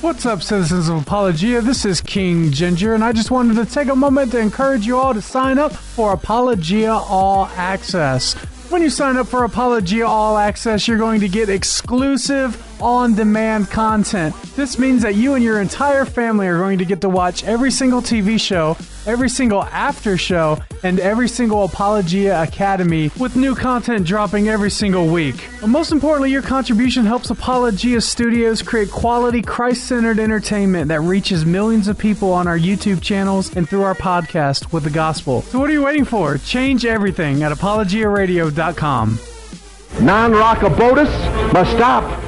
What's up, citizens of Apologia? This is King Ginger, and I just wanted to take a moment to encourage you all to sign up for Apologia All Access. When you sign up for Apologia All Access, you're going to get exclusive on demand content. This means that you and your entire family are going to get to watch every single TV show, every single after show, and every single Apologia Academy with new content dropping every single week. But most importantly, your contribution helps Apologia Studios create quality, Christ centered entertainment that reaches millions of people on our YouTube channels and through our podcast with the gospel. So, what are you waiting for? Change everything at apologiaradio.com. Non rockabotus must stop.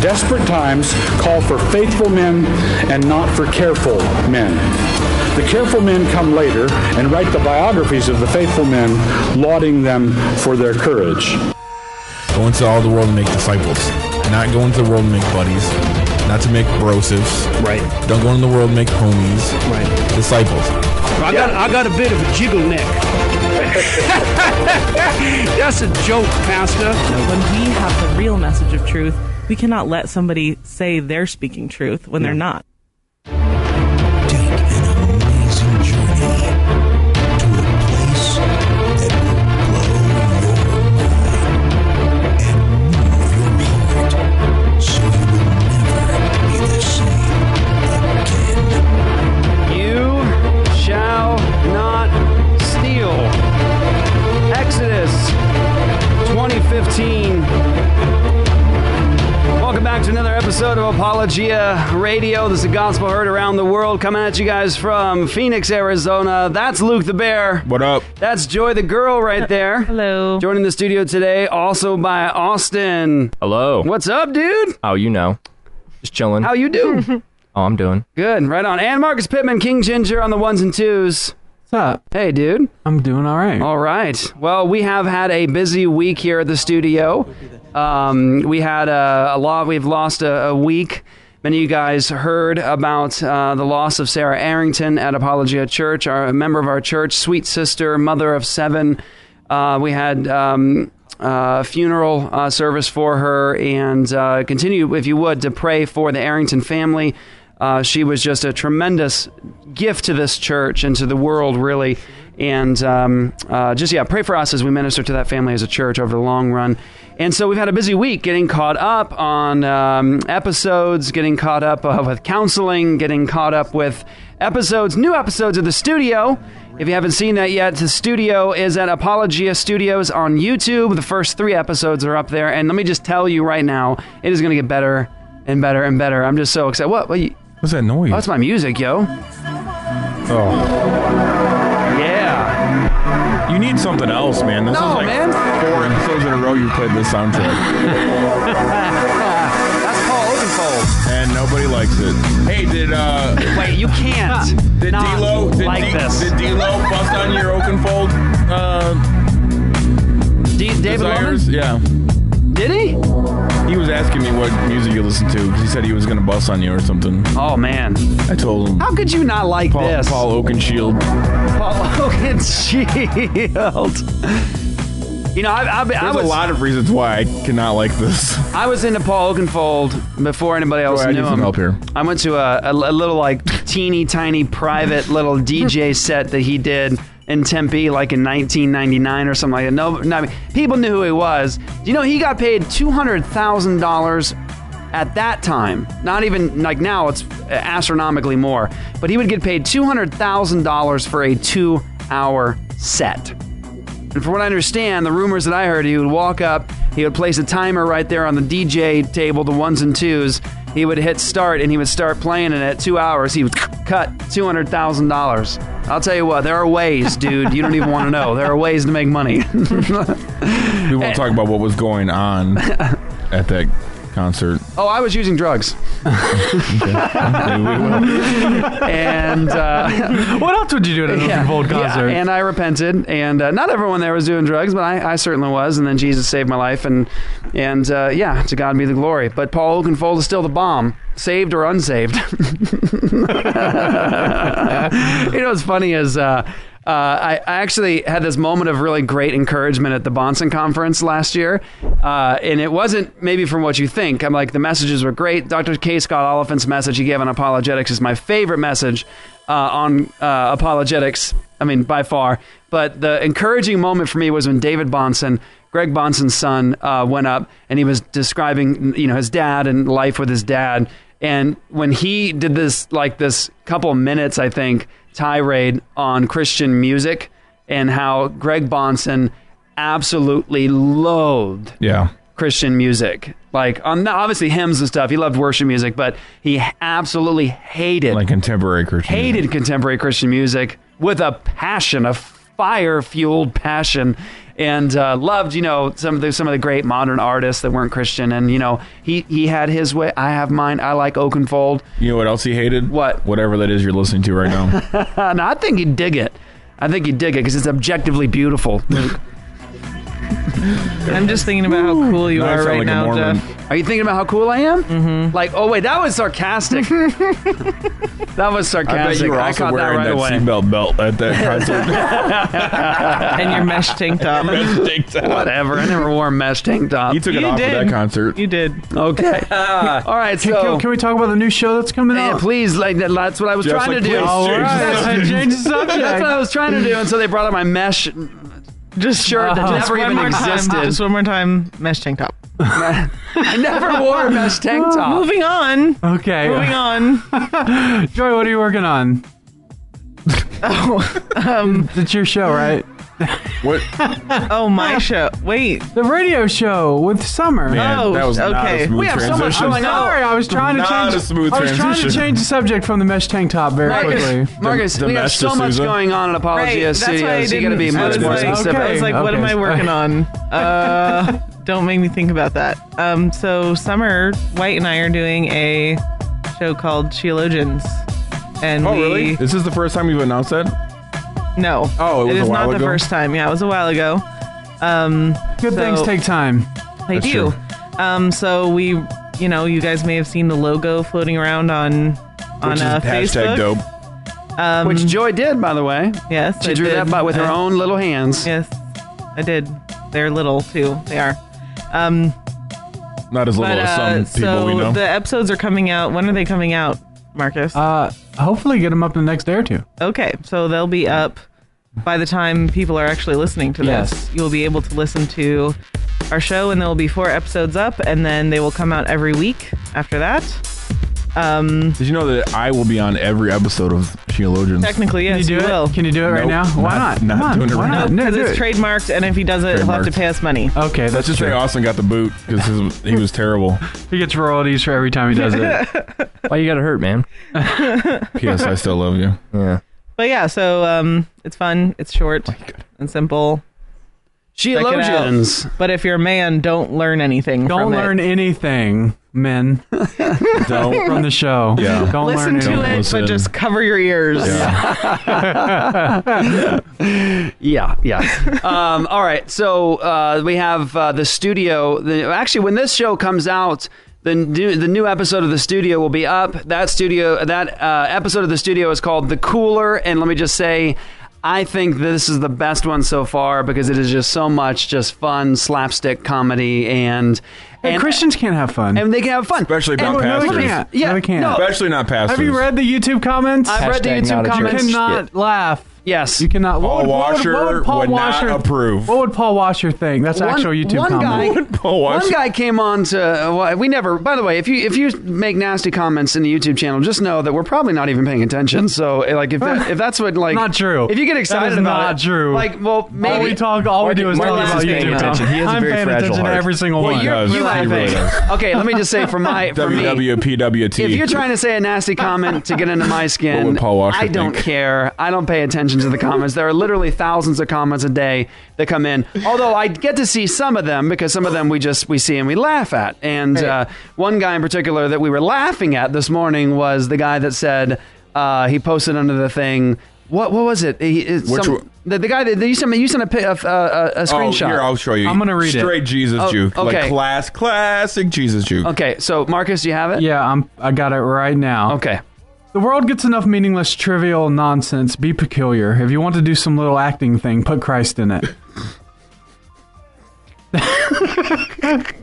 Desperate times call for faithful men and not for careful men. The careful men come later and write the biographies of the faithful men, lauding them for their courage. Go into all the world and make disciples. Not go into the world and make buddies. Not to make brosives. Right. Don't go into the world and make homies. Right. Disciples. I got, I got a bit of a jiggle neck. That's a joke, Pastor. When we have the real message of truth, we cannot let somebody say they're speaking truth when they're not. Take back to another episode of Apologia Radio. This is the gospel heard around the world, coming at you guys from Phoenix, Arizona. That's Luke the Bear. What up? That's Joy the Girl right there. Hello. Joining the studio today, also by Austin. Hello. What's up, dude? Oh, you know. Just chilling. How you doing? oh, I'm doing. Good, right on. And Marcus Pittman, King Ginger on the ones and twos. What's up? Hey, dude. I'm doing all right. All right. Well, we have had a busy week here at the studio. Um, we had a, a lot. We've lost a, a week. Many of you guys heard about uh, the loss of Sarah Arrington at Apologia Church, our a member of our church, sweet sister, mother of seven. Uh, we had um, uh, funeral uh, service for her, and uh, continue, if you would, to pray for the Arrington family. Uh, she was just a tremendous gift to this church and to the world, really. And um, uh, just, yeah, pray for us as we minister to that family as a church over the long run. And so we've had a busy week getting caught up on um, episodes, getting caught up uh, with counseling, getting caught up with episodes, new episodes of the studio. If you haven't seen that yet, the studio is at Apologia Studios on YouTube. The first three episodes are up there. And let me just tell you right now, it is going to get better and better and better. I'm just so excited. What? what you, What's that noise? oh, that's my music, yo. oh. Yeah. You need something else, man. This No, is like man. four episodes in a row you played this soundtrack. That's Paul Oakenfold. and nobody likes it. Hey, did uh Wait, you can't. did not D'Lo did, like D- this. did D'Lo bust on your Oakenfold uh D- David desires? Yeah. Did he? He was asking me what music you listen to 'cause he said he was gonna bust on you or something. Oh man, I told him. how could you not like Paul, this? Paul Oakenshield. Paul Oakenshield. You know, I, I, I There's was a lot of reasons why I cannot like this. I was into Paul Oakenfold before anybody else Boy, I knew need him. some help here. I went to a, a, a little like teeny tiny private little DJ set that he did in Tempe like in 1999 or something like that. No, no I mean, people knew who he was. Do you know he got paid two hundred thousand dollars at that time? Not even like now; it's astronomically more. But he would get paid two hundred thousand dollars for a two-hour set. And from what I understand, the rumors that I heard, he would walk up, he would place a timer right there on the DJ table, the ones and twos. He would hit start and he would start playing, and at two hours, he would cut $200,000. I'll tell you what, there are ways, dude, you don't even want to know. There are ways to make money. We won't talk about what was going on at that concert. Oh, I was using drugs. and uh, what else would you do at an yeah, Oakenfold yeah, concert? and I repented, and uh, not everyone there was doing drugs, but I, I certainly was. And then Jesus saved my life, and and uh, yeah, to God be the glory. But Paul Oakenfold is still the bomb, saved or unsaved. you know what's funny is. Uh, uh, I, I actually had this moment of really great encouragement at the Bahnsen conference last year, uh, and it wasn't maybe from what you think. I'm like the messages were great. Dr. K. Scott Oliphint's message he gave on apologetics is my favorite message uh, on uh, apologetics. I mean, by far. But the encouraging moment for me was when David Bahnsen, Greg Bahnsen's son, uh, went up and he was describing, you know, his dad and life with his dad. And when he did this, like this couple minutes, I think, tirade on Christian music and how Greg Bahnsen absolutely loathed Yeah. Christian music. Like, um, on obviously hymns and stuff. He loved worship music, but he absolutely hated Like contemporary Christian. music. hated contemporary Christian music with a passion, a fire fueled passion, and uh, loved you know some of the some of the great modern artists that weren't Christian. And you know he he had his way. I have mine. I like Oakenfold. You know what else he hated? What? Whatever that is you're listening to right now. and I think he'd dig it. I think he'd dig it because it's objectively beautiful. I'm just thinking about how cool you Now I are sound right like a now, Mormon. Jeff. Are you thinking about how cool I am? Mm-hmm. Like, oh wait, that was sarcastic. that was I bet sarcastic. you were I also caught that wearing right that away. seatbelt belt at that concert. And your mesh tank top. Whatever. I never wore a mesh tank top. You took it You off did. at that concert. You did. Okay. All right. Can, So. can, can we talk about the new show that's coming Yeah, out? please, like that- that's what I was Just trying like, to do. please, All change the right, subject. change the That's what I was trying to do, and so they brought up my mesh Just shirt that Uh-huh. Just never even more time. existed. Just one more time. Mesh tank top. I never wore a mesh tank top. Moving on. Okay. Moving on. Joy, what are you working on? Oh, um, It's your show, right? What? oh, my show. Wait. The radio show with Summer. Man, Oh, that was not okay. a smooth We have so much transition. going on. Sorry, I was trying to Not change. a smooth I was trying to transition. change the subject from the mesh tank top very quickly. Marcus, Marcus the we have mesh so much D'Souza? going on at Apologia Right, that's why I Studios. You got to be didn't- I much was more like- specific. I was like, what am I working on? Uh, don't make me think about that. Um, so Summer White and I are doing a show called Theologians, and Oh, we really? This is the first time you've announced that? No, Oh, it was it a while not the first time. Yeah, it was a while ago. Um, Good So- things take time. they That's do. Um, so we, you know, you guys may have seen the logo floating around on on Which is uh, hashtag Facebook. dope. Um, Which Joy did, by the way. yes, She I drew did. that by with her Uh, own little hands. Yes, I did. They're little too. They are. Um, Not as little but as uh, some people so we know. the episodes are coming out. When are they coming out, Marcus? Uh, hopefully, get them up in the next day or two. okay, so they'll be up by the time people are actually listening to this. Yes. You'll be able to listen to our show, and there will be four episodes up, and then they will come out every week after that. Um, Did you know that I will be on every episode of Theologians? technically, yes, Can you do it? will. Can you do it right Nope, now? Why not- not? not Come on, doing it right now. No, Because do it's it. trademarked, and if he does it, he'll have to pay us money. Okay, Let's that's just say. Austin got the boot because he was terrible. He gets royalties for every time he does it. Why you gotta hurt, man? P.S. I still love you. Yeah. But yeah, so um, it's fun, it's short and simple. Check it out. Theologians. But if you're a man, don't learn anything. Don't from learn It. anything, men, Don't. from the show. Yeah. Don't Listen learn to anything. it, listen. but just cover your ears. Yeah, yeah. um, all right, so uh, we have uh, the studio. The, actually, when this show comes out, the new, the new episode of the studio will be up. That studio, that uh, episode of the studio is called "The Cooler," and let me just say. I think this is the best one so far because it is just so much just fun slapstick comedy and Hey, and Christians can't have fun. and they can have fun, Especially And- about no, they pastors. can't. Yeah, no, they can't. no. Especially not pastors. Have you read the YouTube comments? I've read the YouTube not a you church. comments. cannot laugh. Yes, You cannot. Paul what would, what would- Washer what would Paul would not approve. What would Paul Washer think? That's One- actual YouTube one comment. guy, Paul Washer. one guy came on to. well, we never. By the way, if you if you make nasty comments in the YouTube channel, just know that we're probably not even paying attention. So, eh, like, if that, if that's what like Not true. If you get excited is about not it, true. Like, well, maybe all we talk, all we do is talk Marcus about is paying YouTube. attention. He has a I'm very paying fragile attention to every single Well, one. you're- You I He really think. does. okay, let me just say for my for me, WWPWT. if you're trying to say a nasty comment to get into my What skin, would Paul Washer I don't think? care. I don't pay attention to the comments. There are literally thousands of comments a day that come in. Although I get to see some of them because some of them we just we see and we laugh at. And uh, one guy in particular that we were laughing at this morning was the guy that said uh, he posted under the thing. What what was it? He, it's Which some- one? the, the guy that you sent me you sent a, pi- a, a, a Oh, screenshot. here I'll show you. I'm gonna read it. Straight Jesus Oh, juke, okay. like class, classic Jesus juke. okay, so Marcus, do you have it? Yeah, I'm. I got it right now. Okay. The world gets enough meaningless, trivial nonsense. Be peculiar. If you want to do some little acting thing, put Christ in it.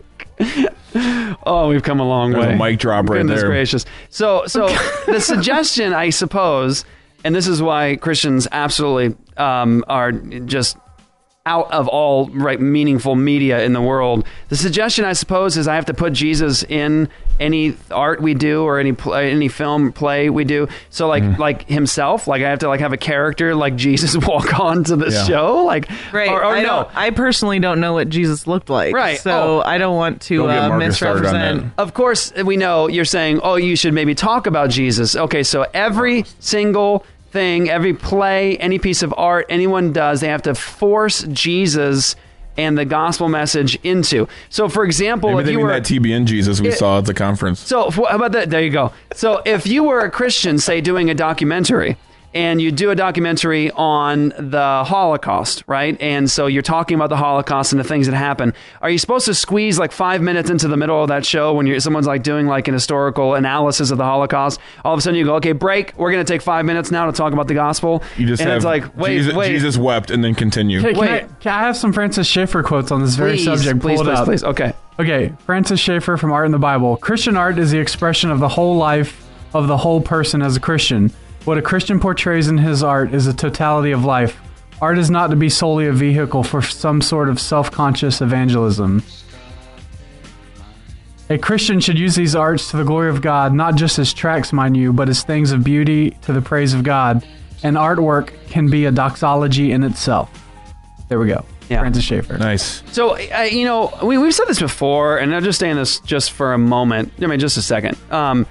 Oh, we've come a long There's way. a mic drop right Goodness there. gracious. So, so the suggestion, I suppose, and this is why Christians absolutely um, are just out of all right meaningful media in the world. The suggestion, I suppose, is I have to put Jesus in any art we do or any play, any film play we do. So, like Mm-hmm. like himself, like I have to like have a character like Jesus walk on to the Yeah. show, like Right. or, or I, no. don't, I personally don't know what Jesus looked like. Right. So Oh. I don't want to Don't uh, Marcus started on misrepresent. Of course, we know you're saying, oh, you should maybe talk about Jesus. Okay, so every single thing, every play, any piece of art anyone does, they have to force Jesus and the gospel message into. So, for example, Maybe if you mean were that TBN Jesus we It- saw at the conference. so how about that? There you go. So if you were a Christian, say doing a documentary, and you do a documentary on the Holocaust, right? And so you're talking about the Holocaust and the things that happen. Are you supposed to squeeze like five minutes into the middle of that show when you're someone's like doing like an historical analysis of the Holocaust? All of a sudden you go, okay, break. We're going to take five minutes now to talk about the gospel. You just and have it's like, wait, Jesus, wait. Jesus wept and then continue. Hey, can, Wait. I, can I have some Francis Schaeffer quotes on this very please, subject? please, Pull please, up. please. Okay. Okay, Francis Schaeffer from Art in the Bible. Christian art is the expression of the whole life of the whole person as a Christian. What a Christian portrays in his art is a totality of life. Art is not to be solely a vehicle for some sort of self conscious evangelism. A Christian should use these arts to the glory of God, not just as tracks, mind you, but as things of beauty to the praise of God. And artwork can be a doxology in itself. There we go. Yeah. Francis Schaeffer. Nice. So, uh, you know, we, we've said this before, and I'll just stay in this just for a moment. I mean, just a second. Um,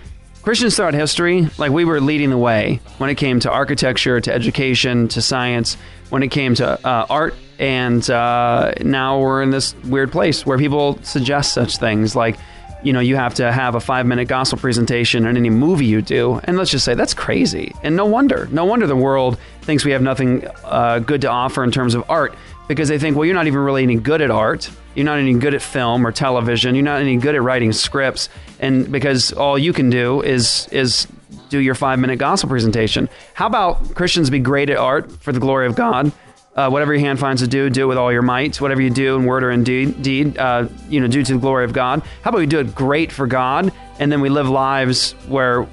Christians throughout history, like we were leading the way when it came to architecture, to education, to science, when it came to uh, art, and uh, now we're in this weird place where people suggest such things like, you know, you have to have a five minute gospel presentation in any movie you do. And let's just say that's crazy. And no wonder. No wonder the world thinks we have nothing uh, good to offer in terms of art because they think, well, you're not even really any good at art. You're not any good at film or television. You're not any good at writing scripts. And because all you can do is is do your five minute gospel presentation. How about Christians be great at art for the glory of God? Uh, whatever your hand finds to do, do it with all your might. Whatever you do in word or in deed, deed uh, you know, do to the glory of God. How about we do it great for God, and then we live lives where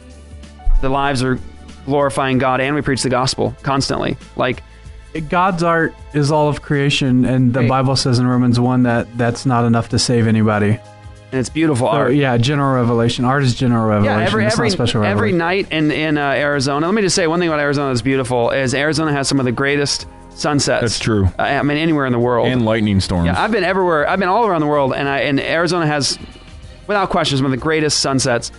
the lives are glorifying God, and we preach the gospel constantly. Like, God's art is all of creation, and the Right. Bible says in Romans 1 that that's not enough to save anybody. and it's beautiful So, art. yeah, general revelation. Art is general revelation. Yeah, every it's every not special every night in in uh, Arizona. Let me just say one thing about Arizona that's beautiful is Arizona has some of the greatest sunsets. That's true. Uh, I mean, anywhere in the world. And lightning storms. yeah, I've been everywhere. I've been all around the world, and I and Arizona has, without question, some of the greatest sunsets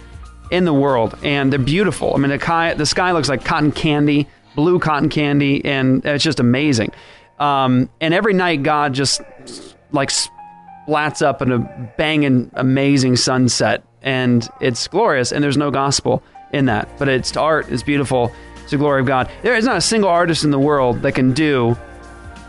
in the world, and they're beautiful. I mean, the sky the sky looks like cotton candy, blue cotton candy, and it's just amazing. Um, and every night, God just like splats up in a banging, amazing sunset, and it's glorious. And there's no gospel in that, but it's art. It's beautiful. It's the glory of God. There is not a single artist in the world that can do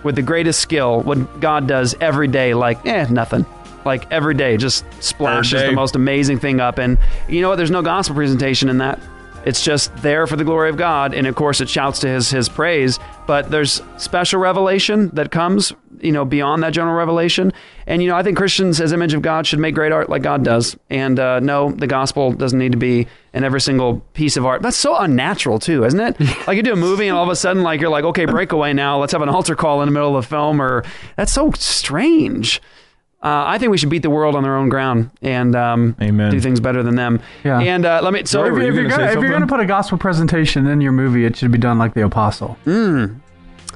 with the greatest skill what God does every day. Like, eh, nothing. Like every day, just splashes the most amazing thing up. And you know what? There's no gospel presentation in that. It's just there for the glory of God, and of course, it shouts to His His praise. But there's special revelation that comes, you know, beyond that general revelation. And you know, I think Christians, as image of God, should make great art like God does. And uh, no, the gospel doesn't need to be in every single piece of art. That's so unnatural too, isn't it? like you do a movie, and all of a sudden, like you're like, okay, breakaway now. Let's have an altar call in the middle of the film, or that's so strange. Uh, I think we should beat the world on their own ground and um, Amen. do things better than them. Yeah. And uh, let me. So So if, you if you're gonna gonna, if you're gonna put a gospel presentation in your movie, it should be done like the apostle. Mm.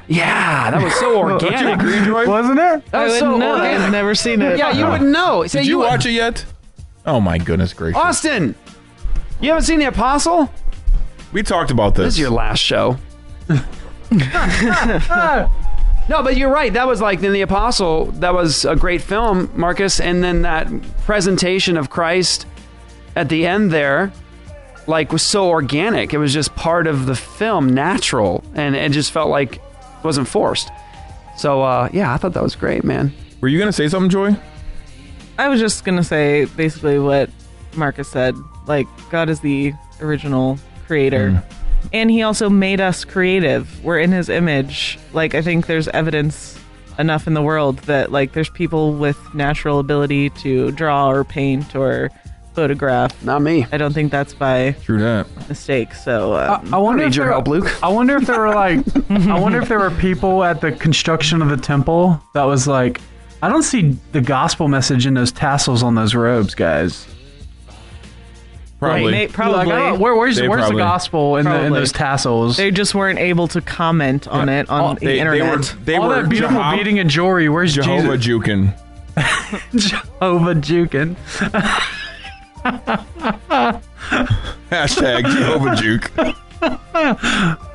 Yeah, that was so organic. Wasn't it? That I was so know. organic. I've organic. never seen it. Yeah, you wouldn't know. So Did you watch it yet? Oh my goodness gracious! Austin, you haven't seen The Apostle? We talked about this. This is your last show. no, but you're right. That was like in The Apostle, that was a great film, Marcus. And then that presentation of Christ at the end there, like, was so organic. It was just part of the film, natural. And it just felt like it wasn't forced. So, uh, yeah, I thought that was great, man. Were you gonna say something, Joy? I was just gonna say basically what Marcus said. Like God is the original creator, and He also made us creative. We're in His image. Like I think there's evidence enough in the world that like there's people with natural ability to draw or paint or photograph. Not me. I don't think that's by True that. mistake. So uh, I wonder need if your there, help, Luke. I wonder if there were like, I wonder if there were people at the construction of the temple that was like, I don't see the gospel message in those tassels on those robes, guys. Probably. may- probably I don't- where, where's They where's probably- the gospel in, the, in those tassels? they just weren't able to comment on it on oh, the they, they internet. were they All were that beautiful Jeho- beading and jewelry. Where's Jehovah Jesus? juking. Jehovah juking. Hashtag Jehovah juke.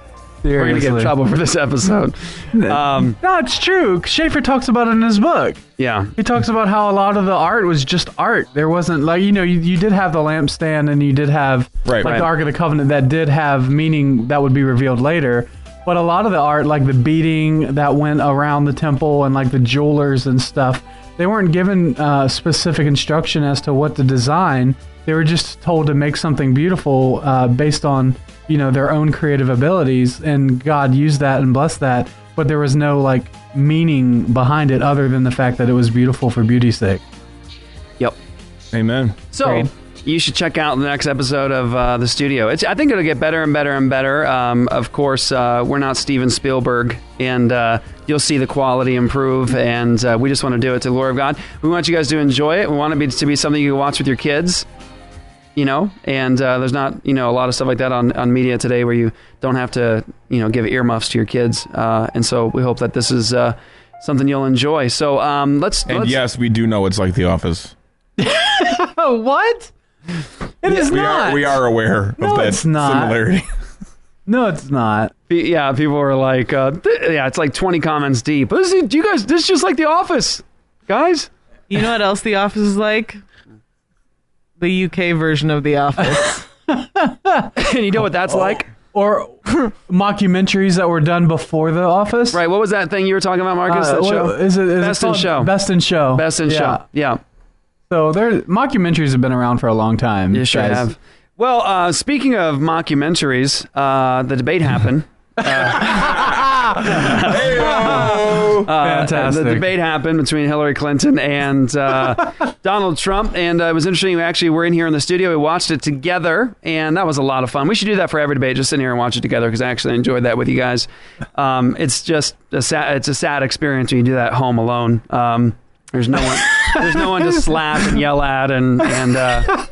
We're going to get in trouble for this episode. Um, No, it's true. Schaeffer talks about it in his book. yeah. He talks about how a lot of the art was just art. There wasn't like you know you, you did have the lampstand and you did have Right. like Right. the Ark of the Covenant that did have meaning that would be revealed later. But a lot of the art, like the beading that went around the temple and like the jewelers and stuff, they weren't given uh, specific instruction as to what to design. They were just told to make something beautiful uh, based on you know their own creative abilities, and God used that and blessed that. But there was no like meaning behind it other than the fact that it was beautiful for beauty's sake. Yep. Amen. So Agreed. you should check out the next episode of uh, the studio. It's I think it'll get better and better and better. Um, of course, uh, we're not Steven Spielberg, and uh, you'll see the quality improve. And uh, we just want to do it to the glory of God. We want you guys to enjoy it. We want it to be, to be something you can watch with your kids. You know, and uh, there's not you know a lot of stuff like that on, on media today where you don't have to you know give earmuffs to your kids. Uh, and so we hope that this is uh, something you'll enjoy. So um, let's And let's, yes, we do know it's like The Office. What? It is We not. are we are aware of No, that it's not. similarity. No, it's not. Yeah, people were like, uh, th- yeah, it's like 20 comments deep. This is, do you guys, this is just like The Office, guys. You know what else The Office is like? The UK version of The Office. and you know what that's like? Or mockumentaries that were done before The Office. Right, what was that thing you were talking about, Marcus? Uh, that what- show? Is it, is it Best in Show. Best in Show. Best in Yeah. Show. Yeah, So there, mockumentaries have been around for a long time. you sure guys. have. Well, uh, speaking of mockumentaries, uh, the debate happened. Uh, Fantastic. the debate happened between Hillary Clinton and uh, Donald Trump, and uh, it was interesting. We actually were in here in the studio. We watched it together, and that was a lot of fun. We should do that for every debate. Just sit here and watch it together because I actually enjoyed that with you guys. Um, it's just a sad, it's a sad experience when you do that home alone. Um, there's no one. There's no one to slap and yell at, and and uh,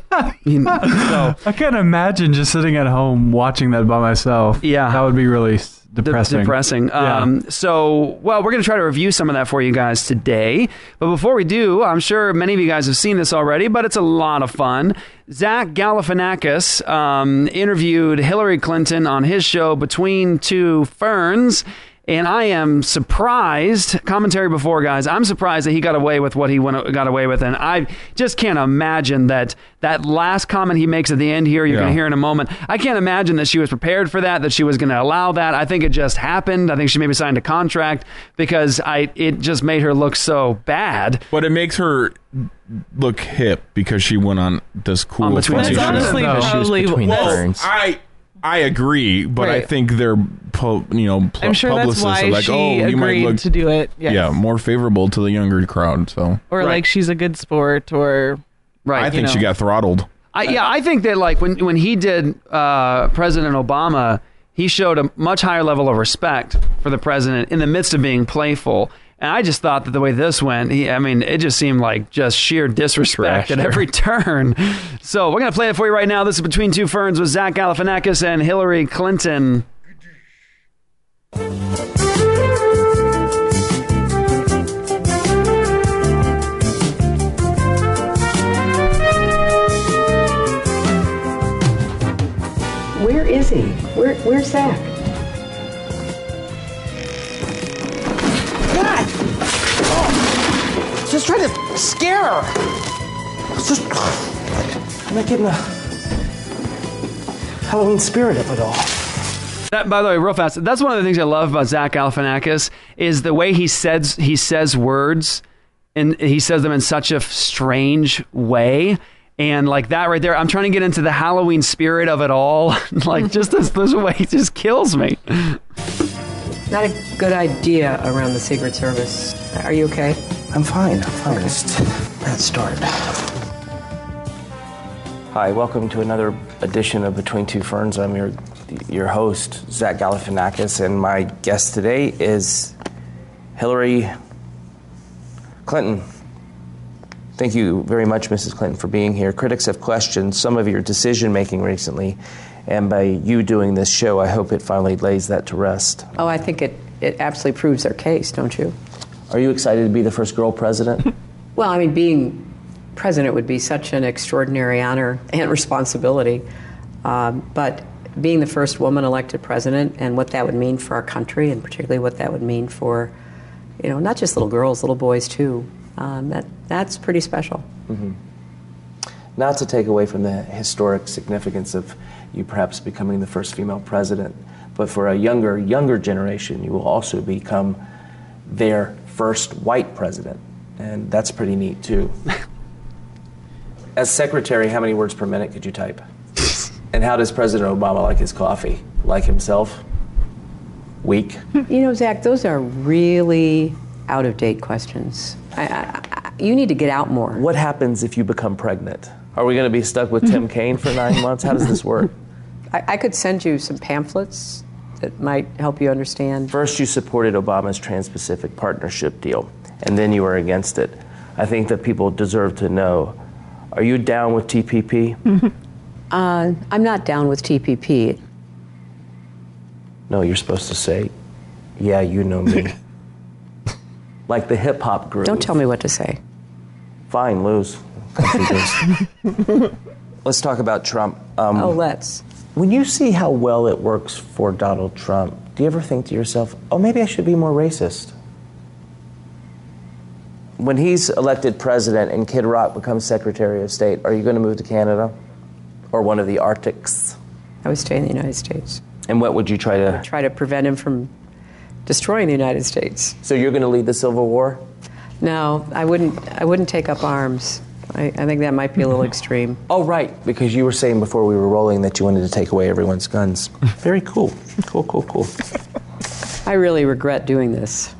you know, so I can't imagine just sitting at home watching that by myself. Yeah. that would be really s- De- depressing. depressing. Yeah. Um, so, well, we're going to try to review some of that for you guys today. But before we do, I'm sure many of you guys have seen this already, but it's a lot of fun. Zach Galifianakis um, interviewed Hillary Clinton on his show Between Two Ferns. And I am surprised. Commentary before, guys. I'm surprised that he got away with what he went, got away with, and I just can't imagine that that last comment he makes at the end here. You're Yeah. going to hear in a moment. I can't imagine that she was prepared for that. That she was going to allow that. I think it just happened. I think she maybe signed a contract because I it just made her look so bad. But it makes her look hip because she went on this cool On Between funny That's show. Ferns. honestly No. She was probably between well, ferns. I I agree, but I think they're pu- you know pu- I'm sure that's publicists why are like, she oh, you might agreed look to do it. Yes. yeah more favorable to the younger crowd. So or Right. like she's a good sport, or Right. I think she got throttled. I, yeah, I think that like when when he did uh, President Obama, he showed a much higher level of respect for the president in the midst of being playful. And I just thought that the way this went, he, I mean, it just seemed like just sheer disrespect at every turn. So we're going to play it for you right now. This is Between Two Ferns with Zach Galifianakis and Hillary Clinton. Where is he? Where, where's Zach? Just trying to scare her. Just, I'm not getting the Halloween spirit of it all. That, by the way, real fast. That's one of the things I love about Zach Galifianakis is the way he says he says words, and he says them in such a strange way. And like that right there, I'm trying to get into the Halloween spirit of it all. like just this, this way, it just kills me. Not a good idea around the Secret Service. Are you okay? I'm fine. I'm fine. Just bad start. Hi, welcome to another edition of Between Two Ferns. I'm your your host, Zach Galifianakis, and my guest today is Hillary Clinton. Thank you very much, Mrs. Clinton, for being here. Critics have questioned some of your decision making recently, and by you doing this show, I hope it finally lays that to rest. Oh, I think it, it absolutely proves their case, don't you? Are you excited to be the first girl president? Well, I mean, being president would be such an extraordinary honor and responsibility. Um, but being the first woman elected president and what that would mean for our country, and particularly what that would mean for, you know, not just little girls, little boys too, um, that, that's pretty special. Not to take away from the historic significance of you perhaps becoming the first female president, but for a younger, younger generation, you will also become their first white president. And that's pretty neat too. As secretary, how many words per minute could you type? And how does President Obama like his coffee? Like himself? Weak? You know, Zach, those are really out of date questions. I, I, I, you need to get out more. What happens if you become pregnant? Are we going to be stuck with Tim Kaine for nine months? How does this work? I, I could send you some pamphlets that might help you understand. First, you supported Obama's Trans Pacific Partnership deal, and then you were against it. I think that people deserve to know are you down with TPP? Uh, I'm not down with TPP. No, you're supposed to say, yeah, you know me. like the hip hop group. Don't tell me what to say. Fine, lose. Let's talk about Trump. Um, Oh, let's. When you see how well it works for Donald Trump, do you ever think to yourself, oh, maybe I should be more racist? When he's elected president and Kid Rock becomes Secretary of State, are you going to move to Canada or one of the Arctics? I would stay in the United States. And what would you try to? Try to prevent him from destroying the United States. So you're going to lead the Civil War? No, I wouldn't. I wouldn't take up arms. I, I think that might be a little extreme. Oh, right, because you were saying before we were rolling that you wanted to take away everyone's guns. Very cool. Cool, cool, cool. I really regret doing this.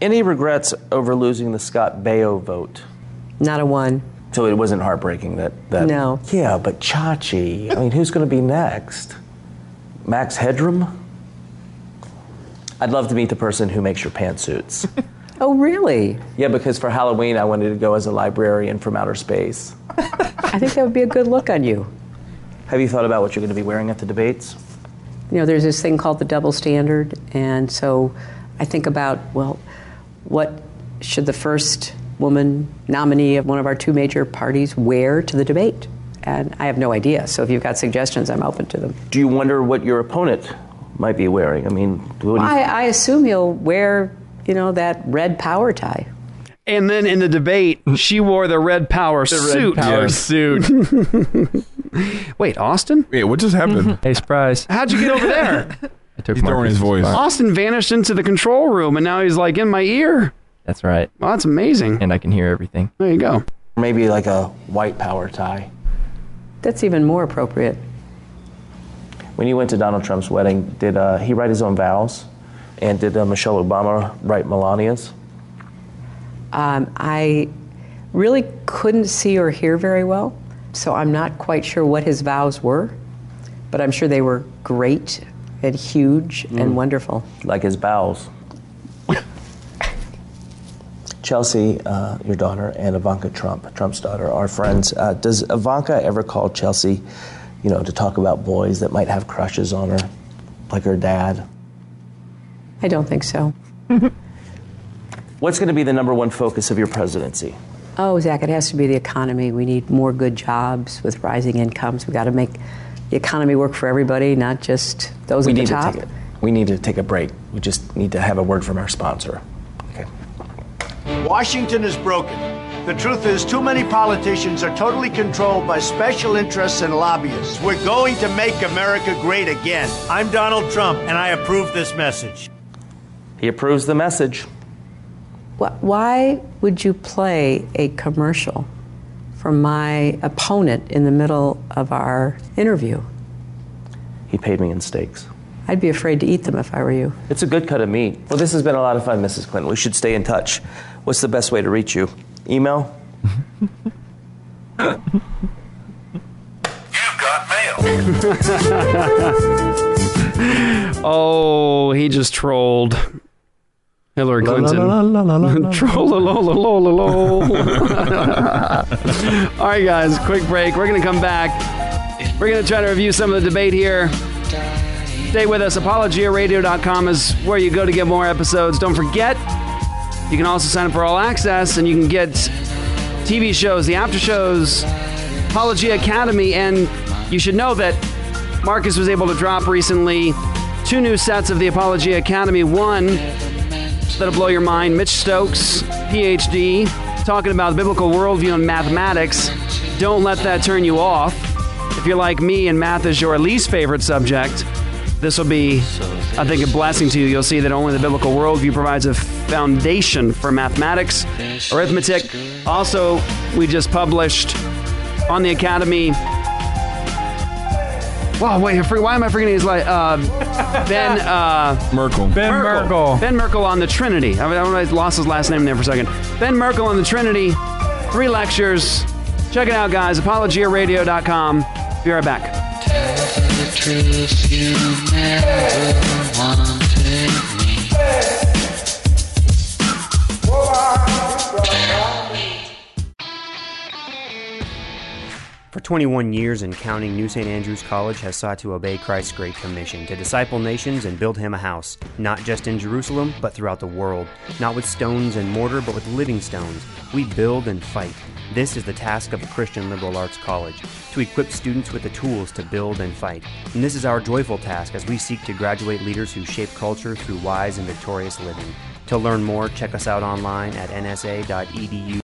Any regrets over losing the Scott Baio vote? Not a one. So it wasn't heartbreaking that. that No. Yeah, but Chachi. I mean, who's going to be next? Max Headroom? I'd love to meet the person who makes your pantsuits. Oh, really? yeah, because for Halloween I wanted to go as a librarian from outer space. I think that would be a good look on you. Have you thought about what you're going to be wearing at the debates? You know, there's this thing called the double standard, and so I think about well, what should the first woman nominee of one of our two major parties wear to the debate? And I have no idea. So if you've got suggestions, I'm open to them. Do you wonder what your opponent might be wearing? I mean, you- I, I assume he'll wear, you know, that red power tie. And then in the debate, she wore the red power The red suit. power suit. Wait, Austin? Wait, what just happened? Hey, surprise. How'd you get over there? I took He's throwing his voice. spot. Austin vanished into the control room, and now he's like in my ear. That's right. Well, that's amazing. And I can hear everything. There you go. maybe like a white power tie? That's even more appropriate. When you went to Donald Trump's wedding, did uh, he write his own vows? And did uh, Michelle Obama write Melania's? Um, I really couldn't see or hear very well, so I'm not quite sure what his vows were, but I'm sure they were great and huge and wonderful. Like his bowels. Chelsea, uh, your daughter, and Ivanka Trump, Trump's daughter, are friends. Uh, does Ivanka ever call Chelsea, you know, to talk about boys that might have crushes on her, like her dad? I don't think so. What's going to be the number one focus of your presidency? Oh, Zach, it has to be the economy. We need more good jobs with rising incomes. We've got to make the economy work for everybody, not just those we at the need top? to take it. We need to take a break. We just need to have a word from our sponsor. Okay. Washington is broken. The truth is, too many politicians are totally controlled by special interests and lobbyists. We're going to make America great again. I'm Donald Trump, and I approve this message. He approves the message. Why would you play a commercial for my opponent in the middle of our interview? He paid me in steaks. I'd be afraid to eat them if I were you. It's a good cut of meat. Well, this has been a lot of fun, Mrs. Clinton. We should stay in touch. What's the best way to reach you? Email? You got mail. oh, he just trolled Hillary La, la, Clinton. All right, guys, quick break. We're going to come back. We're going to try to review some of the debate here. Stay with us. ApologiaRadio.com is where you go to get more episodes. Don't forget, you can also sign up for All Access and you can get TV shows, the after shows, Apologia Academy, and you should know that Marcus was able to drop recently two new sets of the Apologia Academy. One that'll blow your mind Mitch Stokes, PhD, talking about the biblical worldview and mathematics. Don't let that turn you off. If you're like me and math is your least favorite subject, this will be, I think, a blessing to you. You'll see that only the biblical worldview provides a foundation for mathematics, arithmetic. Also, we just published on the Academy. Wow, wait, I forget- why am I forgetting his like uh, Ben uh, Merkle. Ben Merkle. Ben Merkle on the Trinity. I, mean, I lost his last name there for a second. Ben Merkle on the Trinity. Three lectures. Check it out, guys. ApologiaRadio.com. Be right back. For 21 years and counting, New St. Andrews College has sought to obey Christ's Great Commission to disciple nations and build him a house, not just in Jerusalem, but throughout the world. Not with stones and mortar, but with living stones. We build and fight. This is the task of a Christian liberal arts college to equip students with the tools to build and fight. And this is our joyful task as we seek to graduate leaders who shape culture through wise and victorious living. To learn more, check us out online at nsa.edu.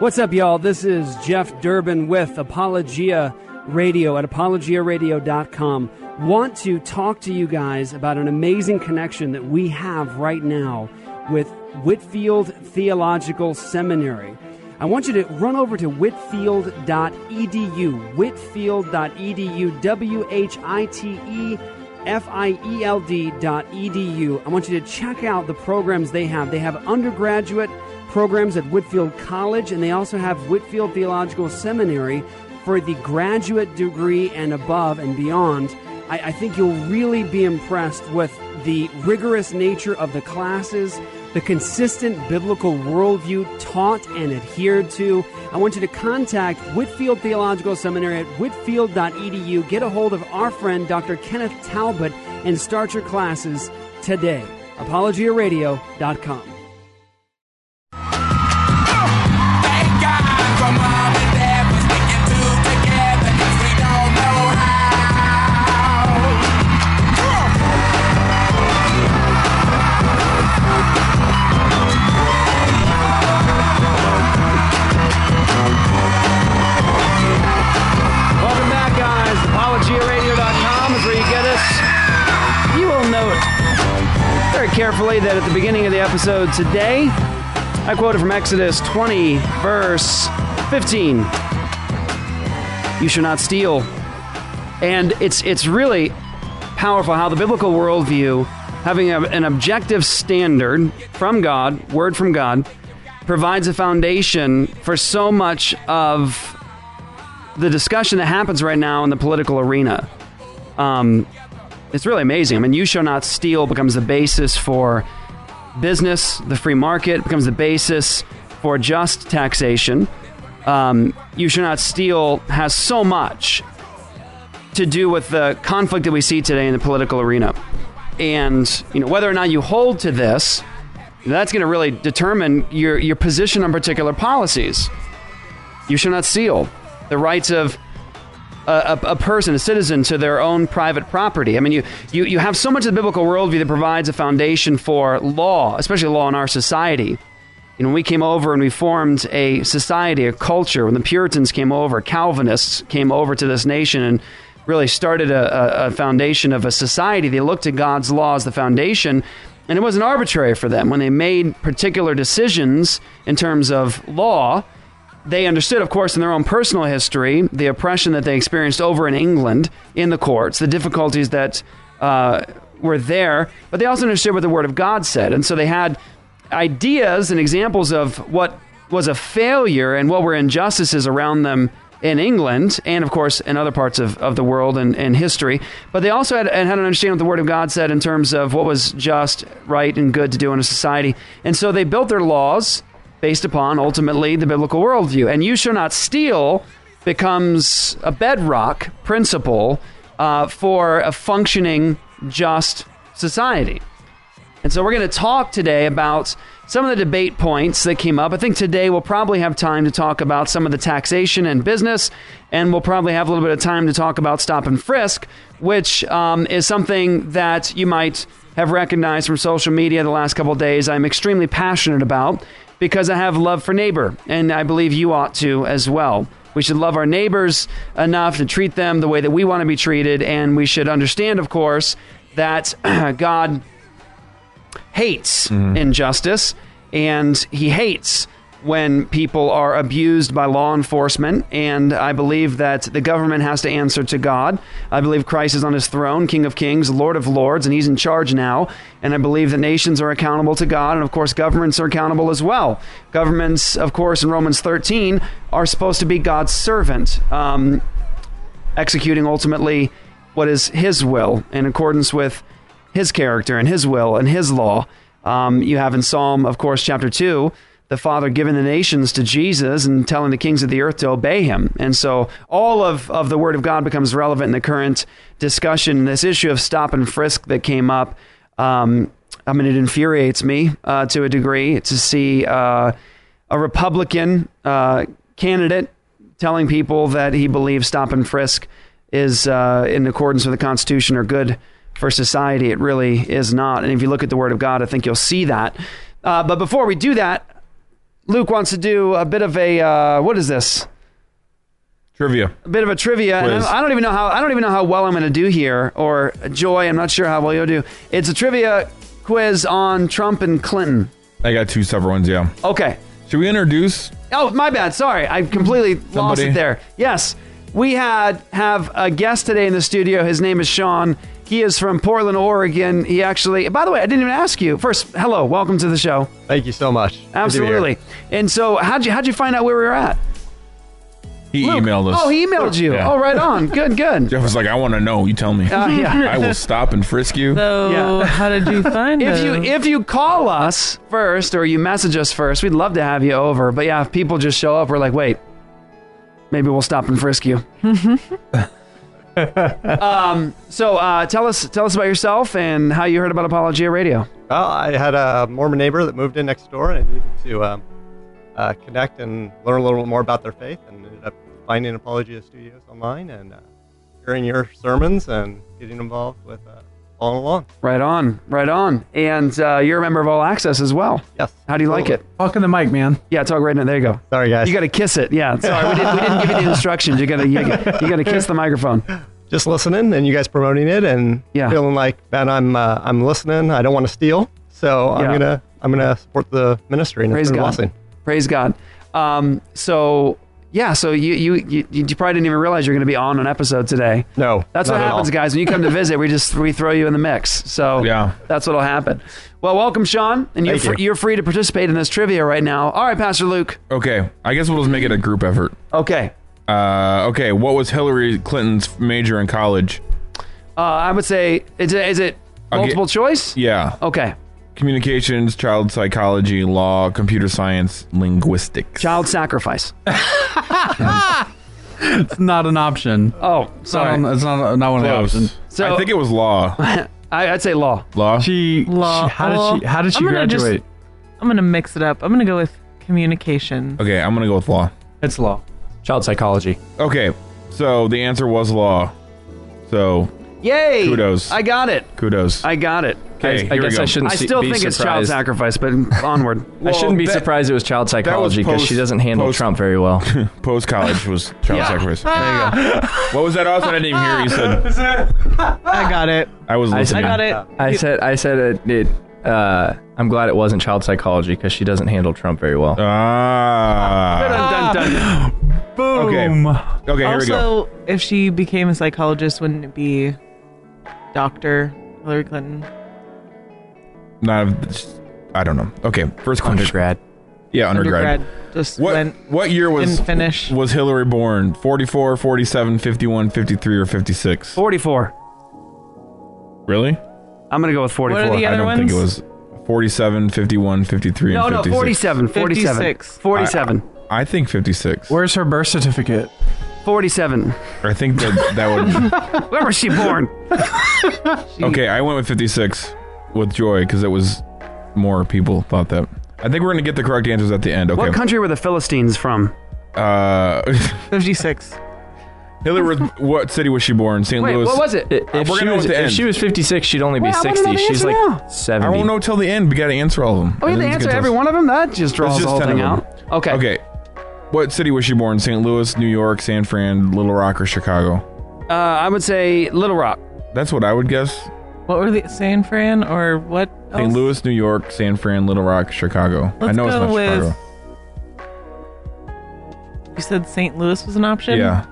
What's up, y'all? This is Jeff Durbin with Apologia Radio at apologiaradio.com. Want to talk to you guys about an amazing connection that we have right now with Whitefield Theological Seminary. I want you to run over to whitefield.edu, whitefield.edu, W H I T E F I E L D dot edu. I want you to check out the programs they have. They have undergraduate programs at Whitefield College, and they also have Whitefield Theological Seminary for the graduate degree and above and beyond. I, I think you'll really be impressed with the rigorous nature of the classes, the consistent biblical worldview taught and adhered to. I want you to contact Whitefield Theological Seminary at whitefield.edu. Get a hold of our friend Dr. Kenneth Talbot and start your classes today. ApologiaRadio.com. carefully that at the beginning of the episode today, I quoted from Exodus 20, verse 15. You shall not steal. And it's it's really powerful how the biblical worldview, having a, an objective standard from God, word from God, provides a foundation for so much of the discussion that happens right now in the political arena. Um, it's really amazing. I mean, you shall not steal becomes the basis for business, the free market becomes the basis for just taxation. Um, you shall not steal has so much to do with the conflict that we see today in the political arena. And you know whether or not you hold to this, that's going to really determine your your position on particular policies. You shall not steal. The rights of a, a, person, a citizen, to their own private property. I mean, you, you, you have so much of the biblical worldview that provides a foundation for law, especially law in our society. Know, when we came over and we formed a society, a culture, when the Puritans came over, Calvinists came over to this nation and really started a, a, a foundation of a society, they looked at God's law as the foundation. And it wasn't arbitrary for them. When they made particular decisions in terms of law, they understood, of course, in their own personal history, the oppression that they experienced over in England in the courts, the difficulties that uh, were there, but they also understood what the Word of God said. And so they had ideas and examples of what was a failure and what were injustices around them in England and, of course, in other parts of, of the world and, and history. But they also had, had an understanding of what the Word of God said in terms of what was just, right, and good to do in a society. And so they built their laws based upon ultimately the biblical worldview. And you shall not steal becomes a bedrock principle uh, for a functioning, just society. And so we're going to talk today about some of the debate points that came up. I think today we'll probably have time to talk about some of the taxation and business, and we'll probably have a little bit of time to talk about stop and frisk, which um, is something that you might have recognized from social media the last couple days. I'm extremely passionate about because I have love for neighbor, and I believe you ought to as well. We should love our neighbors enough to treat them the way that we want to be treated, and we should understand, of course, that God hates mm-hmm. injustice and he hates when people are abused by law enforcement. And I believe that the government has to answer to God. I believe Christ is on his throne, King of Kings, Lord of Lords, and he's in charge now. And I believe that nations are accountable to God. And of course, governments are accountable as well. Governments, of course, in Romans 13, are supposed to be God's servant, um, executing ultimately what is his will in accordance with his character and his will and his law. Um, you have in Psalm, of course, chapter 2, the Father giving the nations to Jesus and telling the kings of the earth to obey him. And so all of, of the Word of God becomes relevant in the current discussion. This issue of stop and frisk that came up, um, I mean, it infuriates me uh, to a degree to see uh, a Republican uh, candidate telling people that he believes stop and frisk is uh, in accordance with the Constitution or good for society. It really is not. And if you look at the Word of God, I think you'll see that. Uh, but before we do that, Luke wants to do a bit of a uh, what is this? Trivia. A bit of a trivia. And I, don't even know how I don't even know how well I'm going to do here. Or Joy, I'm not sure how well you'll do. It's a trivia quiz on Trump and Clinton. I got two separate ones, yeah. Okay. Should we introduce? Oh, my bad. Sorry, I completely lost it there. Yes, we had have a guest today in the studio. His name is Sean. He is from Portland, Oregon. He actually, by the way, I didn't even ask you. First, hello, welcome to the show. Thank you so much. Good to be here. Absolutely. And so, how'd you how'd you find out where we were at? He Luke. emailed us. Oh, he emailed you. Yeah. Oh, right on. Good, good. Jeff was like, I want to know. You tell me. Uh, yeah. I will stop and frisk you. So, Yeah. how did you find If him? you if you call us first or you message us first, we'd love to have you over. But yeah, if people just show up, we're like, wait, maybe we'll stop and frisk you. um, so uh, tell us tell us about yourself and how you heard about Apologia Radio. Well, I had a Mormon neighbor that moved in next door, and I needed to um, uh, connect and learn a little bit more about their faith, and ended up finding Apologia Studios online and uh, hearing your sermons and getting involved with uh, following along. Right on, right on. And uh, you're a member of All Access as well. Yes. How do you like it? Talk in the mic, man. Yeah, talk right now. There you go. Sorry, guys. You got to kiss it. Yeah. Sorry, we didn't, we didn't give you the instructions. You got to you, you got to kiss the microphone. Just listening, and you guys promoting it, and Yeah. feeling like, man, I'm uh, I'm listening. I don't want to steal, so I'm Yeah. gonna I'm gonna support the ministry, and Praise it's God. blessing. Praise God. Um, so yeah, so you, you you you probably didn't even realize you're going to be on an episode today. No, That's what at happens, guys. When you come to visit, we just we throw you in the mix. So Yeah. that's what'll happen. Well, welcome, Sean, and you're Thank fr- you. you're free to participate in this trivia right now. All right, Pastor Luke. Okay, I guess we'll just make it a group effort. Okay, Uh, okay, what was Hillary Clinton's major in college? uh, I would say is it, is it I'll get- multiple choice? Yeah. Okay, Communications, child psychology, law, computer science, linguistics. child sacrifice. It's not an option. Oh, It's sorry. not, it's not, not one of the options. So- I think it was law. I, I'd say law. Law? She, Law- she- how did she how did she I'm gonna just- graduate? I'm gonna mix it up. I'm gonna go with communication. Okay, I'm going to go with law. it's law. Child psychology. Okay, So the answer was law. So Yay! Kudos. I got it. kudos. I got it. Okay, I here we guess. I shouldn't I still be think it's child surprised. sacrifice, but onward. I shouldn't be that- surprised it was child psychology because post- she doesn't handle post- Trump very well. Post college was child Yeah. sacrifice. There you go. What was that, Austin? I didn't even hear you said. I got it. I was I, listening. I got it. I said I said it. it uh, I'm glad it wasn't child psychology because she doesn't handle Trump very well. Ah. Dun, dun, dun. Boom. Okay, here we go. also, if she became a psychologist, wouldn't it be Dr. Hillary Clinton? Not. I don't know. Okay, first question. Undergrad. Yeah, undergrad. Just What went, what year was didn't finish. was Hillary born? 44, 47, 51, 53 or 56? 44. Really? I'm going to go with 44. What are the other I don't ones? think it was 47, 51, 53 no, and no, 56. 47. 47. 56. 47. I think 56. Where's her birth certificate? 47. I think that that would Where was she born? Okay, I went with 56 with joy because it was more people thought that. I think we're going to get the correct answers at the end. Okay. What country were the Philistines from? Uh 56. Hillary was, what city was she born? St. Wait, Louis. what was it? If, we're she gonna know was, at the if end. she was 56, she'd only be Well, I wanna know 60. the She's answer like now. 70. I won't know till the end. We got to answer all of them. Oh, you And have to answer every one of them? That just draws It's the just whole 10 thing of out. Okay. Okay. What city was she born? St. Louis, New York, San Fran, Little Rock, or Chicago? Uh, I would say Little Rock. That's what I would guess. What were the San Fran or what? St. else? Louis, New York, San Fran, Little Rock, Chicago. I Let's know it's go not with- Chicago. You said St. Louis was an option? Yeah.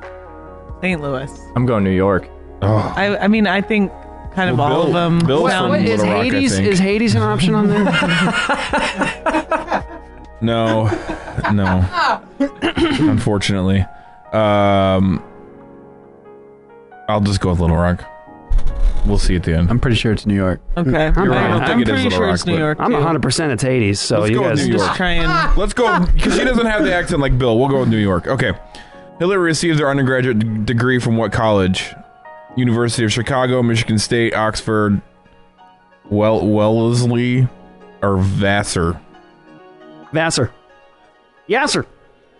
St. Louis. I'm going New York. Oh. I, I mean, I think kind of Well, all of Bill- them. Bill's sound- from What, is Little Rock, I Hades think. is Hades an option on there? No, no. Unfortunately, um, I'll just go with Little Rock. We'll see at the end. I'm pretty sure it's New York. Okay. You're right. I don't I'm think it is pretty Little sure Rock, it's New but- York. I'm too. 100% it's Hades, so Let's you go with guys New Just York. try and. Let's go because she doesn't have the accent like Bill. We'll go with New York. Okay. Hillary received her undergraduate d- degree from what college? University of Chicago, Michigan State, Oxford, well Wellesley, or Vassar. Vassar. Yasser.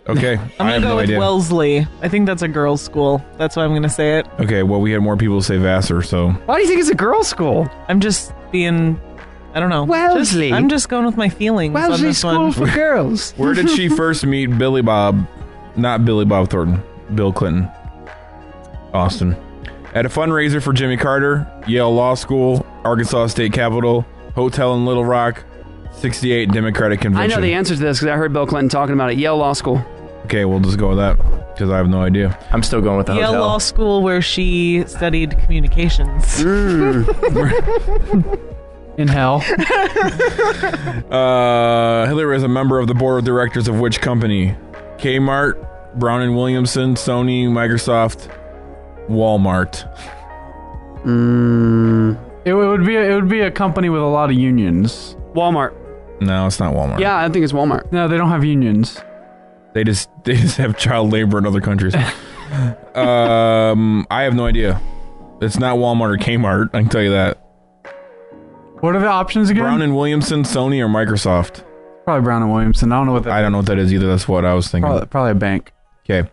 Okay, I'm I gonna have go no with idea. Wellesley. I think that's a girls' school. That's why I'm gonna say it. okay, well we had more people say Vassar, so Why do you think it's a girls' school? I'm just being. I don't know. Wellesley. Just- I'm just going with my feelings on Wellesley this School one. for Girls. Where did she first meet Billy Bob? Not Billy Bob Thornton. Bill Clinton. Austin. At a fundraiser for Jimmy Carter, Yale Law School, Arkansas State Capitol, hotel in Little Rock, 68 Democratic convention. I Convention. know the answer to this because I heard Bill Clinton talking about it. Yale Law School. Okay, we'll just go with that because I have no idea. I'm still going with the Yale hotel. Law School, where she studied communications. In hell. Uh, Hillary is a member of the board of directors of which company? Kmart, Brown and Williamson, Sony, Microsoft, Walmart. Mm, It would be a, it would be a company with a lot of unions. Walmart. No, it's not Walmart. Yeah, I think it's Walmart. No, they don't have unions. They just they just have child labor in other countries. um, I have no idea. It's not Walmart or Kmart. I can tell you that. What are the options again? Brown and Williamson, Sony, or Microsoft. probably Brown and Williamson. I don't know what that. I don't know what that is either. That's what I was thinking. Probably, probably a bank. Okay.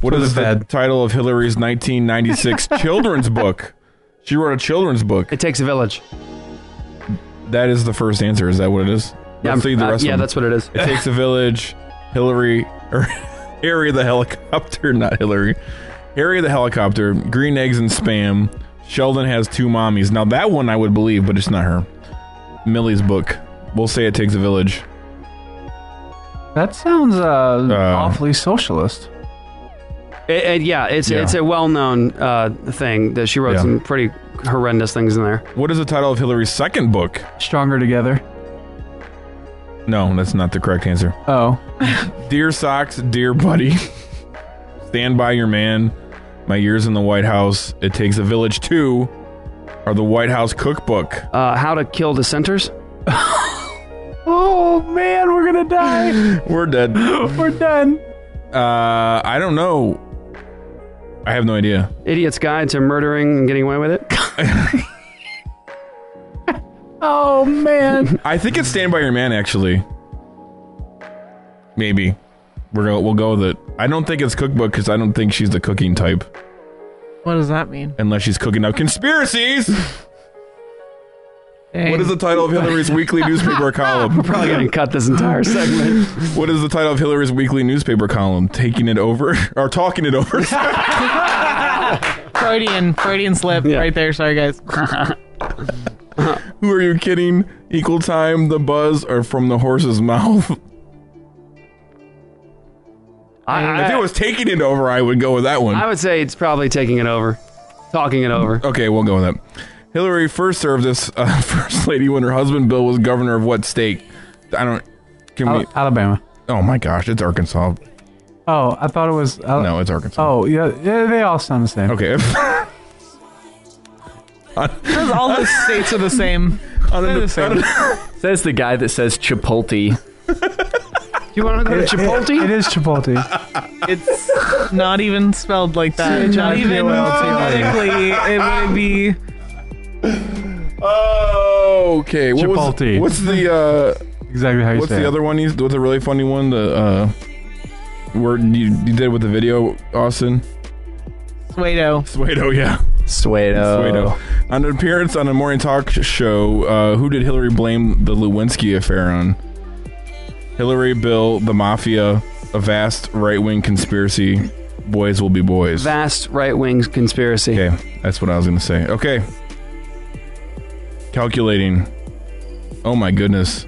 What is the the Fed. title of Hillary's 1996 children's book? She wrote a children's book. It takes a village. That is the first answer. Is that what it is? Yeah, Let's see the uh, yeah, of that's what it is. It takes a village. Hillary or Harry the helicopter, not Hillary. Harry the helicopter. Green eggs and spam. Sheldon has two mommies. Now that one I would believe, but it's not her. Millie's book. We'll say it takes a village. That sounds uh, awfully socialist. It, it- yeah, it's Yeah. it's a well-known uh, thing that she wrote Yeah. some pretty horrendous things in there. What is the title of Hillary's second book? Stronger together. No, that's not the correct answer. Oh. Dear Socks, dear buddy. Stand by your man. My years in the White House. It takes a village two. are the White House cookbook. Uh, How to Kill Dissenters. Oh man, we're gonna die. We're dead. we're done. Uh, I don't know. I have no idea. Idiot's Guide to Murdering and Getting Away with It. Oh man. I think it's Stand by Your Man, actually. Maybe. We're go, we'll go with it. I don't think it's cookbook because I don't think she's the cooking type What does that mean? unless she's cooking up conspiracies. Dang. What is the title of Hillary's weekly newspaper column? We're probably gonna cut this entire segment. What is the title of Hillary's weekly newspaper column? Taking it over or talking it over? Freudian, Freudian slip right there. Sorry, guys. Who are you kidding? Equal time, the buzz, or from the horse's mouth? I- if it was taking it over, I would go with that one. I would say it's probably taking it over, talking it over. Okay, we'll go with that. Hillary first served as uh, first lady when her husband Bill was governor of what state? I don't. Can we? Alabama. Oh my gosh, it's Arkansas. Oh, I thought it was. Al- No, it's Arkansas. Oh, yeah, yeah, they all sound the same. Okay. Because all the states are the same. They're the same. Says the guy that says Chipotle. You want to go to It- it- Chipotle? it is Chipotle. It's not even spelled like that. Not even phonetically. It would be. Oh, okay. What was- Chipotle. what's the uh, exactly how you what's say the it. other one? You, what's a really funny one? The uh, word you, you did with the video, Austin. Suedo. Suedo, yeah. Suedo. Suedo. On an appearance on a morning talk show, uh, who did Hillary blame the Lewinsky affair on? Hillary, Bill, the mafia, a vast right wing conspiracy. Boys will be boys. Vast right wing conspiracy. Okay, that's what I was going to say. Okay. Calculating. Oh my goodness.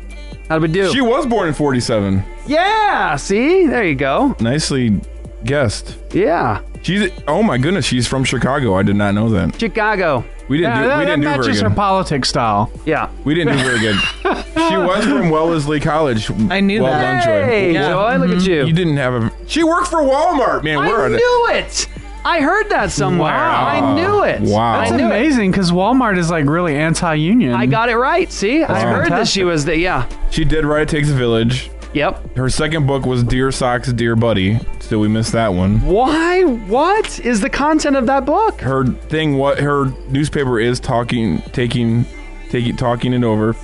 How'd we do? She was born in 47. yeah. See, there you go. Nicely guessed. Yeah. She's oh my goodness, she's from Chicago. I did not know that. Chicago. We didn't Yeah, do that, we didn't that do very matches her good. politics style. Yeah. We didn't do very good. she was from Wellesley College. I knew well that. done, Joy. Hey, Yeah. Joy, look at mm-hmm. you. You didn't have a. She worked for Walmart, man. I We're at knew it. I heard that somewhere. Wow. I knew it. Wow. I That's knew it. amazing because Walmart is like really anti-union. I got it right. See, I That's heard that fantastic. she was the yeah. She did right. It Takes a Village. Yep. Her second book was Dear Socks, Dear Buddy. Still, we missed that one. Why? What is the content of that book? Her thing, what her newspaper is talking, taking, taking, talking it over.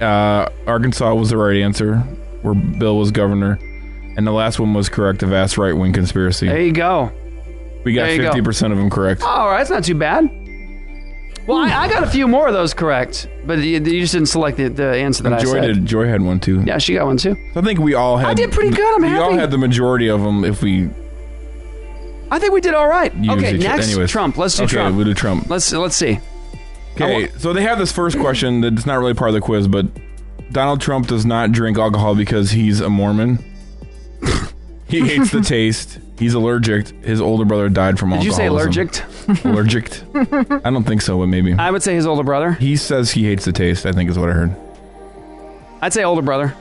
Uh, Arkansas was the right answer, where Bill was governor, and the last one was correct. A vast right wing conspiracy. There you go. we got there you go. fifty percent of them correct. All right, that's not too bad. Well, I, I got a few more of those correct, but you, you just didn't select the, the answer that I Joy said. did. Joy had one too. Yeah, she got one too. I think we all had. I did pretty good. I'm we all had the majority of them. If we I think we did all right. okay, next anyways. Trump. Let's do okay, Trump. We'll do Trump. Let's let's see. Okay, so they have this first question that's not really part of the quiz, but Donald Trump does not drink alcohol because he's a Mormon. he hates the taste. He's allergic. His older brother died from Did you say allergic? allergic? I don't think so, but maybe. I would say his older brother. He says he hates the taste. I think is what I heard. I'd say older brother.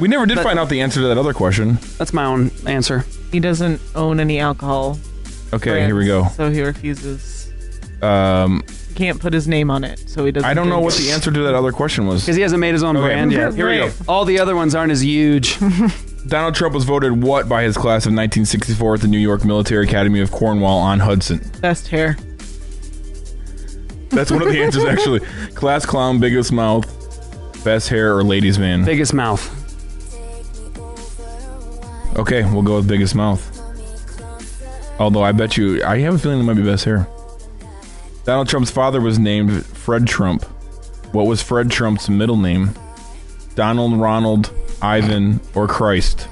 We never did But- find out the answer to that other question. That's my own answer. He doesn't own any alcohol. Okay, here we go. So he refuses. Um, He can't put his name on it, so he doesn't. I don't know drink what it. the answer to that other question was. Because he hasn't made his own Okay, brand yet. Here we go. All the other ones aren't as huge. Donald Trump was voted what by his class of 1964 at the New York Military Academy of Cornwall on Hudson? Best hair. That's one of the answers, actually. Class clown, biggest mouth, best hair, or ladies' man. Biggest mouth. Okay, we'll go with biggest mouth. Although I bet you, I have a feeling it might be best hair. Donald Trump's father was named Fred Trump. What was Fred Trump's middle name? Donald, Ronald, Ivan, or Christ?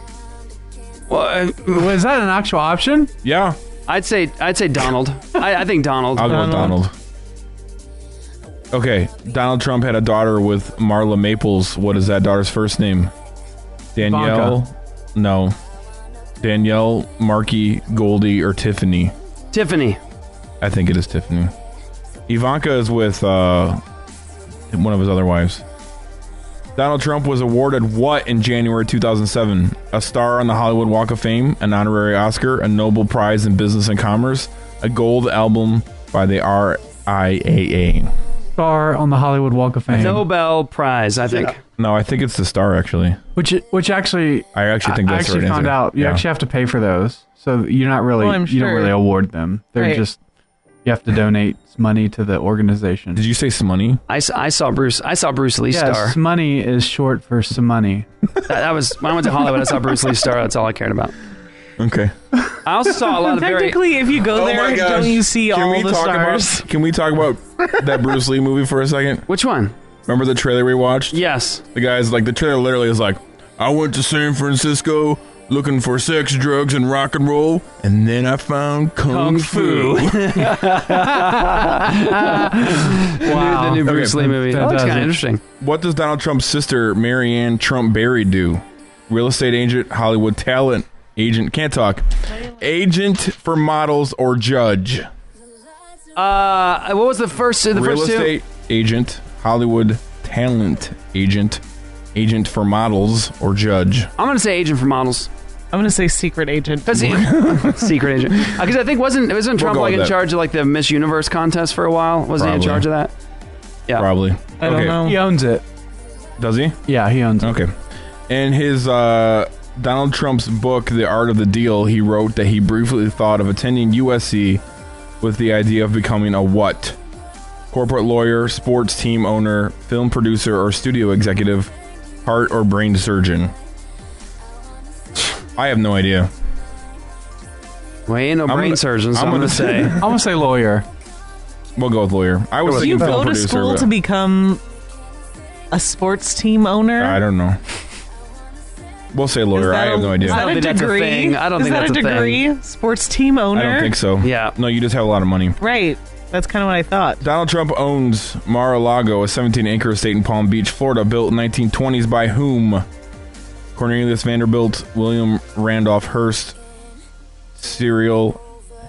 Well, Was that an actual option? Yeah, I'd say I'd say Donald. I, I think Donald. I'll go with Donald. Okay, Donald Trump had a daughter with Marla Maples. What is that daughter's first name? Danielle? No. Danielle, Marky, Goldie, or Tiffany? Tiffany. I think it is Tiffany. Ivanka is with uh, one of his other wives. Donald Trump was awarded what in January 2007? A star on the Hollywood Walk of Fame, an honorary Oscar, a Nobel Prize in Business and Commerce, a gold album by the RIAA. Star on the Hollywood Walk of Fame. Nobel Prize, I think. No, I think it's the star actually. Which which actually I actually think I that's the actually right found answer. out you Yeah. actually have to pay for those. So you're not really Well, I'm you don't really award them. They're Right. just You have to donate money to the organization. Did you say some money? I, s- I saw Bruce. I saw Bruce Lee Yeah, star. money is short for some money. That, that was when I went to Hollywood. I saw Bruce Lee star. That's all I cared about. Okay. I also saw a lot of very. Technically, if you go Oh there, don't you see Can all we the talk stars? About, can we talk about that Bruce Lee movie for a second? Which one? Remember the trailer we watched? Yes. The guy's like the trailer literally is like, I went to San Francisco looking for sex, drugs, and rock and roll, and then I found kung, Kung fu. Fu. wow. The new Bruce Lee movie. That looks kind of interesting. What does Donald Trump's sister, Maryanne Trump Barry, do? Real estate agent, Hollywood talent agent, can't talk. Agent for models or judge? Uh, what was the first? The Real first two? estate agent, Hollywood talent agent, agent for models or judge? I'm gonna say agent for models. I'm gonna say secret agent. That's secret agent. Because I think wasn't wasn't We'll Trump go like with in that. charge of like the Miss Universe contest for a while? Wasn't he in Probably. charge of that? Yeah. Probably. I don't okay. know. He owns it. Does he? Yeah, he owns it. Okay. In his uh, Donald Trump's book, The Art of the Deal, he wrote that he briefly thought of attending USC with the idea of becoming a what? Corporate lawyer, sports team owner, film producer, or studio executive, heart or brain surgeon. I have no idea. Well, ain't no I'm brain gonna- surgeon, so I'm I'm, gonna, gonna say. I'm gonna say lawyer. We'll go with lawyer. I was Do thinking you film go to producer. school but to become a sports team owner? I don't know. We'll say lawyer. I have a- no idea. Is that don't a think that's a degree? thing. I don't is think that that's a a thing. degree? Sports team owner? I don't think so. Yeah. No, you just have a lot of money. Right. That's kind of what I thought. Donald Trump owns Mar-a-Lago, a 17-acre estate in Palm Beach, Florida, built in 1920s by whom? Cornelius Vanderbilt, William Randolph Hearst, Cereal,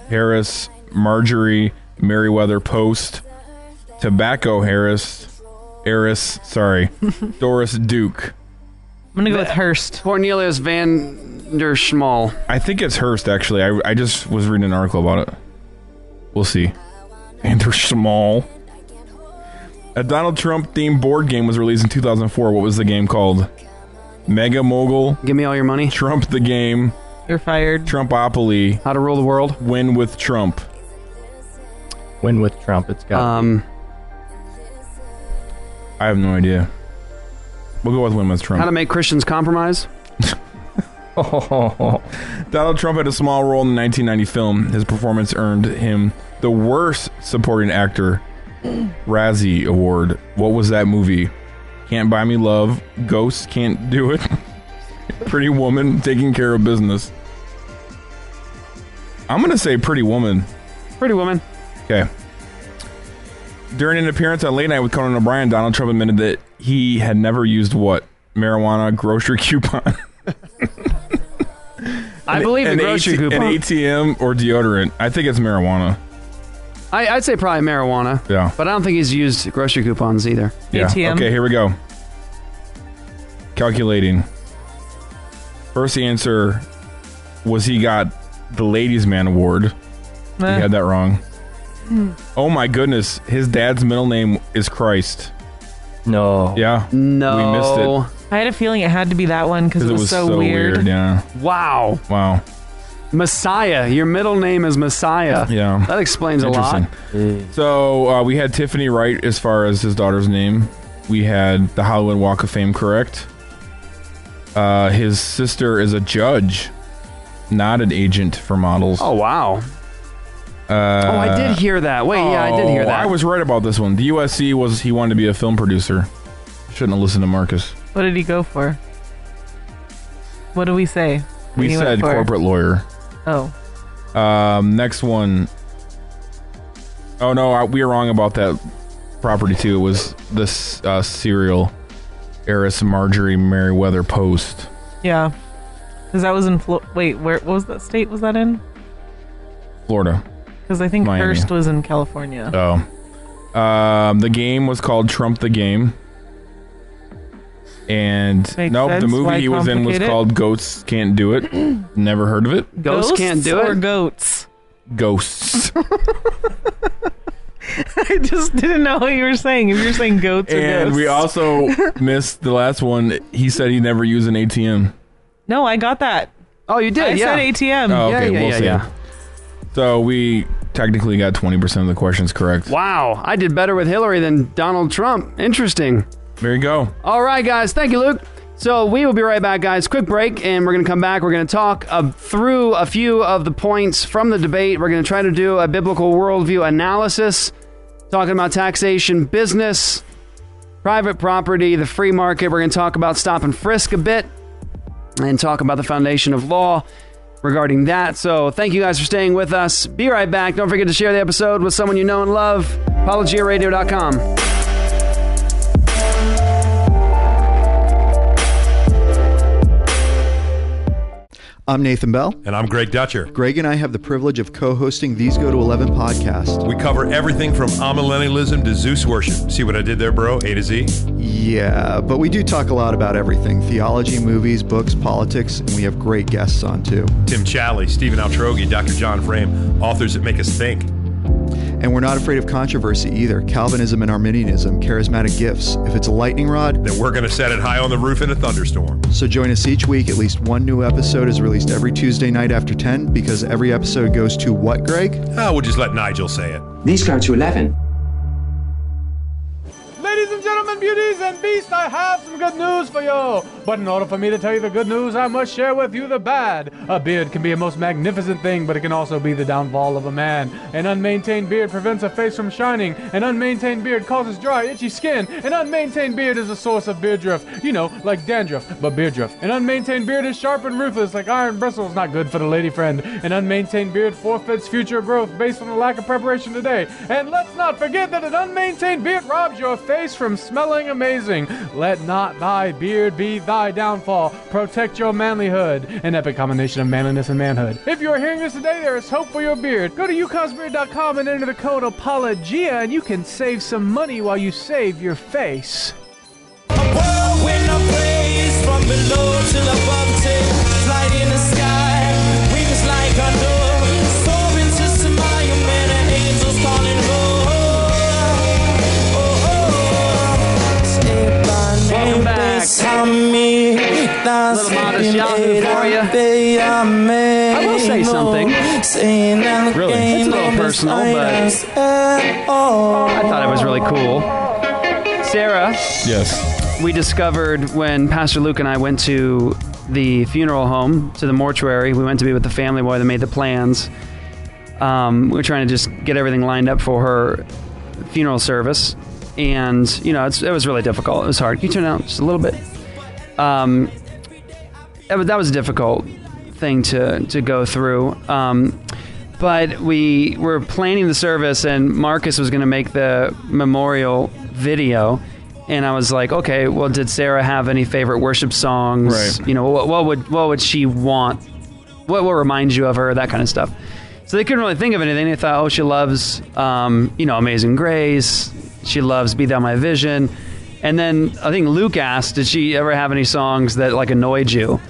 Harris, Marjorie Merriweather Post, Tobacco Harris, Harris, sorry, Doris Duke. I'm gonna go with Hearst. Cornelius Van der Schmal. I think it's Hearst, actually. I, I just was reading an article about it. We'll see. Vander Small. A Donald Trump themed board game was released in 2004. What was the game called? Mega Mogul. Give me all your money. Trump the game. You're fired. Trumpopoly. How to rule the world. Win with Trump. Win with Trump. It's got. Um, I have no idea. We'll go with Win with Trump. how to make Christians compromise. Donald Trump had a small role in the 1990 film. His performance earned him the worst supporting actor Razzie Award. What was that movie? Can't Buy Me Love, Ghosts Can't Do It, Pretty Woman, Taking Care of Business. I'm going to say Pretty Woman. Pretty woman. Okay. During an appearance on Late Night with Conan O'Brien, Donald Trump admitted that he had never used what? Marijuana grocery coupon. I believe the an grocery AT- coupon. An ATM or deodorant. I think it's marijuana. I, I'd say probably marijuana. Yeah. But I don't think he's used grocery coupons either. Yeah. ATM. Okay, here we go. Calculating. First answer was he got the Ladies Man Award. He Eh. had that wrong. Oh my goodness, his dad's middle name is Christ. no. Yeah. No. We missed it. I had a feeling it had to be that one because Because it, was so, weird. Yeah. Wow. Wow. Messiah. Your middle name is Messiah. Yeah. That explains a lot. Interesting. So uh, we had Tiffany right as far as his daughter's name. We had the Hollywood Walk of Fame correct. Uh, his sister is a judge, not an agent for models. Oh, wow. Uh, Oh, I did hear that. Wait, yeah, I did hear oh, that. I was right about this one. The USC was he wanted to be a film producer. Shouldn't have listened to Marcus. What did he go for? What do we say? We He went said for- corporate lawyer. Oh, Um, next one. Oh no, I, we were wrong about that property too. It was this uh, cereal heiress Marjorie Merriweather Post. yeah. Because that was in Flo- wait, where what was that state? Was that in? Florida. Because I think Miami. Hearst was in California. Oh. Um, the game was called Trump the Game. And Makes nope, the movie Why he was in was complicate it? called Goats Can't Do It. Never heard of it. Ghosts, can't do it or it. goats. Ghosts. I just didn't know what you were saying. If you're saying goats or and ghosts. we also missed the last one. He said he never used an ATM. no, I got that. Oh, you did? I yeah. said ATM. Oh, Yeah, okay, yeah, we'll yeah, see. yeah. So we technically got 20% of the questions correct. Wow, I did better with Hillary than Donald Trump. Interesting. There you go. All right, guys. Thank you, Luke. So we will be right back, guys. Quick break, and we're going to come back. We're going to talk uh, through a few of the points from the debate. We're going to try to do a biblical worldview analysis, talking about taxation, business, private property, the free market. We're going to talk about stop and frisk a bit, and talk about the foundation of law regarding that. So thank you guys for staying with us. Be right back. Don't forget to share the episode with someone you know and love. ApologiaRadio.com. I'm Nathan Bell. And I'm Greg Dutcher. Greg and I have the privilege of co hosting These Go to 11 podcast. We cover everything from amillennialism to Zeus worship. See what I did there, bro? A to Z? Yeah, but we do talk a lot about everything theology, movies, books, politics, and we have great guests on too. Tim Challies, Stephen Altrogge, Dr. John Frame, authors that make us think. And we're not afraid of controversy either. Calvinism and Arminianism, charismatic gifts. If it's a lightning rod, then we're going to set it high on the roof in a thunderstorm. So join us each week. At least one new episode is released every Tuesday night after 10 because every episode goes to what, Greg? Oh, we'll just let Nigel say it. These go to 11. Ladies and gentlemen, beauties and beasts, I have some good news for you. But in order for me to tell you the good news, I must share with you the bad. A beard can be a most magnificent thing, but it can also be the downfall of a man. An unmaintained beard prevents a face from shining. An unmaintained beard causes dry, itchy skin. An unmaintained beard is a source of beard drift. You know, like dandruff, but beard drift. An unmaintained beard is sharp and ruthless, like iron bristles, not good for the lady friend. An unmaintained beard forfeits future growth based on the lack of preparation today. And let's not forget that an unmaintained beard robs your face from amazing. Let not thy beard be thy downfall. Protect your manlyhood. An epic combination of manliness and manhood. If you are hearing this today, there is hope for your beard. Go to ucosbeard.com and enter the code APOLOGIA, and you can save some money while you save your face. Below till above, flight in the sky, like Welcome back. Little Matisyahu for you. I will say something. Really? It's a little personal, but I thought it was really cool. Sarah. Yes. We discovered when Pastor Luke and I went to the funeral home, to the mortuary, we went to be with the family boy that made the plans. Um, we were trying to just get everything lined up for her funeral service. And, you know, it's, it was really difficult. It was hard. Can you turn it out just a little bit? Um, that was, that was a difficult thing to, to go through. Um, but we were planning the service, and Marcus was going to make the memorial video. And I was like, okay, well, did Sarah have any favorite worship songs? Right. You know, what, what would what would she want? What will remind you of her? That kind of stuff. So they couldn't really think of anything. They thought, oh, she loves, um, you know, Amazing Grace. She loves Be Thou My Vision. And then I think Luke asked, did she ever have any songs that like annoyed you?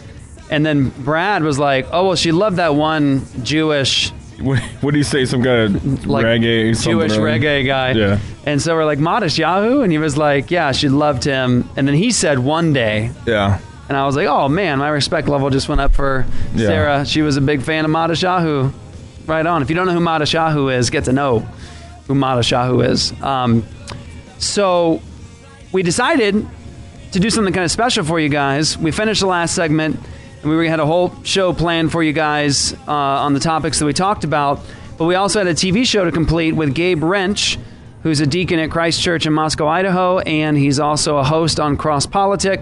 And then Brad was like, oh, well, she loved that one Jewish. What, what do you say? Some kind of Like reggae, Jewish reggae guy. Yeah. And so we're like, Matisyahu? And he was like, yeah, she loved him. And then he said, one day. Yeah. And I was like, oh man, my respect level just went up for Yeah. Sarah. She was a big fan of Matisyahu. Right on. If you don't know who Matisyahu is, get to know who Matisyahu is. Um, so we decided to do something kind of special for you guys. We finished the last segment, and we had a whole show planned for you guys uh, on the topics that we talked about. But we also had a TV show to complete with Gabe Rench, who's a deacon at Christ Church in Moscow, Idaho, and he's also a host on Cross Politic.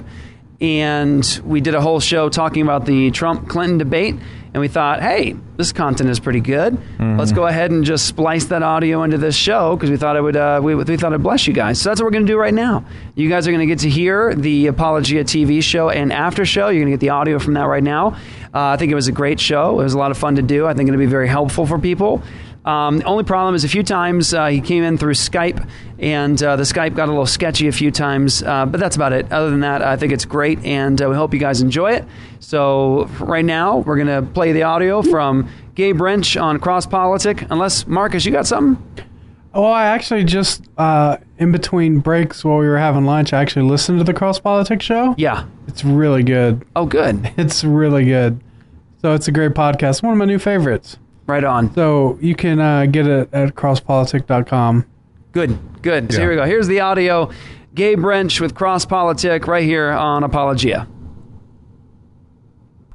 And we did a whole show talking about the Trump Clinton debate. And we thought, hey, this content is pretty good. Let's go ahead and just splice that audio into this show because we thought it would. Uh, we, we thought it'd bless you guys. So that's what we're going to do right now. You guys are going to get to hear the Apologia TV show and after show. You're going to get the audio from that right now. Uh, I think it was a great show. It was a lot of fun to do. I think it'll be very helpful for people. Um, the only problem is a few times uh, he came in through Skype, and uh, the Skype got a little sketchy a few times, uh, but that's about it. Other than that, I think it's great, and uh, we hope you guys enjoy it. So, right now, we're going to play the audio from Gabe Rench on Cross Politic. Unless, Marcus, you got something? Oh, I actually just uh, in between breaks while we were having lunch, I actually listened to the Cross Politics show. Yeah, it's really good. Oh, good. It's really good. So it's a great podcast. One of my new favorites. Right on. So you can uh, get it at crosspolitic.com. Good, good. So Yeah. here we go. Here's the audio. Gabe Rench with Cross Politic right here on Apologia.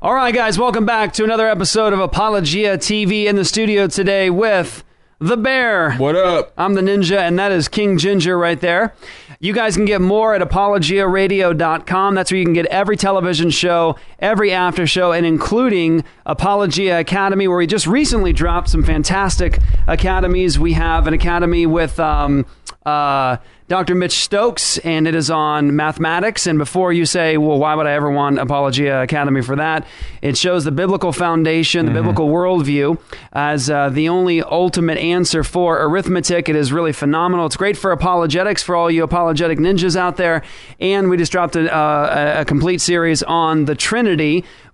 All right, guys, welcome back to another episode of Apologia TV in the studio today with the Bear. What up? I'm the Ninja, and that is King Ginger right there. You guys can get more at apologiaradio.com. That's where you can get every television show, every after show, and including Apologia Academy, where we just recently dropped some fantastic academies. We have an academy with um, uh, Dr. Mitch Stokes, and it is on mathematics. And before you say, well, why would I ever want Apologia Academy for that? It shows the biblical foundation, the biblical worldview, as uh, the only ultimate answer for arithmetic. It is really phenomenal. It's great for apologetics for all you apologetic ninjas out there. And we just dropped a, uh, a a complete series on the Trinity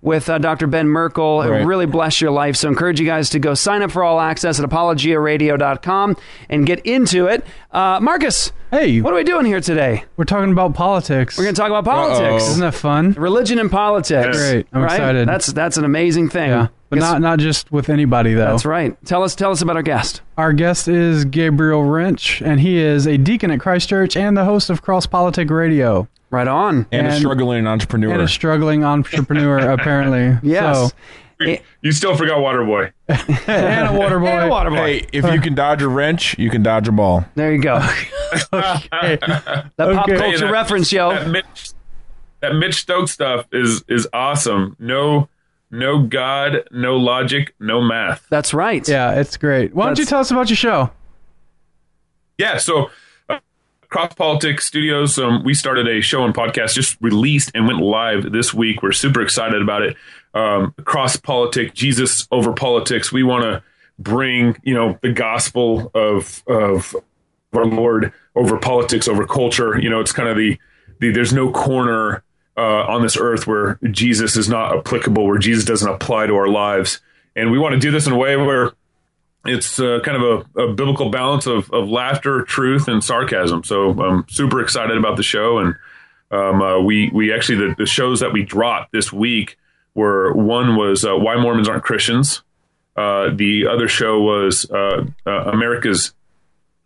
with uh, Dr. Ben Merkle. It really bless your life. So, encourage you guys to go sign up for all access at apologiaradio.com and get into it. Uh, Marcus, hey, what are we doing here today? We're talking about politics. We're going to talk about politics. Isn't that fun? Religion and politics. Great. I'm right? excited. That's that's an amazing thing. Yeah, but not not just with anybody though. That's right. Tell us tell us about our guest. Our guest is Gabriel Rench, and he is a deacon at Christ Church and the host of Cross Politic Radio. Right on. And, a struggling entrepreneur. And a struggling entrepreneur, apparently. Yes. So, You still forgot Waterboy. and a water boy. And a water boy. Hey, if you can dodge a wrench, you can dodge a ball. There you go. that pop culture reference, yo. That Mitch, that Mitch Stokes stuff is is awesome. No, no God, no logic, no math. That's right. Yeah, it's great. Why don't you tell us about your show? Yeah, so Cross Politics Studios, um, we started a show and podcast just released and went live this week. We're super excited about it. Um, Cross Politics, Jesus over politics. We want to bring you know the gospel of of our Lord over politics, over culture. You know, it's kind of the the there's no corner uh, on this earth where Jesus is not applicable, where Jesus doesn't apply to our lives, and we want to do this in a way where it's uh, kind of a, a biblical balance of, of laughter, truth, and sarcasm. So I'm super excited about the show, and um, uh, we we actually the, the shows that we dropped this week were one was uh, why Mormons aren't Christians. Uh, the other show was uh, uh, America's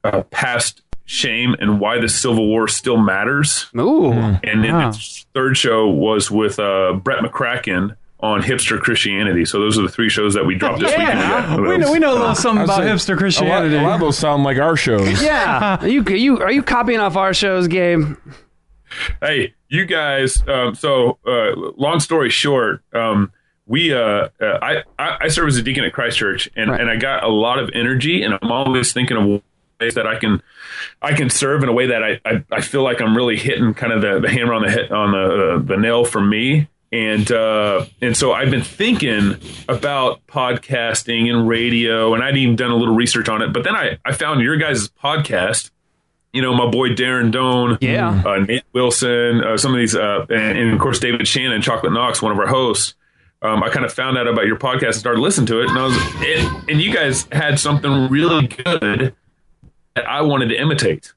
uh, past shame and why the Civil War still matters. Ooh, and then wow. the third show was with uh, Brett McCracken on hipster Christianity. So those are the three shows that we dropped this week. Yeah, we know, we know a little something about hipster Christianity. A lot, a lot of those sound like our shows. Yeah. Are you you are you copying off our shows, Gabe? hey, you guys. Um, so, uh, long story short, um, we uh, uh, I, I I serve as a deacon at Christ Church, and and I got a lot of energy, and I'm always thinking of ways that I can I can serve in a way that I I, I feel like I'm really hitting kind of the, the hammer on the hit on the uh, the nail for me. And uh, and so I've been thinking about podcasting and radio, and I'd even done a little research on it. But then I, I found your guys' podcast, you know, my boy Darren Doane, Yeah. uh, Nate Wilson, uh, some of these, uh, and, and of course David Shannon, Chocolate Knox, one of our hosts. Um, I kind of found out about your podcast and started listening to it, and I was, it, and you guys had something really good that I wanted to imitate.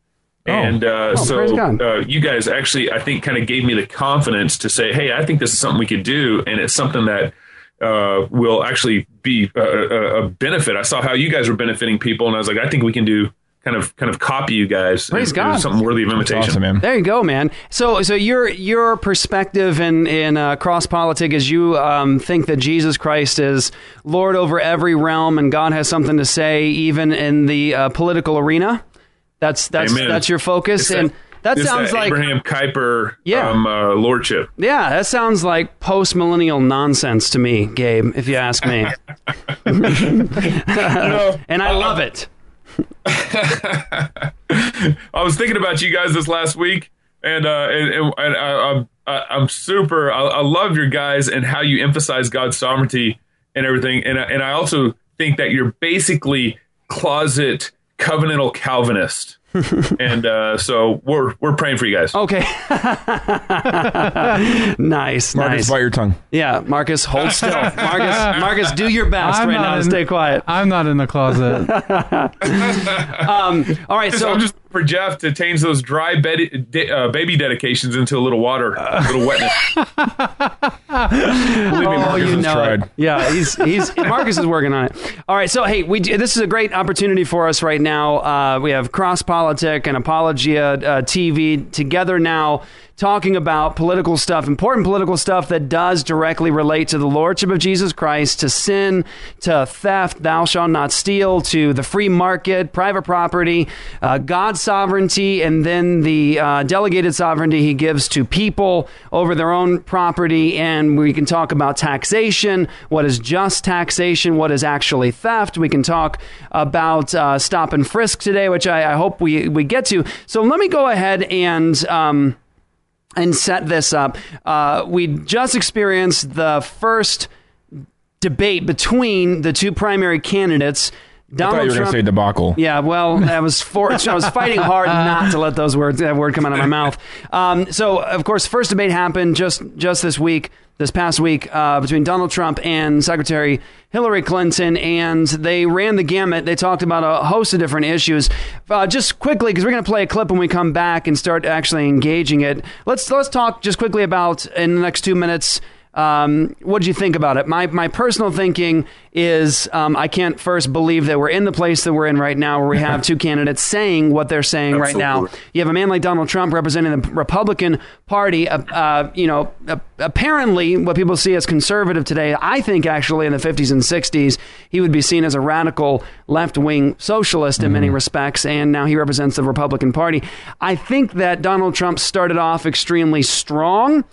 And uh, Oh, so uh, you guys actually, I think, kind of gave me the confidence to say, "Hey, I think this is something we could do, and it's something that uh, will actually be a, a, a benefit." I saw how you guys were benefiting people, and I was like, "I think we can do kind of kind of copy you guys. Praise and do God. something worthy of imitation." There you go, man. So, so your your perspective in in uh, cross politic is you um, think that Jesus Christ is Lord over every realm, and God has something to say even in the uh, political arena. That's that's Amen. that's your focus, It's and that it's sounds like Abraham Kuyper, Yeah. um, uh, lordship. yeah, that sounds like post millennial nonsense to me, Gabe. If you ask me, and I love it. I was thinking about you guys this last week, and uh, and, and, and I, I'm I- I'm super. I, I love your guys and how you emphasize God's sovereignty and everything, and and I also think that you're basically closet covenantal Calvinist, and uh, so we're we're praying for you guys. Okay, nice, Marcus, nice. bite your tongue. Yeah, Marcus, hold still. Marcus, Marcus, do your best I'm right not now. to in- Stay quiet. I'm not in the closet. um, all right, so I'm just for Jeff to change those dry bed, uh, baby dedications into a little water, a little wetness. Believe me, Marcus has tried. It. Yeah, he's he's Marcus is working on it. All right, so hey, we this is a great opportunity for us right now. Uh, we have Cross Politic and Apologia uh, TV together now talking about political stuff, important political stuff that does directly relate to the lordship of Jesus Christ, to sin, to theft, thou shalt not steal, to the free market, private property, uh, God's sovereignty, and then the uh, delegated sovereignty he gives to people over their own property. And we can talk about taxation, what is just taxation, what is actually theft. We can talk about uh, stop and frisk today, which I, I, hope we, we get to. So let me go ahead and. Um, and set this up. Uh, we just experienced the first debate between the two primary candidates. Donald I thought you were going to say debacle. Yeah, well, I was for, I was fighting hard not to let those words that word come out of my mouth. Um, so, of course, first debate happened just just this week this past week uh, between Donald Trump and Secretary Hillary Clinton, and they ran the gamut. They talked about a host of different issues. Uh, just quickly, because we're going to play a clip when we come back and start actually engaging it. Let's let's talk just quickly about in the next two minutes um, what did you think about it? My my personal thinking is um, I can't first believe that we're in the place that we're in right now, where we have two candidates saying what they're saying right now. You have a man like Donald Trump representing the Republican Party. Uh, uh, you know, uh, apparently what people see as conservative today, I think actually in the 50s and 60s he would be seen as a radical left wing socialist in mm-hmm. many respects, and now he represents the Republican Party. I think that Donald Trump started off extremely strong.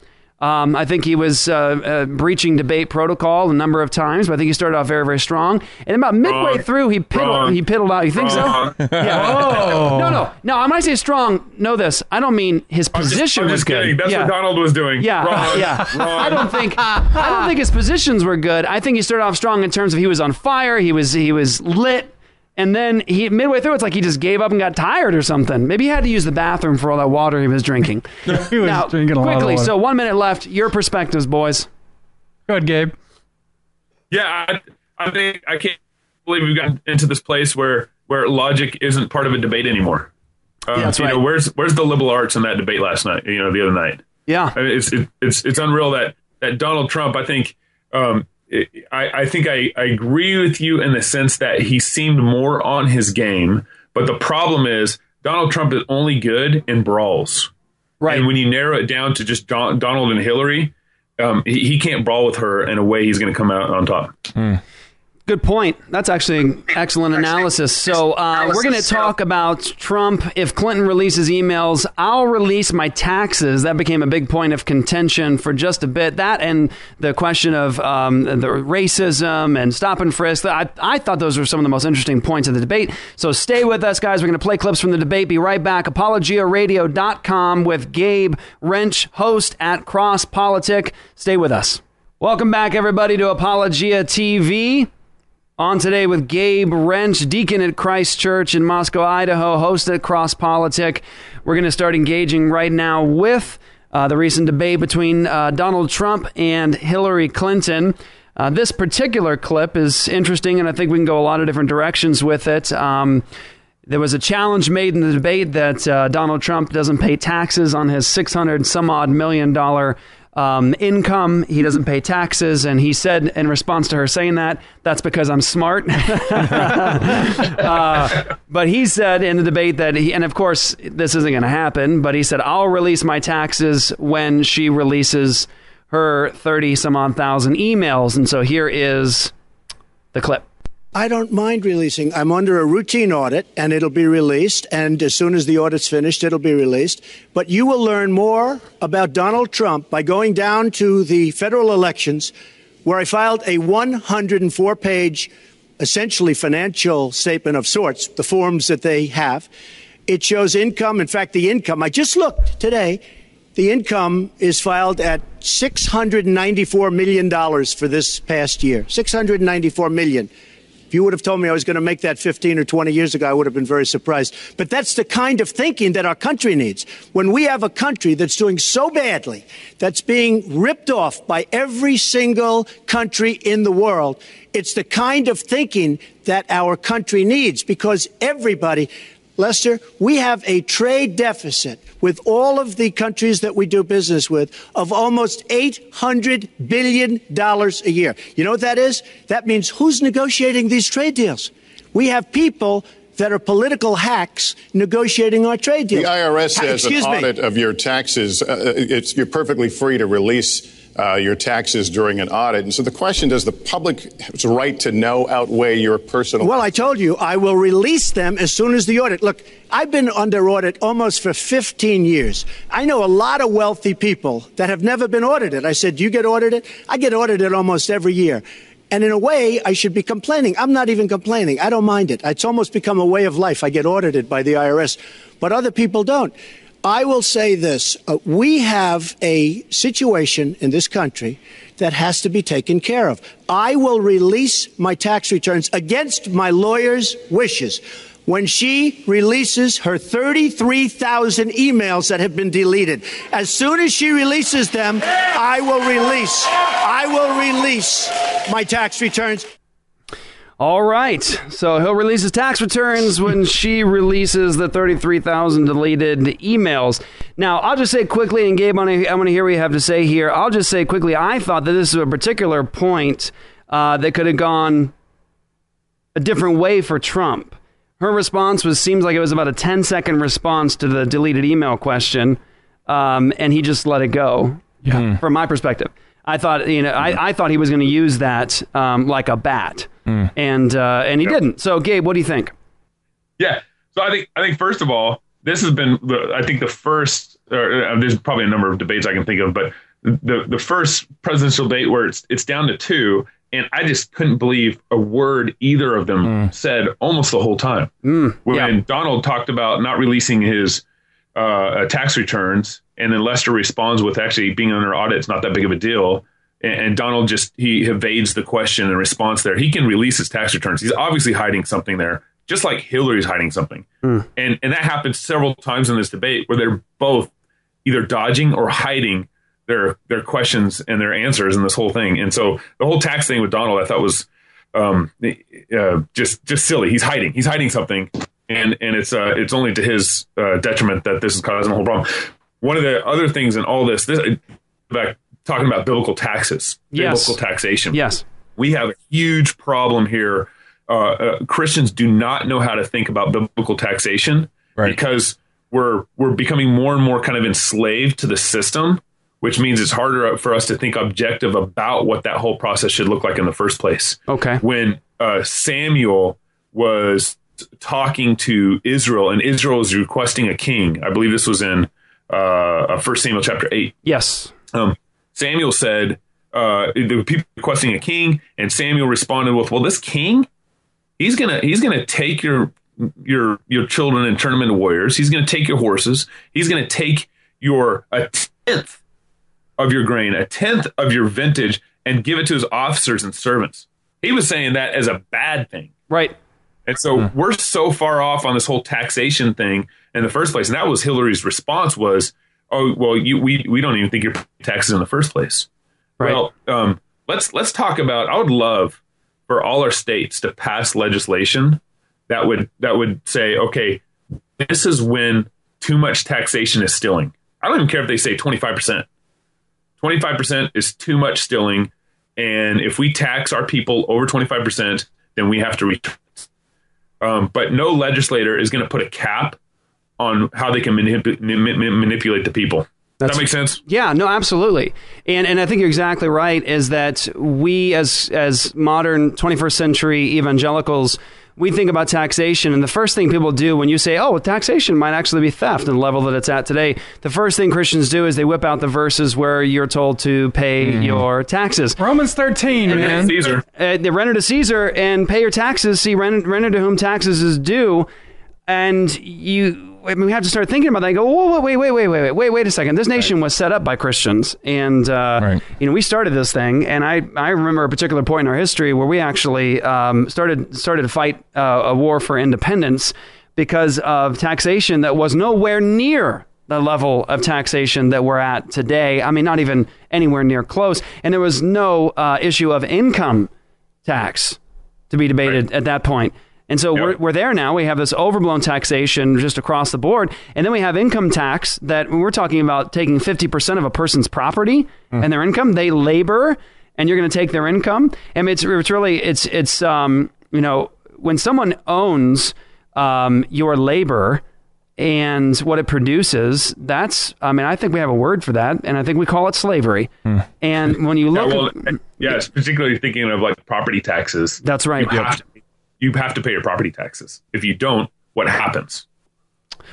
Um, I think he was uh, uh, breaching debate protocol a number of times, but I think he started off very, very strong. And about midway Wrong. through, he piddled, Wrong. he piddled out. You think Wrong. so? Yeah. Oh. No, no, no. When I say strong, know this. I don't mean his I'm just- position I'm was just good. That's yeah. what Donald was doing. Yeah, Wrong. yeah. Wrong. I don't think I don't think his positions were good. I think he started off strong in terms of he was on fire. He was he was lit. And then he midway through, it's like he just gave up and got tired or something. Maybe he had to use the bathroom for all that water he was drinking. he was now, drinking a lot of quickly. water. So one minute left. Your perspectives, boys. Go ahead, Gabe. Yeah, I, I think I can't believe we've gotten into this place where where logic isn't part of a debate anymore. Um, Yeah, that's you right. know, where's where's the liberal arts in that debate last night? You know, the other night. Yeah, I mean, it's it, it's it's unreal that that Donald Trump. I think um, it, I I think I, I agree with you in the sense that he seemed more on his game, but the problem is Donald Trump is only good in brawls. Right. And when you narrow it down to just Don, Donald and Hillary, um, he, he can't brawl with her in a way he's going to come out on top. Good point. That's actually an excellent analysis. So uh, we're going to talk about Trump. If Clinton releases emails, I'll release my taxes. That became a big point of contention for just a bit. That and the question of um, the racism and stop and frisk. I, I thought those were some of the most interesting points of the debate. So stay with us, guys. We're going to play clips from the debate. Be right back. ApologiaRadio.com with Gabe Rench, host at Cross Politic. Stay with us. Welcome back, everybody, to Apologia TV. On today with Gabe Rench, deacon at Christ Church in Moscow, Idaho, host at Cross Politic. We're going to start engaging right now with uh, the recent debate between uh, Donald Trump and Hillary Clinton. Uh, this particular clip is interesting, and I think we can go a lot of different directions with it. Um, there was a challenge made in the debate that uh, Donald Trump doesn't pay taxes on his 600 some odd million dollar um, income. He doesn't pay taxes. And he said, in response to her saying that, that's because I'm smart. uh, but he said in the debate that he, and of course, this isn't going to happen, but he said, I'll release my taxes when she releases her 30 some odd thousand emails. And so here is the clip. I don't mind releasing. I'm under a routine audit and it'll be released. And as soon as the audit's finished, it'll be released. But you will learn more about Donald Trump by going down to the federal elections where I filed a 104 page, essentially financial statement of sorts, the forms that they have. It shows income. In fact, the income, I just looked today, the income is filed at $694 million for this past year. $694 million. If you would have told me I was going to make that 15 or 20 years ago, I would have been very surprised. But that's the kind of thinking that our country needs. When we have a country that's doing so badly, that's being ripped off by every single country in the world, it's the kind of thinking that our country needs because everybody, Lester, we have a trade deficit with all of the countries that we do business with of almost $800 billion a year. You know what that is? That means who's negotiating these trade deals? We have people that are political hacks negotiating our trade deals. The. IRS has an Excuse me. audit of your taxes. Uh, it's, you're perfectly free to release uh, your taxes during an audit. And so the question does the public's right to know outweigh your personal. Well, I told you I will release them as soon as the audit. Look, I've been under audit almost for 15 years. I know a lot of wealthy people that have never been audited. I said, "Do you get audited?" I get audited almost every year. And in a way, I should be complaining. I'm not even complaining. I don't mind it. It's almost become a way of life. I get audited by the IRS, but other people don't. I will say this uh, we have a situation in this country that has to be taken care of. I will release my tax returns against my lawyer's wishes. When she releases her 33,000 emails that have been deleted, as soon as she releases them, I will release, I will release my tax returns. All right. So he'll release his tax returns when she releases the 33,000 deleted emails. Now, I'll just say quickly, and Gabe, I want to hear what you have to say here. I'll just say quickly, I thought that this is a particular point uh, that could have gone a different way for Trump. Her response was seems like it was about a 10 second response to the deleted email question, um, and he just let it go. Yeah. From my perspective, I thought you know I, I thought he was going to use that um, like a bat, and uh, and he didn't. So, Gabe, what do you think? Yeah. So I think I think first of all, this has been the, I think the first. Or, uh, there's probably a number of debates I can think of, but the the first presidential debate where it's it's down to two, and I just couldn't believe a word either of them said almost the whole time. when Donald talked about not releasing his uh, uh, tax returns, and then Lester responds with actually being under audit is not that big of a deal. And, and Donald just he evades the question and response there. He can release his tax returns. He's obviously hiding something there, just like Hillary's hiding something. And and that happens several times in this debate where they're both either dodging or hiding their their questions and their answers in this whole thing. And so the whole tax thing with Donald, I thought was um, uh, just just silly. He's hiding. He's hiding something, and and it's uh, it's only to his uh, detriment that this is causing a whole problem. One of the other things in all this, this back talking about biblical taxes, Yes. biblical taxation. Yes, we have a huge problem here. Uh, uh, Christians do not know how to think about biblical taxation because we're we're becoming more and more kind of enslaved to the system, which means it's harder for us to think objective about what that whole process should look like in the first place. Okay. When uh, Samuel was talking to Israel, and Israel is requesting a king. I believe this was in uh, First Samuel chapter eight. Yes. Um, Samuel said uh, the people requesting a king, and Samuel responded with, "Well, this king, he's gonna he's gonna take your your your children and turn them into warriors. He's gonna take your horses. He's gonna take your a tenth of your grain, a tenth of your vintage, and give it to his officers and servants." He was saying that as a bad thing, right? And so we're so far off on this whole taxation thing in the first place, and that was Hillary's response was, "Oh, well, you we we don't even think you're paying taxes in the first place." Well, um, let's let's talk about. I would love for all our states to pass legislation that would that would say, okay, this is when too much taxation is stealing. I don't even care if they say twenty five percent. Twenty five percent is too much stealing, and if we tax our people over twenty five percent, then we have to return. Um, but no legislator is going to put a cap on how they can manip- manip- manipulate the people. Does that makes sense? Yeah, no, absolutely. And and I think you're exactly right is that we as as modern 21st century evangelicals we think about taxation and the first thing people do when you say, "Oh, taxation might actually be theft," and the level that it's at today, the first thing Christians do is they whip out the verses where you're told to pay your taxes. Romans 13, man. Caesar. Uh, they render to Caesar and pay your taxes. See, render, render to whom taxes is due, and you. I mean, we have to start thinking about that. And go, whoa, wait, wait, wait, wait, wait, wait, wait a second. This nation was set up by Christians, and uh, you know we started this thing. And I, I remember a particular point in our history where we actually um, started started to fight uh, a war for independence because of taxation that was nowhere near the level of taxation that we're at today. I mean, not even anywhere near close. And there was no uh, issue of income tax to be debated at that point. And so we're, we're there now. We have this overblown taxation just across the board. And then we have income tax that we're talking about taking 50% of a person's property and their income, they labor and you're going to take their income. And it's, it's really, it's, it's, um, you know, when someone owns um, your labor and what it produces, that's, I mean, I think we have a word for that. And I think we call it slavery. And when you look. Yeah, well, yeah, particularly thinking of like property taxes. That's right. You have, to, you have to pay your property taxes. If you don't, what happens?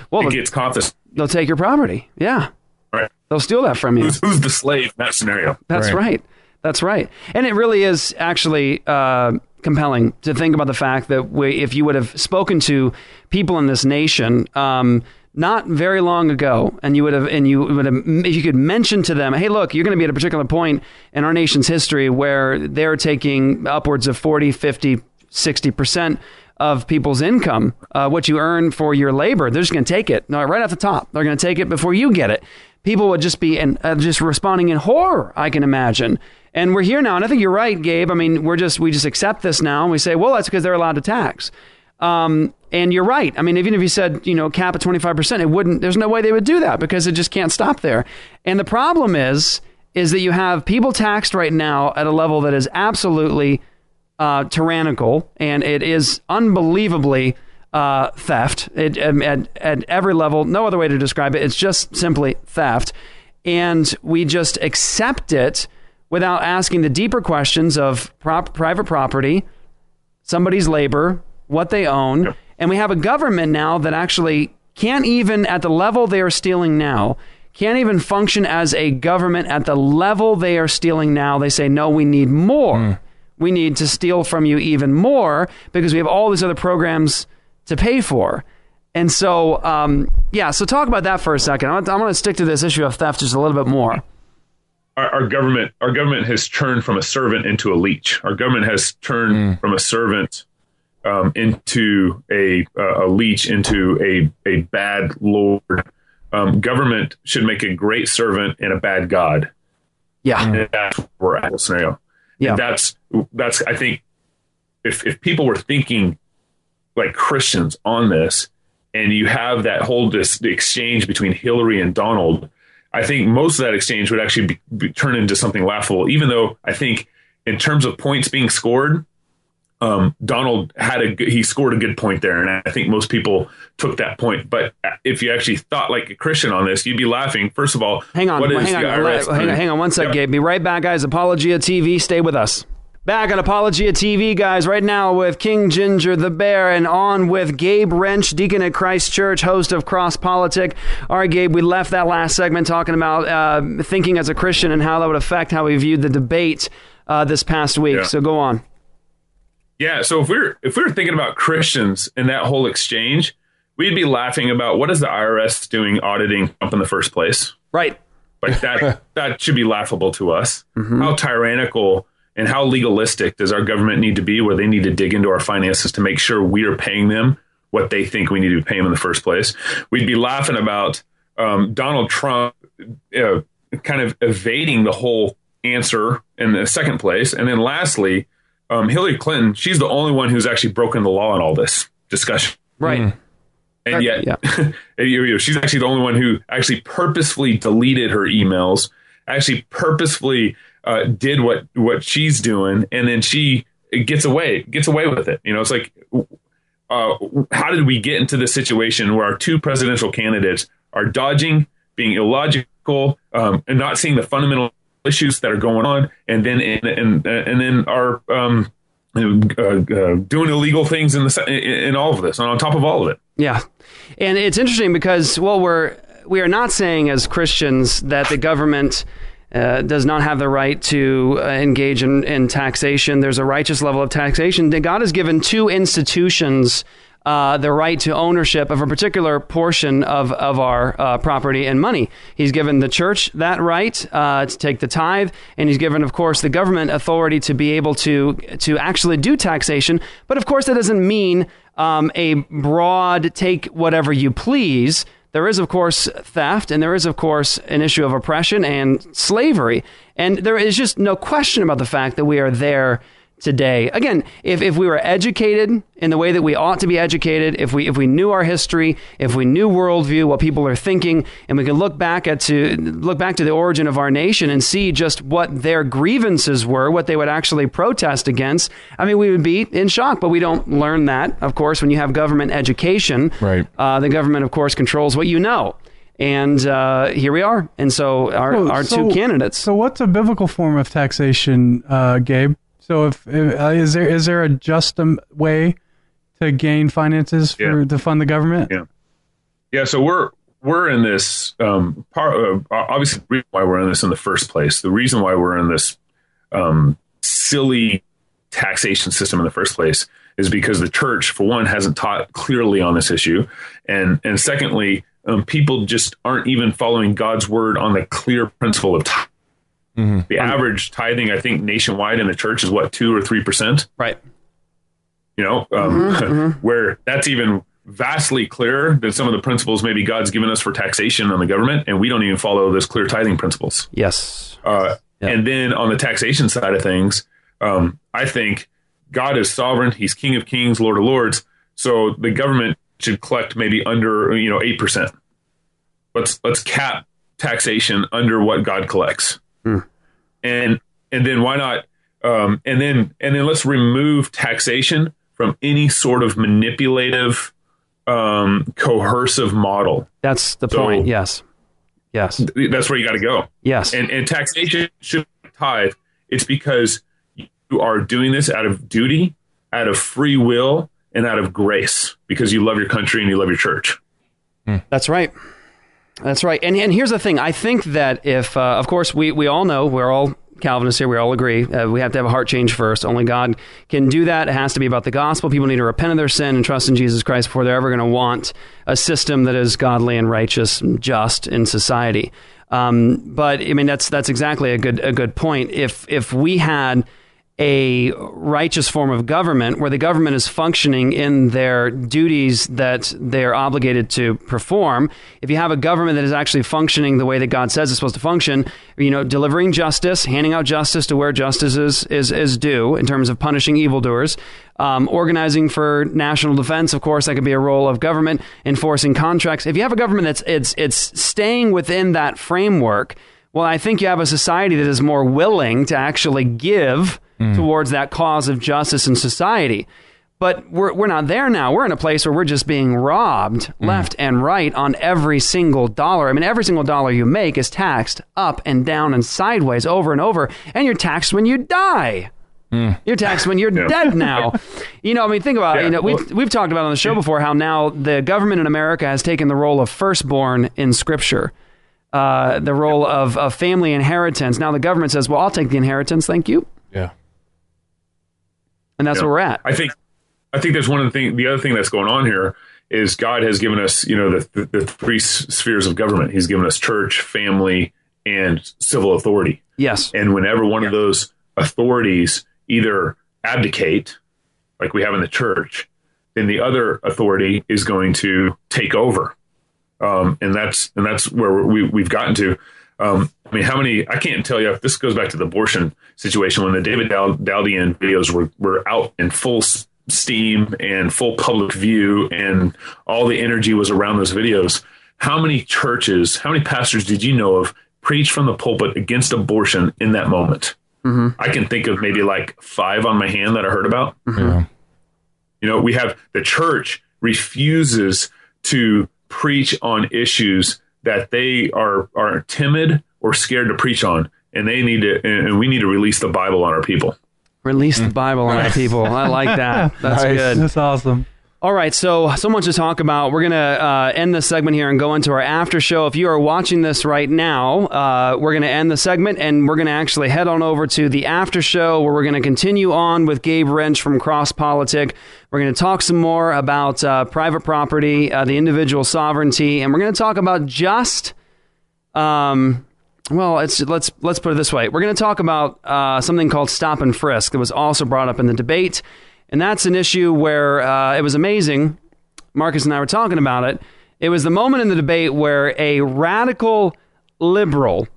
Well, it gets confiscated. they'll take your property. Yeah. Right. They'll steal that from you. Who's, who's the slave in that scenario? That's right. That's right. And it really is actually uh, compelling to think about the fact that we, if you would have spoken to people in this nation um, not very long ago, and you would have, and you would have, if you could mention to them, hey, look, you're going to be at a particular point in our nation's history where they're taking upwards of 40, 50, 60 percent of people's income, uh, what you earn for your labor, they're just going to take it right off the top. They're going to take it before you get it. People would just be in, uh, just responding in horror. I can imagine. And we're here now, and I think you're right, Gabe. I mean, we're just we just accept this now, and we say, well, that's because they're allowed to tax. Um, and you're right. I mean, even if you said, you know, cap at 25%, it wouldn't, there's no way they would do that because it just can't stop there. And the problem is, is that you have people taxed right now at a level that is absolutely uh, tyrannical and it is unbelievably uh, theft it, at, at every level. No other way to describe it. It's just simply theft. And we just accept it without asking the deeper questions of prop, private property, somebody's labor, what they own. And we have a government now that actually can't even, at the level they are stealing now, can't even function as a government at the level they are stealing now. They say, no, we need more. We need to steal from you even more because we have all these other programs to pay for. And so, um, yeah, so talk about that for a second. I'm, I'm going to stick to this issue of theft just a little bit more. Our, our government, our government has turned from a servant into a leech. Our government has turned from a servant um, into a uh, a leech, into a a bad lord. Um, government should make a great servant and a bad god. Yeah, and that's where we're at scenario. Yeah, And that's that's. I think if if people were thinking like Christians on this, and you have that whole this exchange between Hillary and Donald, I think most of that exchange would actually be, be turn into something laughable. Even though I think in terms of points being scored, um, Donald had a he scored a good point there, and I think most people took that point. But if you actually thought like a Christian on this, you'd be laughing. First of all, Hang on, hang on, hang on, hang on one sec, Yep. Gabe. Be right back, guys. Apologia TV, stay with us. Back on Apologia TV, guys, right now with King Ginger the Bear and on with Gabe Rench, Deacon at Christ Church, host of Cross Politic. All right, Gabe, we left that last segment talking about uh, thinking as a Christian and how that would affect how we viewed the debate uh, this past week. Yeah. So go on. Yeah, so if we we're if we were thinking about Christians in that whole exchange, we'd be laughing about what is the IRS doing auditing Trump in the first place? Right. Like that that should be laughable to us. Mm-hmm. How tyrannical and how legalistic does our government need to be where they need to dig into our finances to make sure we are paying them what they think we need to pay them in the first place? We'd be laughing about um, Donald Trump uh, kind of evading the whole answer in the second place. And then lastly, um, Hillary Clinton, she's the only one who's actually broken the law in all this discussion. Right. And yet, you know, she's actually the only one who actually purposefully deleted her emails, actually purposefully uh, did what what she's doing, and then she gets away gets away with it. You know, it's like, uh, how did we get into this situation where our two presidential candidates are dodging, being illogical, um, and not seeing the fundamental issues that are going on, and then and and, and then are um, uh, uh, doing illegal things in the in all of this, and on top of all of it. Yeah, and it's interesting because well, we're we are not saying as Christians that the government uh, does not have the right to uh, engage in, in taxation. There's a righteous level of taxation. God has given two institutions. Uh, the right to ownership of a particular portion of, of our uh, property and money. He's given the church that right uh, to take the tithe, and he's given, of course, the government authority to be able to to actually do taxation. But of course, that doesn't mean um, a broad take whatever you please. There is, of course, theft, and there is, of course, an issue of oppression and slavery. And there is just no question about the fact that we are there today. Again, if, if we were educated in the way that we ought to be educated, if we if we knew our history, if we knew worldview, what people are thinking, and we could look back at to look back to the origin of our nation and see just what their grievances were, what they would actually protest against, I mean, we would be in shock. But we don't learn that, of course, when you have government education. Right. Uh, the government, of course, controls what you know. And uh, here we are. And so our, Oh, our so- two candidates. So, what's a biblical form of taxation, uh, Gabe? So, if, if uh, is there is there a just um, way to gain finances for to fund the government? Yeah. Yeah, so we're we're in this um, part. Uh, obviously, the reason why we're in this in the first place. The reason why we're in this um, silly taxation system in the first place is because the church, for one, hasn't taught clearly on this issue, and and secondly, um, people just aren't even following God's word on the clear principle of tithing. The average tithing, I think, nationwide in the church is what two or three percent. Right. You know, um, where that's even vastly clearer than some of the principles maybe God's given us for taxation on the government, and we don't even follow those clear tithing principles. Yes. Uh, And then on the taxation side of things, um, I think God is sovereign. He's King of Kings, Lord of Lords. So the government should collect maybe under you know eight percent. Let's let's cap taxation under what God collects, and and then why not? Um, and then and then let's remove taxation from any sort of manipulative, um, coercive model. That's the So- point. Yes. Yes. That's where you got to go. Yes. And and taxation should tithe. It's because you are doing this out of duty, out of free will, and out of grace because you love your country and you love your church. That's right. That's right. And and here's the thing. I think that if, uh, of course, we we all know we're all Calvinists here. We all agree uh, we have to have a heart change first. Only God can do that. It has to be about the gospel. People need to repent of their sin and trust in Jesus Christ before they're ever going to want a system that is godly and righteous and just in society. Um, but I mean, that's that's exactly a good a good point. If if we had a righteous form of government where the government is functioning in their duties that they're obligated to perform. If you have a government that is actually functioning the way that God says it's supposed to function, you know, delivering justice, handing out justice to where justice is, is, is due in terms of punishing evildoers, um, organizing for national defense, of course, that could be a role of government, enforcing contracts. If you have a government that's it's it's staying within that framework, well, I think you have a society that is more willing to actually give Mm. towards that cause of justice in society. But we're, we're not there now. We're in a place where we're just being robbed mm. left and right on every single dollar. I mean, every single dollar you make is taxed up and down and sideways over and over, and you're taxed when you die. Mm. You're taxed when you're dead now. You know, I mean, think about it. Yeah, You know, we've, we've talked about on the show before how now the government in America has taken the role of firstborn in Scripture, uh, the role of, of family inheritance. Now the government says, well, I'll take the inheritance. Thank you. Yeah. And that's Yeah. where we're at. I think I think that's one of the thing. The other thing that's going on here is God has given us, you know, the, the, the three spheres of government. He's given us church, family, and civil authority. Yes. And whenever one of those authorities either abdicate, like we have in the church, then the other authority is going to take over. Um, and that's and that's where we we've gotten to. Um, I mean, how many? I can't tell you. This goes back to the abortion situation when the David Dal- Daleiden videos were were out in full steam and full public view, and all the energy was around those videos. How many churches? How many pastors did you know of preach from the pulpit against abortion in that moment? Mm-hmm. I can think of maybe like five on my hand that I heard about. Yeah. You know, we have the church refuses to preach on issues that they are are timid or scared to preach on, and they need to, and and we need to release the Bible on our people. Release the mm. Bible on our people. I like that. That's Nice. good. That's awesome. All right, so so much to talk about. We're to uh, end this segment here and go into our after show. If you are watching this right now, uh, we're to end the segment and we're to actually head on over to the after show where we're to continue on with Gabe Rench from Cross Politic. We're to talk some more about uh, private property, uh, the individual sovereignty, and we're to talk about just. Um, well, it's let's let's put it this way. We're going to talk about uh, something called stop and frisk that was also brought up in the debate, and that's an issue where uh, it was amazing. Marcus and I were talking about it. It was the moment in the debate where a radical liberal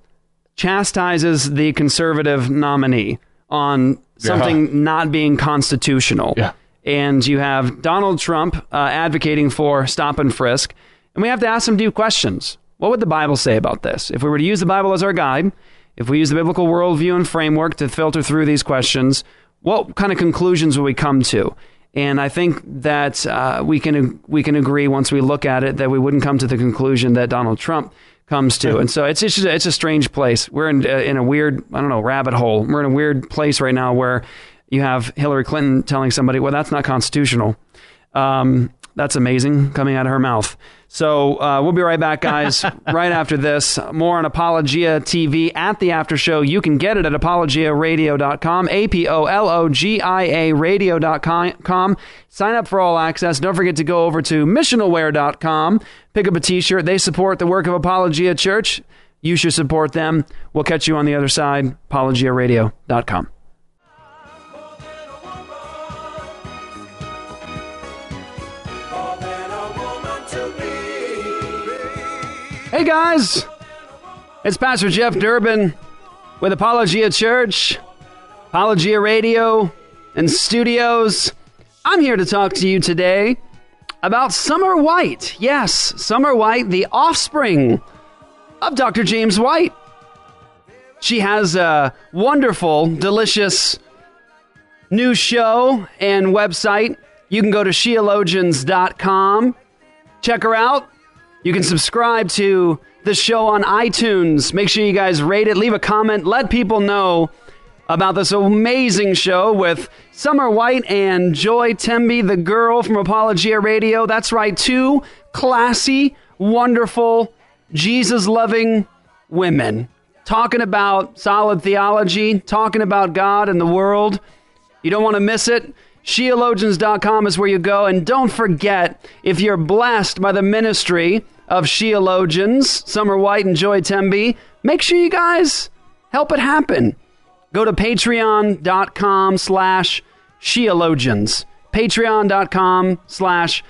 chastises the conservative nominee on something not being constitutional. Yeah. And you have Donald Trump uh, advocating for stop and frisk. And we have to ask some deep questions. What would the Bible say about this? If we were to use the Bible as our guide, if we use the biblical worldview and framework to filter through these questions, what kind of conclusions will we come to? And I think that uh, we can we can agree once we look at it that we wouldn't come to the conclusion that Donald Trump comes to. And so it's it's, just, it's a strange place. We're in uh, in a weird I don't know rabbit hole. We're in a weird place right now where you have Hillary Clinton telling somebody, "Well, that's not constitutional." Um, that's amazing coming out of her mouth. So uh, we'll be right back, guys, right after this. More on Apologia TV at the after show. You can get it at apologiaradio.com, A P O L O G I A radio.com. Sign up for all access. Don't forget to go over to missionalwear.com, pick up a t shirt. They support the work of Apologia Church. You should support them. We'll catch you on the other side, apologiaradio.com. Hey guys, it's Pastor Jeff Durbin with Apologia Church, Apologia Radio, and Studios. I'm here to talk to you today about Summer White. Yes, Summer White, the offspring of Dr. James White. She has a wonderful, delicious new show and website. You can go to sheologians.com. Check her out. You can subscribe to the show on iTunes. Make sure you guys rate it, leave a comment, let people know about this amazing show with Summer White and Joy Temby, the girl from Apologia Radio. That's right, two classy, wonderful, Jesus loving women talking about solid theology, talking about God and the world. You don't want to miss it. Sheologians.com is where you go. And don't forget, if you're blessed by the ministry of Sheologians, Summer White and Joy Temby, make sure you guys help it happen. Go to patreon.com slash Sheologians. Patreon.com slash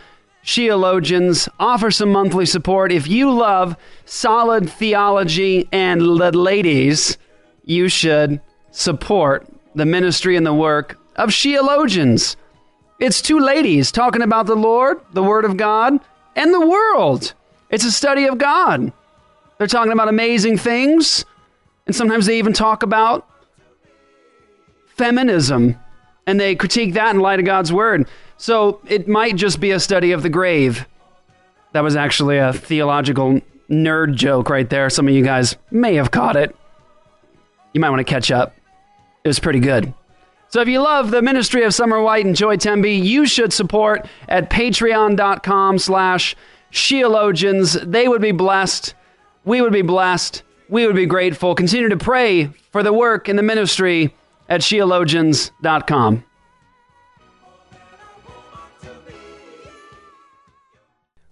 Sheologians. Offer some monthly support. If you love solid theology and the ladies, you should support the ministry and the work of Sheologians. It's two ladies talking about the Lord, the Word of God, and the world. It's a study of God. They're talking about amazing things, and sometimes they even talk about feminism, and they critique that in light of God's Word. So it might just be a study of the grave. That was actually a theological nerd joke right there. Some of you guys may have caught it. You might want to catch up. It was pretty good. So if you love the ministry of Summer White and Joy Temby, you should support at patreon.com slash Sheologians. They would be blessed. We would be blessed. We would be grateful. Continue to pray for the work in the ministry at Sheologians.com.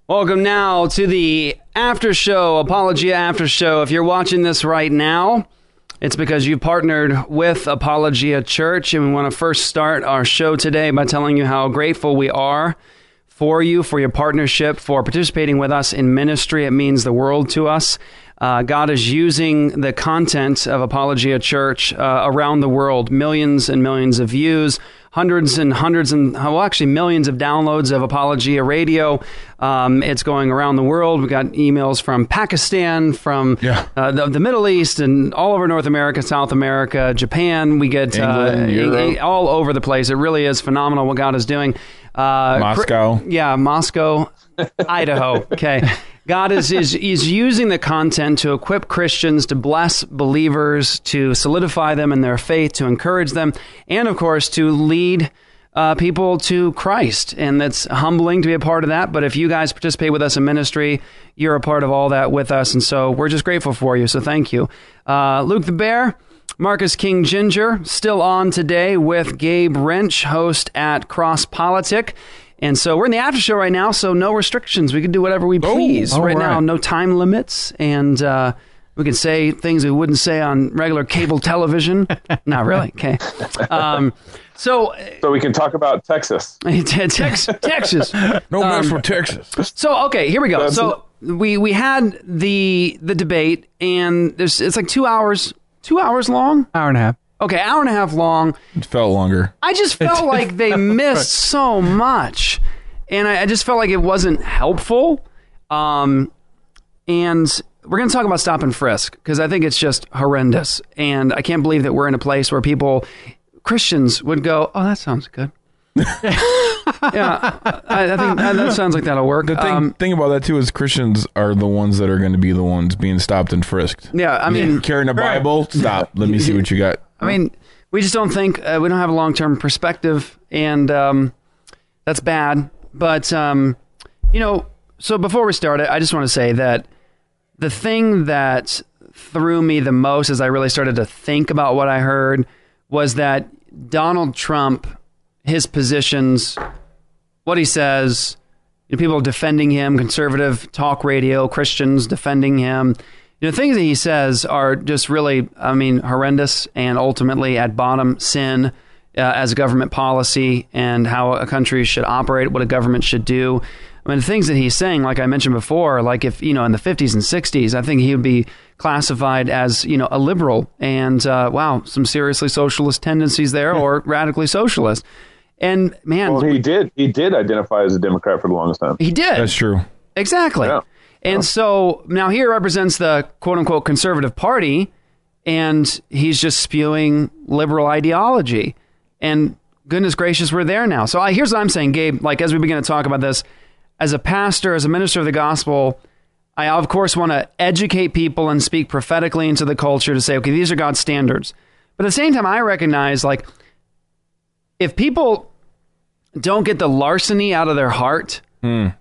Welcome now to the after show, Apologia after show. If you're watching this right now, it's because you partnered with Apologia Church, and we want to first start our show today by telling you how grateful we are for you, for your partnership, for participating with us in ministry. It means the world to us. Uh, God is using the content of Apologia Church uh, around the world, millions and millions of views, hundreds and hundreds and, well, actually millions of downloads of Apologia Radio. Um, it's going around the world. We got emails from Pakistan, from uh, the, the Middle East, and all over North America, South America, Japan. We get England, uh, all over the place. It really is phenomenal what God is doing. Uh, Moscow. pr- yeah, Moscow, Idaho. Okay. God is, is is using the content to equip Christians, to bless believers, to solidify them in their faith, to encourage them, and of course to lead uh, people to Christ. And that's humbling to be a part of that. But if you guys participate with us in ministry, you're a part of all that with us, and so we're just grateful for you. So thank you, uh, Luke the Bear. Marcus King Ginger still on today with Gabe Rench, host at Cross Politic. And so we're in the after show right now, so no restrictions. We can do whatever we please all right, now. right. No time limits, and uh, we can say things we wouldn't say on regular cable television. Not really. Okay. Um, so So we can talk about Texas. Tex- Texas. No mess Um, with Texas. So okay, here we go. That's- So we we had the the debate, and there's it's like two hours two hours long. Hour and a half. Okay, hour and a half long. It felt longer. I just felt like they missed so much, and I, I just felt like it wasn't helpful. Um, and we're going to talk about stop and frisk because I think it's just horrendous, and I can't believe that we're in a place where people, Christians, would go, "Oh, that sounds good." yeah, I, I think that, sounds like that'll work. The thing, Um, thing about that too is Christians are the ones that are going to be the ones being stopped and frisked. Yeah, I mean- carrying a Bible, stop. Let me see what you got. I mean, we just don't think uh, we don't have a long term perspective, and um, that's bad. But um, you know, so before we start it, I just want to say that the thing that threw me the most as I really started to think about what I heard was that Donald Trump, his positions, what he says, you know, people defending him, conservative talk radio, Christians defending him. You know, things that he says are just really, I mean, horrendous and ultimately at bottom sin uh, as a government policy and how a country should operate, what a government should do. I mean, the things that he's saying, like I mentioned before, like if, you know, in the 50s and 60s, I think he would be classified as, you know, a liberal and, uh, wow, some seriously socialist tendencies there or radically socialist. And man, Well, he did. He did identify as a Democrat for the longest time. he did. That's true. Exactly. And so now he represents the quote unquote conservative party, and he's just spewing liberal ideology. And goodness gracious, we're there now. So I, here's what I'm saying, Gabe. Like as we begin to talk about this, as a pastor, as a minister of the gospel, I of course want to educate people and speak prophetically into the culture to say, okay, these are God's standards. But at the same time, I recognize like if people don't get the larceny out of their heart, then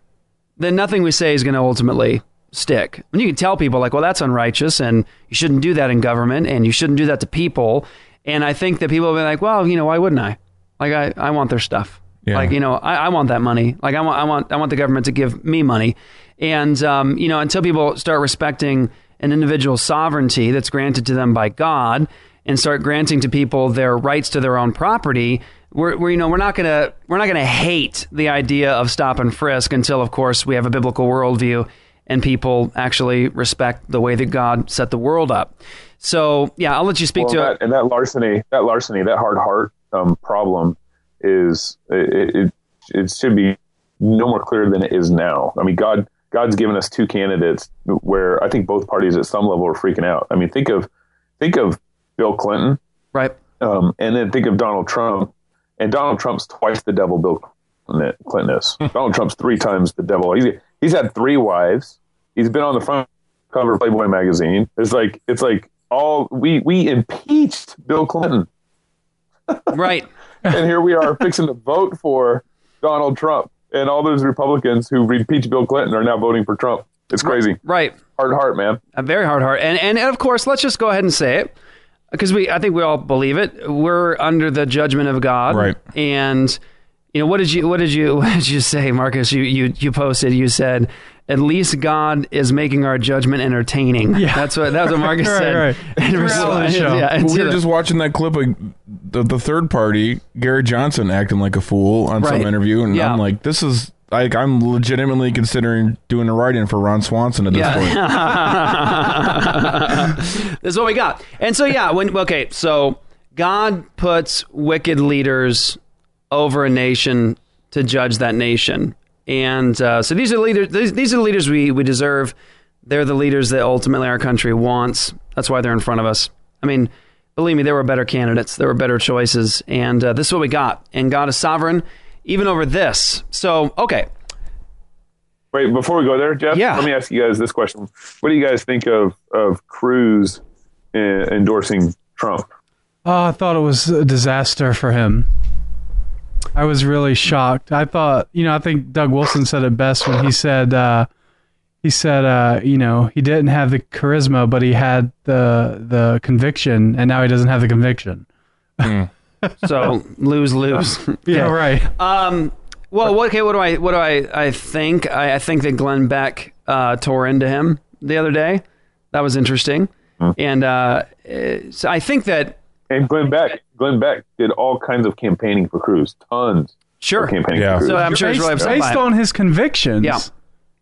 nothing we say is going to ultimately stick. And you can tell people like, well, that's unrighteous, and you shouldn't do that in government, and you shouldn't do that to people. And I think that people will be like, well, you know, why wouldn't I? Like, I, I want their stuff. Yeah. Like, you know, I, I want that money. Like, I want, I want, I want the government to give me money. And um, you know, until people start respecting an individual's sovereignty that's granted to them by God, and start granting to people their rights to their own property, we're, we're you know we're not gonna we're not gonna hate the idea of stop and frisk until, of course, we have a biblical worldview and people actually respect the way that God set the world up. So yeah, I'll let you speak Well, to that, it. and that larceny, that larceny, that hard heart um, problem is it, it. It should be no more clear than it is now. I mean, God, God's given us two candidates where I think both parties at some level are freaking out. I mean, think of think of Bill Clinton, right, um, and then think of Donald Trump. And Donald Trump's twice the devil Bill Clinton is. Donald Trump's three times the devil. He's he's had three wives. He's been on the front cover of Playboy magazine. It's like it's like all we we impeached Bill Clinton, right? and here we are fixing to vote for Donald Trump, and all those Republicans who impeached Bill Clinton are now voting for Trump. It's crazy. Right. Hard heart, man. A very hard heart. And, and of course, let's just go ahead and say it because we I think we all believe it. We're under the judgment of God. Right. And you know, what did you what did you what did you say, Marcus? You you you posted, you said at least God is making our judgment entertaining. Yeah. That's what that's what Marcus Right, said. right. In Reality response- show. yeah, we were the- just watching that clip of the, the third party, Gary Johnson acting like a fool on Right. some interview, and Yeah. I'm like, this is like I'm legitimately considering doing a write-in for Ron Swanson at this point. Yeah. this is what we got. And so yeah, when okay, so God puts wicked leaders over a nation to judge that nation. And uh, so these are leaders these, these are the leaders we, we deserve. They're the leaders that ultimately our country wants. That's why they're in front of us. I mean, believe me, there were better candidates. There were better choices. And uh, this is what we got. And God is sovereign even over this. So, okay. Wait, before we go there, Jeff, Yeah. let me ask you guys this question: What do you guys think of of Cruz uh, endorsing Trump? Oh, I thought it was a disaster for him. I was really shocked. I thought, you know, I think Doug Wilson said it best when he said, uh, he said, uh, you know, he didn't have the charisma, but he had the the conviction, and now he doesn't have the conviction. So lose lose. Yeah, right. Um. Well, what- okay. What do I? What do I? I think. I, I think that Glenn Beck uh, tore into him the other day. That was interesting. And uh, eh, so I think that. And Glenn Beck, Glenn Beck did all kinds of campaigning for Cruz, tons. Sure, of campaigning for Cruz. So I'm sure he's really based, upset by based it. on his convictions. Yeah.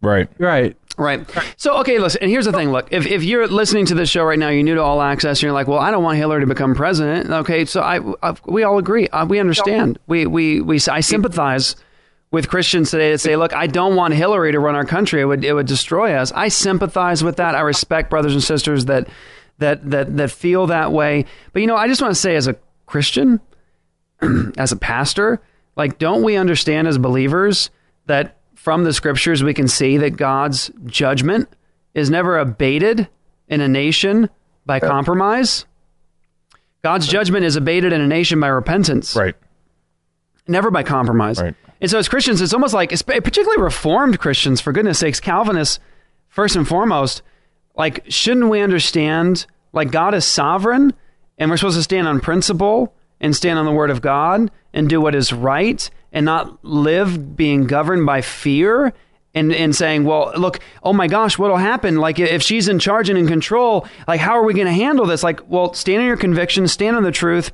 Right. Right. Right. So, okay, listen, and here's the thing. Look, if, if you're listening to this show right now, you're new to All Access, and you're like, well, I don't want Hillary to become president. Okay, so I, I we all agree. Uh, we understand. We, we, we, I sympathize with Christians today that say, look, I don't want Hillary to run our country. It would, it would destroy us. I sympathize with that. I respect brothers and sisters that, that, that, that feel that way. But, you know, I just want to say as a Christian, as a pastor, like, don't we understand as believers that from the scriptures we can see that God's judgment is never abated in a nation by compromise? God's judgment is abated in a nation by repentance. Right. Never by compromise. Right. And so as Christians, it's almost like, particularly Reformed Christians, for goodness sakes, Calvinists, first and foremost, like, shouldn't we understand, like, God is sovereign and we're supposed to stand on principle and stand on the word of God and do what is right and not live being governed by fear and, and saying, well, look, oh my gosh, what'll happen? Like if she's in charge and in control, like how are we going to handle this? Like, well, stand on your convictions, stand on the truth,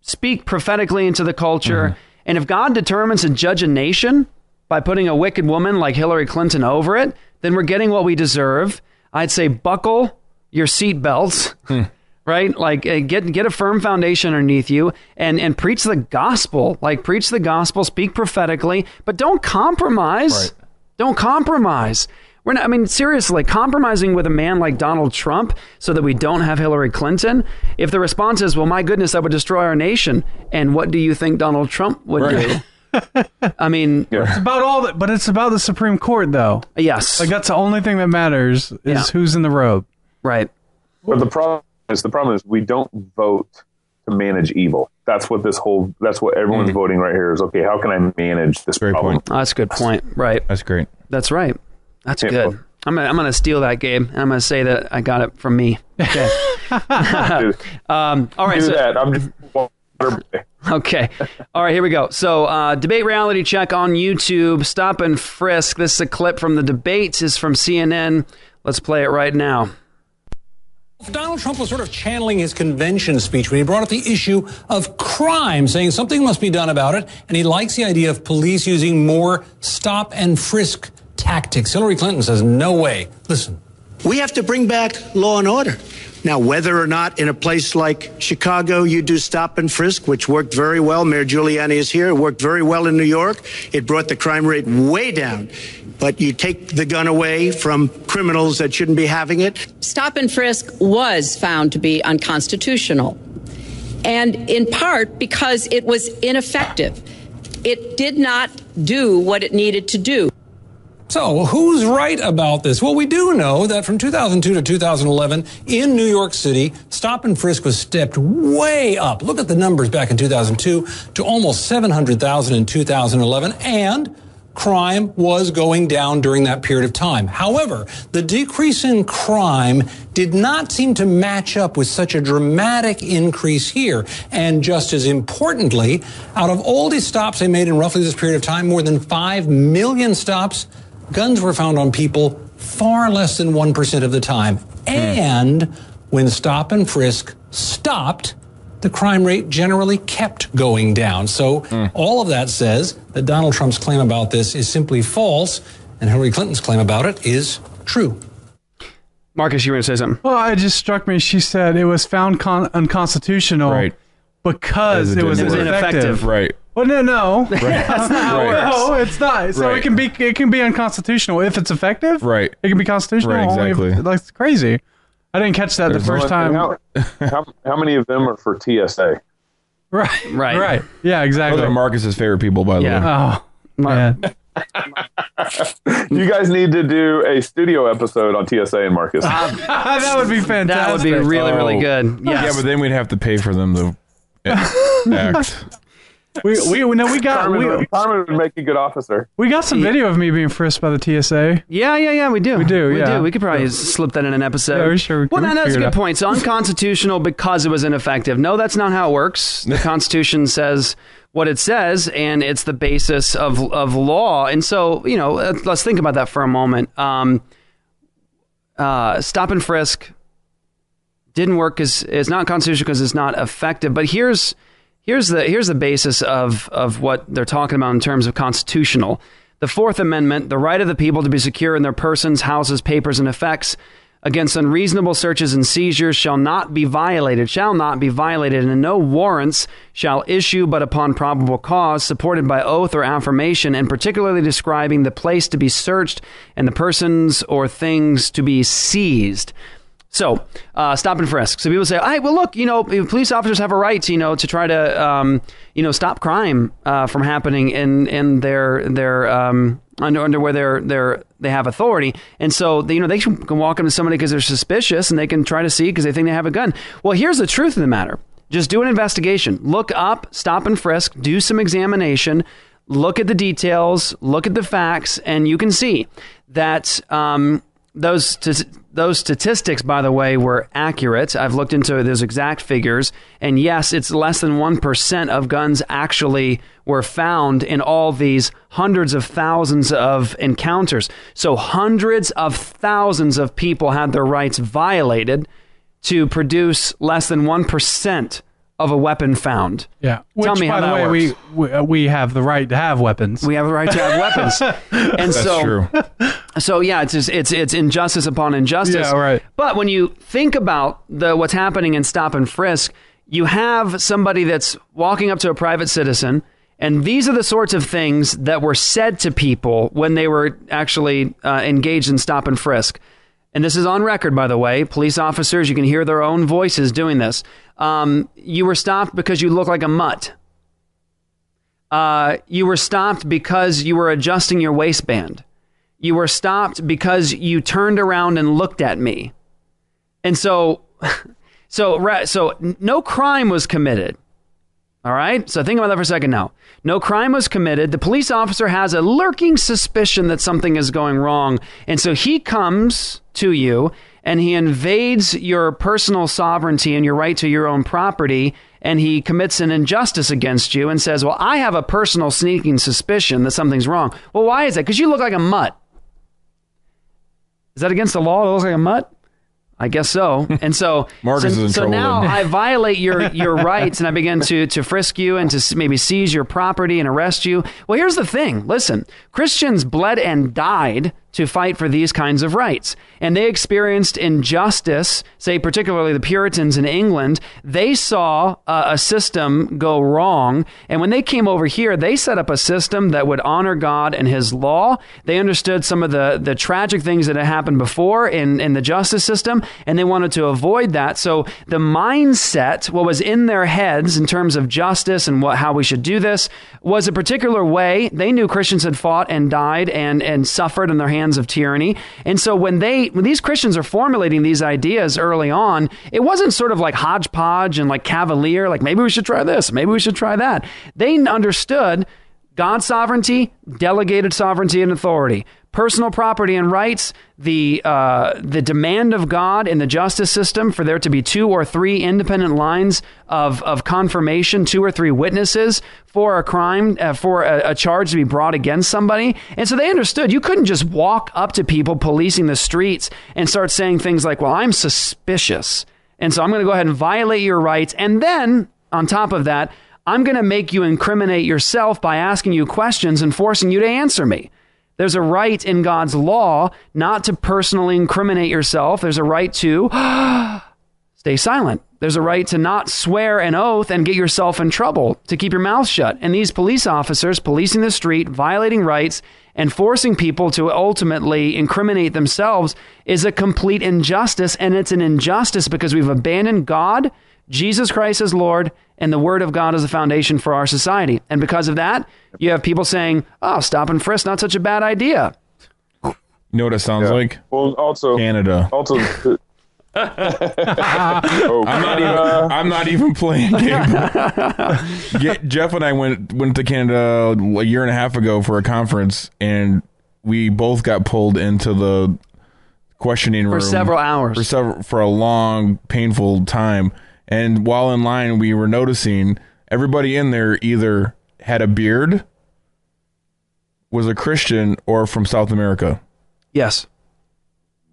speak prophetically into the culture. Mm-hmm. And if God determines to judge a nation by putting a wicked woman like Hillary Clinton over it, then we're getting what we deserve. I'd say buckle your seatbelts hmm. Right? Like uh, get get a firm foundation underneath you and and preach the gospel. Like preach the gospel, speak prophetically, but don't compromise. Don't compromise. We're not, I mean, seriously, compromising with a man like Donald Trump so that we don't have Hillary Clinton. If the response is, well, my goodness, that would destroy our nation. And what do you think Donald Trump would Right. do? I mean, It's about all that, but it's about the Supreme Court, though. Yes, like that's the only thing that matters is Yeah. who's in the robe. Right. But the problem is the problem is we don't vote to manage evil. That's what this whole that's what everyone's voting right here is okay, how can I manage this problem? Oh, that's a good point. Right. That's great. That's right. That's Yeah, good. well- I'm gonna, I'm gonna steal that, Gabe, and I'm gonna say that I got it from me. Okay. um, all right. Do so- that. I'm just Okay. All right, here we go. So, uh, debate reality check on YouTube. Stop and frisk. This is a clip from the debates. is from CNN. Let's play it right now. Donald Trump was sort of channeling his convention speech when he brought up the issue of crime, saying something must be done about it, and he likes the idea of police using more stop and frisk tactics. Hillary Clinton says, no way. Listen. We have to bring back law and order. Now, whether or not in a place like Chicago you do stop and frisk, which worked very well, Mayor Giuliani is here, it worked very well in New York, it brought the crime rate way down. But you take the gun away from criminals that shouldn't be having it. Stop and frisk was found to be unconstitutional, and in part because it was ineffective. It did not do what it needed to do. So, who's right about this? Well, we do know that from 2002 to 2011 in New York City, stop and frisk was stepped way up. Look at the numbers back in 2002 to almost 700,000 in 2011, and crime was going down during that period of time. However, the decrease in crime did not seem to match up with such a dramatic increase here. And just as importantly, out of all these stops they made in roughly this period of time, more than 5 million stops, guns were found on people far less than 1% of the time. Hmm. And when stop and frisk stopped, the crime rate generally kept going down. So all of that says that Donald Trump's claim about this is simply false, and Hillary Clinton's claim about it is true. Marcus, you were going to say something. Well, it just struck me. She said it was found con- unconstitutional Right. because it it was didn't ineffective. Right. Well, no, no, Right. that's not how it Right. works. No, it's not. So Right. it can be it can be unconstitutional if it's effective. Right. It can be constitutional. Right, only if- exactly. That's crazy. I didn't catch that the first one- time. How, how, how many of them are for TSA? Right. Right. Right. Yeah. Exactly. Those are Marcus's favorite people, by the way. Oh man. You guys need to do a studio episode on TSA and Marcus. that would be fantastic. That would be really, really Oh. good. Yes. Yeah, but then we'd have to pay for them to act. We we no we got Carmen, we, would- Carmen would make a good officer. we got some video of me being frisked by the TSA. Yeah, yeah, yeah. We do. We do, We yeah. do. We could probably slip that in an episode. Yeah, we sure we well, could. no, that's a good out. point. So unconstitutional because it was ineffective. No, that's not how it works. The Constitution says what it says, and it's the basis of of law. And so, you know, uh, let's think about that for a moment. Um, uh, stop and frisk didn't work because it's not constitutional because it's not effective. But here's here's the here's the basis of of what they're talking about in terms of constitutional. The Fourth Amendment, the right of the people to be secure in their persons, houses, papers, and effects against unreasonable searches and seizures shall not be violated, shall not be violated, and no warrants shall issue but upon probable cause, supported by oath or affirmation, and particularly describing the place to be searched and the persons or things to be seized. So, uh, stop and frisk. So people say, "Hey, well, look, you know, police officers have a right, you know, to try to, um, you know, stop crime uh, from happening in in their their um, under under where they're they're they have authority, and so they, you know they can walk up to somebody because they're suspicious, and they can try to see because they think they have a gun. Well, here's the truth of the matter: just do an investigation, look up, stop and frisk, do some examination, look at the details, look at the facts, and you can see that um, those t- those statistics, by the way, were accurate. I've looked into those exact figures, and yes, it's less than one percent of guns actually were found in all these hundreds of thousands of encounters. So hundreds of thousands of people had their rights violated to produce less than one percent of a weapon found. Yeah. Which, Tell me by how the that way, works. we, we uh, we have the right to have weapons. We have the right to have weapons, and That's so true. so yeah, it's just, it's it's injustice upon injustice. Yeah, right. But when you think about the what's happening in stop and frisk, you have somebody that's walking up to a private citizen, and these are the sorts of things that were said to people when they were actually uh, engaged in stop and frisk. And this is on record, by the way. Police officers, you can hear their own voices doing this. Um, you were stopped because you look like a mutt. Uh, you were stopped because you were adjusting your waistband. You were stopped because you turned around and looked at me. And so, so, so no crime was committed. All right. So think about that for a second now. No crime was committed. The police officer has a lurking suspicion that something is going wrong. And so he comes to you and he invades your personal sovereignty and your right to your own property. And he commits an injustice against you and says, Well, I have a personal sneaking suspicion that something's wrong. Well, why is that? Because you look like a mutt. Is that against the law? It looks like a mutt? I guess so. And so, Marcus so, so now then. I violate your your rights, and I begin to to frisk you and to maybe seize your property and arrest you. Well, here's the thing. Listen, Christians bled and died to fight for these kinds of rights, and they experienced injustice. Say, particularly the Puritans in England, they saw uh, a system go wrong, and when they came over here, they set up a system that would honor God and His law. They understood some of the the tragic things that had happened before in in the justice system, and they wanted to avoid that. So the mindset, what was in their heads in terms of justice and what how we should do this, was a particular way. They knew Christians had fought and died and and suffered in their hands of tyranny, and so when they when these Christians are formulating these ideas early on, it wasn't sort of like hodgepodge and like cavalier, like maybe we should try this, maybe we should try that. They understood God's sovereignty, delegated sovereignty and authority, personal property and rights, the uh, the demand of God in the justice system for there to be two or three independent lines of of confirmation, two or three witnesses for a crime, uh, for a, a charge to be brought against somebody, and so they understood you couldn't just walk up to people policing the streets and start saying things like, "Well, I'm suspicious." And so I'm going to go ahead and violate your rights. And then, on top of that, I'm going to make you incriminate yourself by asking you questions and forcing you to answer me. There's a right in God's law not to personally incriminate yourself. There's a right to stay silent. There's a right to not swear an oath and get yourself in trouble, to keep your mouth shut. And these police officers policing the street, violating rights, and forcing people to ultimately incriminate themselves is a complete injustice. And it's an injustice because we've abandoned God, Jesus Christ is Lord, and the Word of God is the foundation for our society. And because of that, you have people saying, oh, stop and frisk, not such a bad idea. You know what it sounds like? Well, also Canada. Also, I'm not oh, even. I'm not even playing. Gabe. Ge- Jeff and I went went to Canada a year and a half ago for a conference, and we both got pulled into the questioning room For several hours. for several for a long, painful time. And while in line, we were noticing everybody in there either had a beard, was a Christian, or from South America. Yes.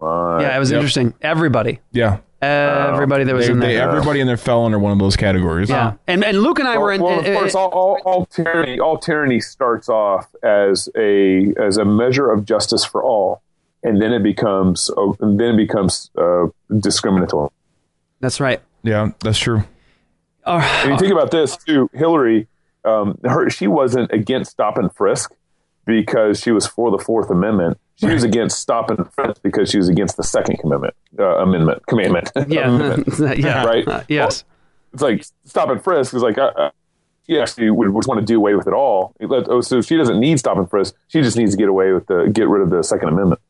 Yeah, it was Yep. interesting. Everybody. Yeah. Everybody that was They- in they- there. everybody in there fell under one of those categories. Yeah, and and Luke and I well, were in. well, of uh, course, all, all, all tyranny, all tyranny starts off as a as a measure of justice for all, and then it becomes oh, and then it becomes uh, discriminatory. That's right. Yeah, that's true. and you think about this too, Hillary, um, her she wasn't against stop and frisk because she was for the Fourth Amendment. She was against stop and frisk because she was against the Second Amendment. Uh, amendment, commandment. Yeah. Amendment. Yeah. right. Uh, yes. it's like stop and frisk is like uh, uh, she actually would, would want to do away with it all. It let- oh, so she doesn't need stop and frisk. She just needs to get away with the get rid of the Second Amendment.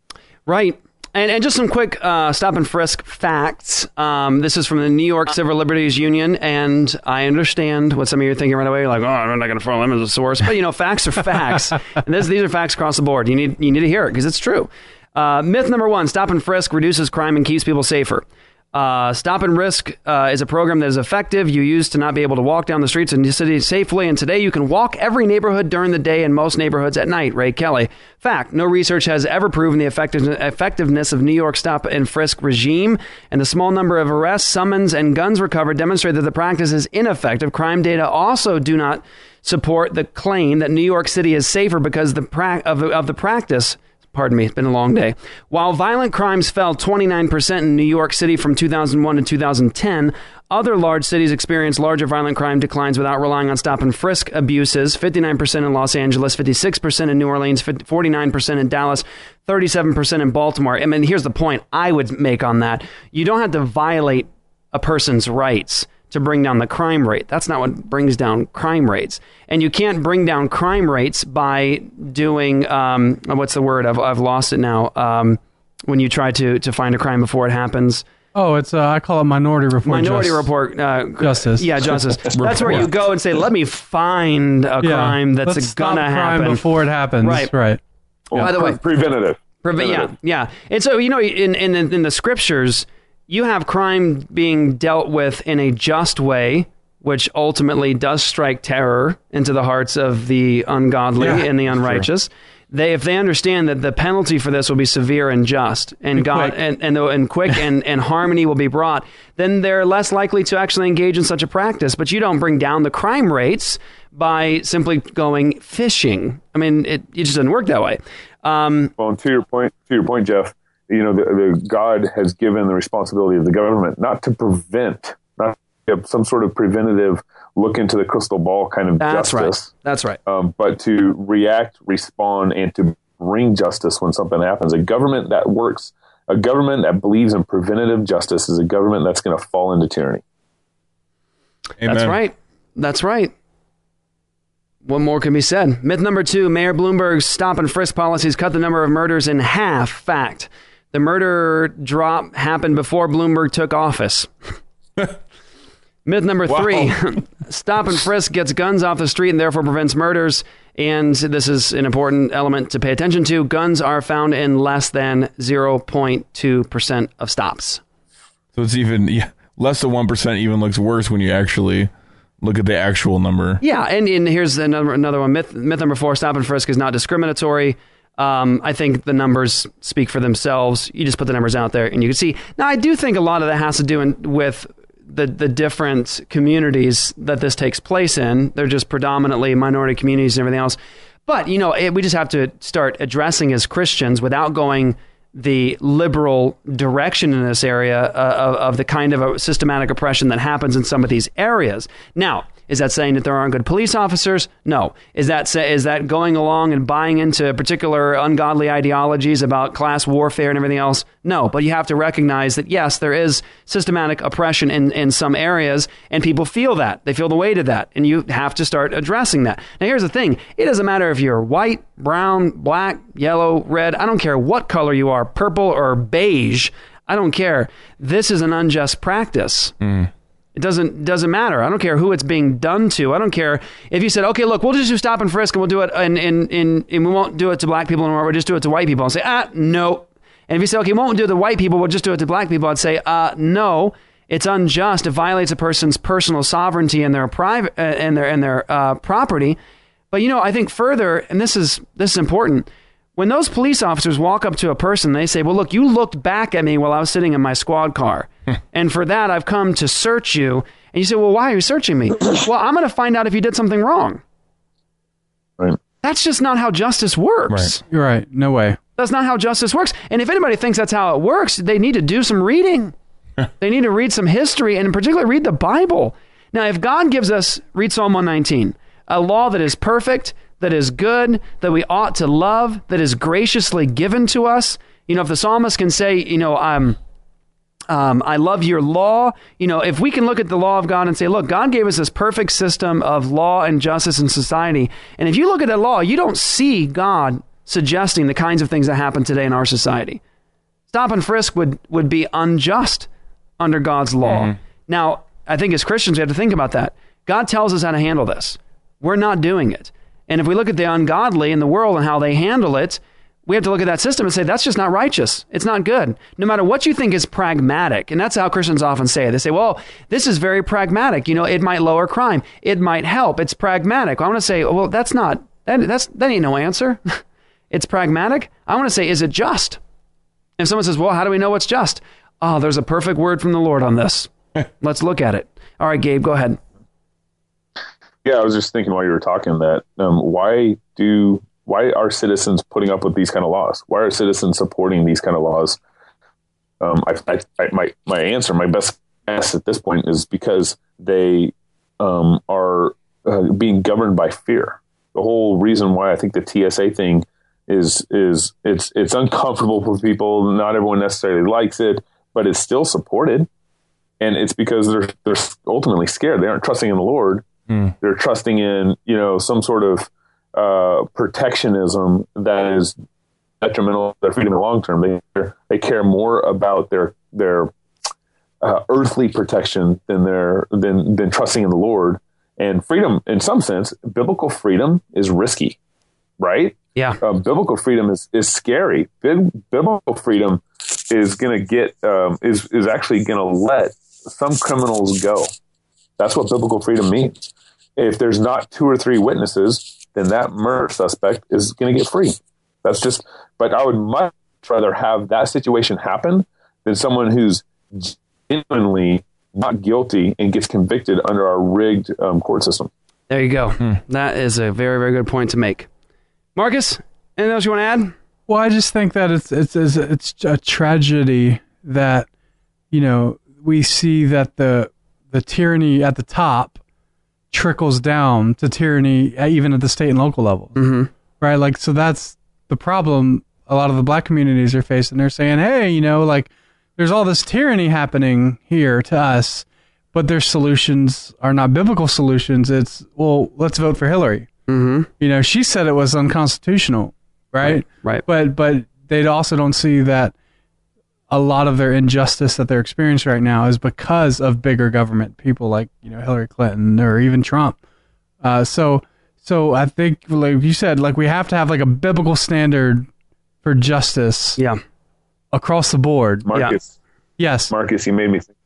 Right. And, and just some quick uh, stop and frisk facts. Um, this is from the New York Civil Liberties Union, and I understand what some of you are thinking right away. You're like, oh, I'm not going to follow them as a source. But, you know, facts are facts. and this, these are facts across the board. You need, you need to hear it because it's true. Uh, myth number one stop and frisk reduces crime and keeps people safer. Uh, Stop and Frisk uh, is a program that is effective. You use to not be able to walk down the streets in the city safely, and today you can walk every neighborhood during the day and most neighborhoods at night. Ray Kelly. Fact: No research has ever proven the effective- effectiveness of New York Stop and Frisk regime, and the small number of arrests, summons, and guns recovered demonstrate that the practice is ineffective. Crime data also do not support the claim that New York City is safer because the pra- of, of the practice. Pardon me, it's been a long day. While violent crimes fell 29% in New York City from 2001 to 2010, other large cities experienced larger violent crime declines without relying on stop and frisk abuses 59% in Los Angeles, 56% in New Orleans, 49% in Dallas, 37% in Baltimore. I mean, here's the point I would make on that you don't have to violate a person's rights to bring down the crime rate. That's not what brings down crime rates. And you can't bring down crime rates by doing um, what's the word? I've, I've lost it now. Um, when you try to to find a crime before it happens. Oh, it's uh, I call it Minority Report. Minority Justice. Report. Uh, Justice. Yeah, justice. That's where you go and say, "Let me find a Yeah. crime that's Let's gonna crime happen before it happens. Right. Right. By the way, preventative. Preve- yeah, yeah. And so you know, in in in the scriptures, you have crime being dealt with in a just way, which ultimately does strike terror into the hearts of the ungodly Yeah, and the that's true. unrighteous. They, if they understand that the penalty for this will be severe and just, and, And God quick. and and, and quick and, and harmony will be brought, then they're less likely to actually engage in such a practice. But you don't bring down the crime rates by simply going fishing. I mean, it, it just doesn't work that way. Um, Well, and to your point, to your point, Jeff, you know, the, the God has given the responsibility of the government not to prevent, not to have some sort of preventative look into the crystal ball kind of That's right. justice. That's right. Um, but to react, respond, and to bring justice when something happens. A government that works, a government that believes in preventative justice, is a government that's going to fall into tyranny. That's right. That's right. What more can be said? Myth number two Mayor Bloomberg's stop and frisk policies cut the number of murders in half. Fact. The murder drop happened before Bloomberg took office. Myth number three stop and frisk gets guns off the street and therefore prevents murders. And this is an important element to pay attention to. Guns are found in less than 0.2% of stops. So it's even yeah, less than one percent. Even looks worse when you actually look at the actual number. Yeah, and, and here's another another one. Myth myth number four: stop and frisk is not discriminatory. Um, I think the numbers speak for themselves. You just put the numbers out there, and you can see. Now, I do think a lot of that has to do in, with the the different communities that this takes place in. They're just predominantly minority communities and everything else. But you know, it, we just have to start addressing as Christians without going the liberal direction in this area uh, of, of the kind of systematic oppression that happens in some of these areas. Now, is that saying that there aren't good police officers? No. Is that say, is that going along and buying into particular ungodly ideologies about class warfare and everything else? No. But you have to recognize that yes, there is systematic oppression in, in some areas, and people feel that they feel the weight of that, and you have to start addressing that. Now, here's the thing: it doesn't matter if you're white, brown, black, yellow, red. I don't care what color you are, purple or beige. I don't care. This is an unjust practice. Mm. It doesn't doesn't matter. I don't care who it's being done to. I don't care if you said, okay, look, we'll just do stop and frisk and we'll do it and and, and, we won't do it to black people anymore. We'll just do it to white people and say, ah, no. And if you say, okay, we won't do it to white people, we'll just do it to black people, I'd say, uh, no. It's unjust. It violates a person's personal sovereignty and their private uh, and their and their uh, property. But you know, I think further, and this is this is important. When those police officers walk up to a person, they say, Well, look, you looked back at me while I was sitting in my squad car. Hmm. and for that, I've come to search you. And you say, Well, why are you searching me? well, I'm going to find out if you did something wrong. Right. That's just not how justice works. You're right. No way. That's not how justice works. And if anybody thinks that's how it works, they need to do some reading. they need to read some history and in particular read the Bible. Now, if God gives us, read Psalm 119, a law that is perfect, that is good, that we ought to love, that is graciously given to us. You know, if the psalmist can say, you know, um, um, I love your law. You know, if we can look at the law of God and say, look, God gave us this perfect system of law and justice in society. And if you look at that law, you don't see God suggesting the kinds of things that happen today in our society. Stop and frisk would, would be unjust under God's law. Now, I think as Christians, we have to think about that. God tells us how to handle this. We're not doing it. And if we look at the ungodly in the world and how they handle it, we have to look at that system and say that's just not righteous. It's not good. No matter what you think is pragmatic, and that's how Christians often say it. They say, "Well, this is very pragmatic. You know, it might lower crime. It might help. It's pragmatic." I want to say, "Well, that's not that, that's that ain't no answer. it's pragmatic." I want to say, "Is it just?" If someone says, "Well, how do we know what's just?" Oh, there's a perfect word from the Lord on this. Let's look at it. All right, Gabe, go ahead. Yeah, I was just thinking while you were talking that um, why do why are citizens putting up with these kind of laws? Why are citizens supporting these kind of laws? Um, I, I, I, my my answer, my best guess at this point is because they um, are uh, being governed by fear. The whole reason why I think the TSA thing is is it's it's uncomfortable for people. Not everyone necessarily likes it, but it's still supported, and it's because they're they're ultimately scared. They aren't trusting in the Lord. They're trusting in you know some sort of uh, protectionism that is detrimental to their freedom in the long term. They they care more about their their uh, earthly protection than their than than trusting in the Lord. And freedom, in some sense, biblical freedom is risky, right? Yeah. Um, biblical freedom is is scary. Bib- biblical freedom is going to get um, is is actually going to let some criminals go. That's what biblical freedom means. If there's not two or three witnesses, then that murder suspect is going to get free. That's just. But I would much rather have that situation happen than someone who's genuinely not guilty and gets convicted under our rigged um, court system. There you go. That is a very, very good point to make. Marcus, anything else you want to add? Well, I just think that it's it's it's, it's a tragedy that you know we see that the the tyranny at the top trickles down to tyranny uh, even at the state and local level. Mm-hmm. Right? Like so that's the problem a lot of the black communities are facing. They're saying, "Hey, you know, like there's all this tyranny happening here to us, but their solutions are not biblical solutions. It's, well, let's vote for Hillary." Mm-hmm. You know, she said it was unconstitutional, right? Right. But but they also don't see that a lot of their injustice that they're experiencing right now is because of bigger government, people like you know Hillary Clinton or even Trump. Uh, so so I think like you said, like we have to have like a biblical standard for justice. Yeah. Across the board. Marcus. Yes. Marcus, you made me think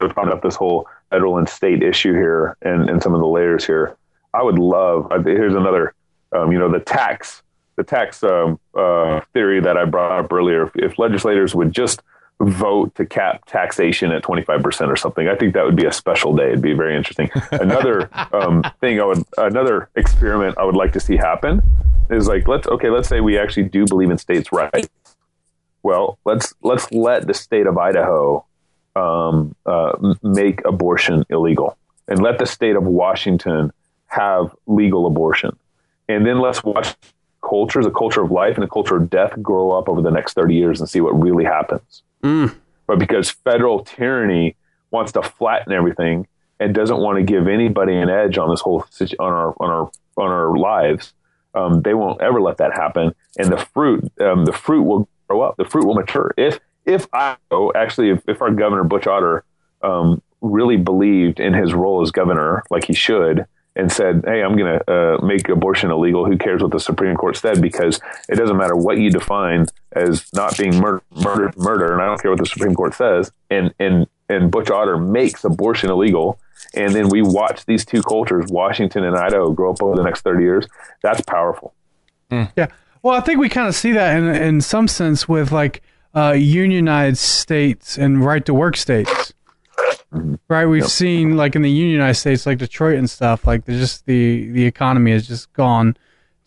about this whole federal and state issue here and, and some of the layers here. I would love, I- here's another, um, you know, the tax, the tax um, uh, theory that I brought up earlier. If, if legislators would just vote to cap taxation at 25% or something, I think that would be a special day. It'd be very interesting. Another um, thing I would, another experiment I would like to see happen is like, let's, okay, let's say we actually do believe in states' rights. Well, let's let's let the state of Idaho um, uh, make abortion illegal, and let the state of Washington have legal abortion, and then let's watch cultures, a culture of life and a culture of death, grow up over the next thirty years and see what really happens. But because federal tyranny wants to flatten everything and doesn't want to give anybody an edge on this whole on our on our on our lives, um, they won't ever let that happen. And the fruit, um, the fruit will grow up. The fruit will mature. If if Idaho actually, if, if our governor Butch Otter um, really believed in his role as governor, like he should, and said, "Hey, I'm going to uh, make abortion illegal. Who cares what the Supreme Court said? Because it doesn't matter what you define as not being murder, murder, murder, and I don't care what the Supreme Court says." And and and Butch Otter makes abortion illegal, and then we watch these two cultures, Washington and Idaho, grow up over the next thirty years. That's powerful. Yeah. Well, I think we kind of see that in in some sense with like uh, unionized states and right to work states. Mm-hmm. Right, we've seen like in the unionized states, like Detroit and stuff. Like, there's just the the economy has just gone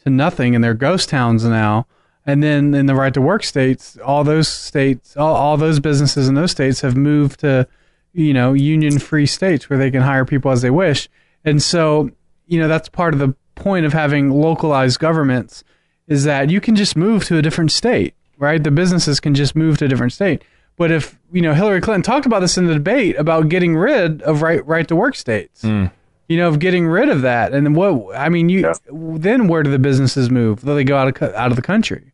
to nothing, and they're ghost towns now. And then in the right to work states, all those states, all, all those businesses in those states have moved to, you know, union free states where they can hire people as they wish. And so, you know, that's part of the point of having localized governments is that you can just move to a different state, right? The businesses can just move to a different state. But if, you know, Hillary Clinton talked about this in the debate about getting rid of right right to work states. You know, of getting rid of that. And then what I mean, you then where do the businesses move? Do they go out of out of the country?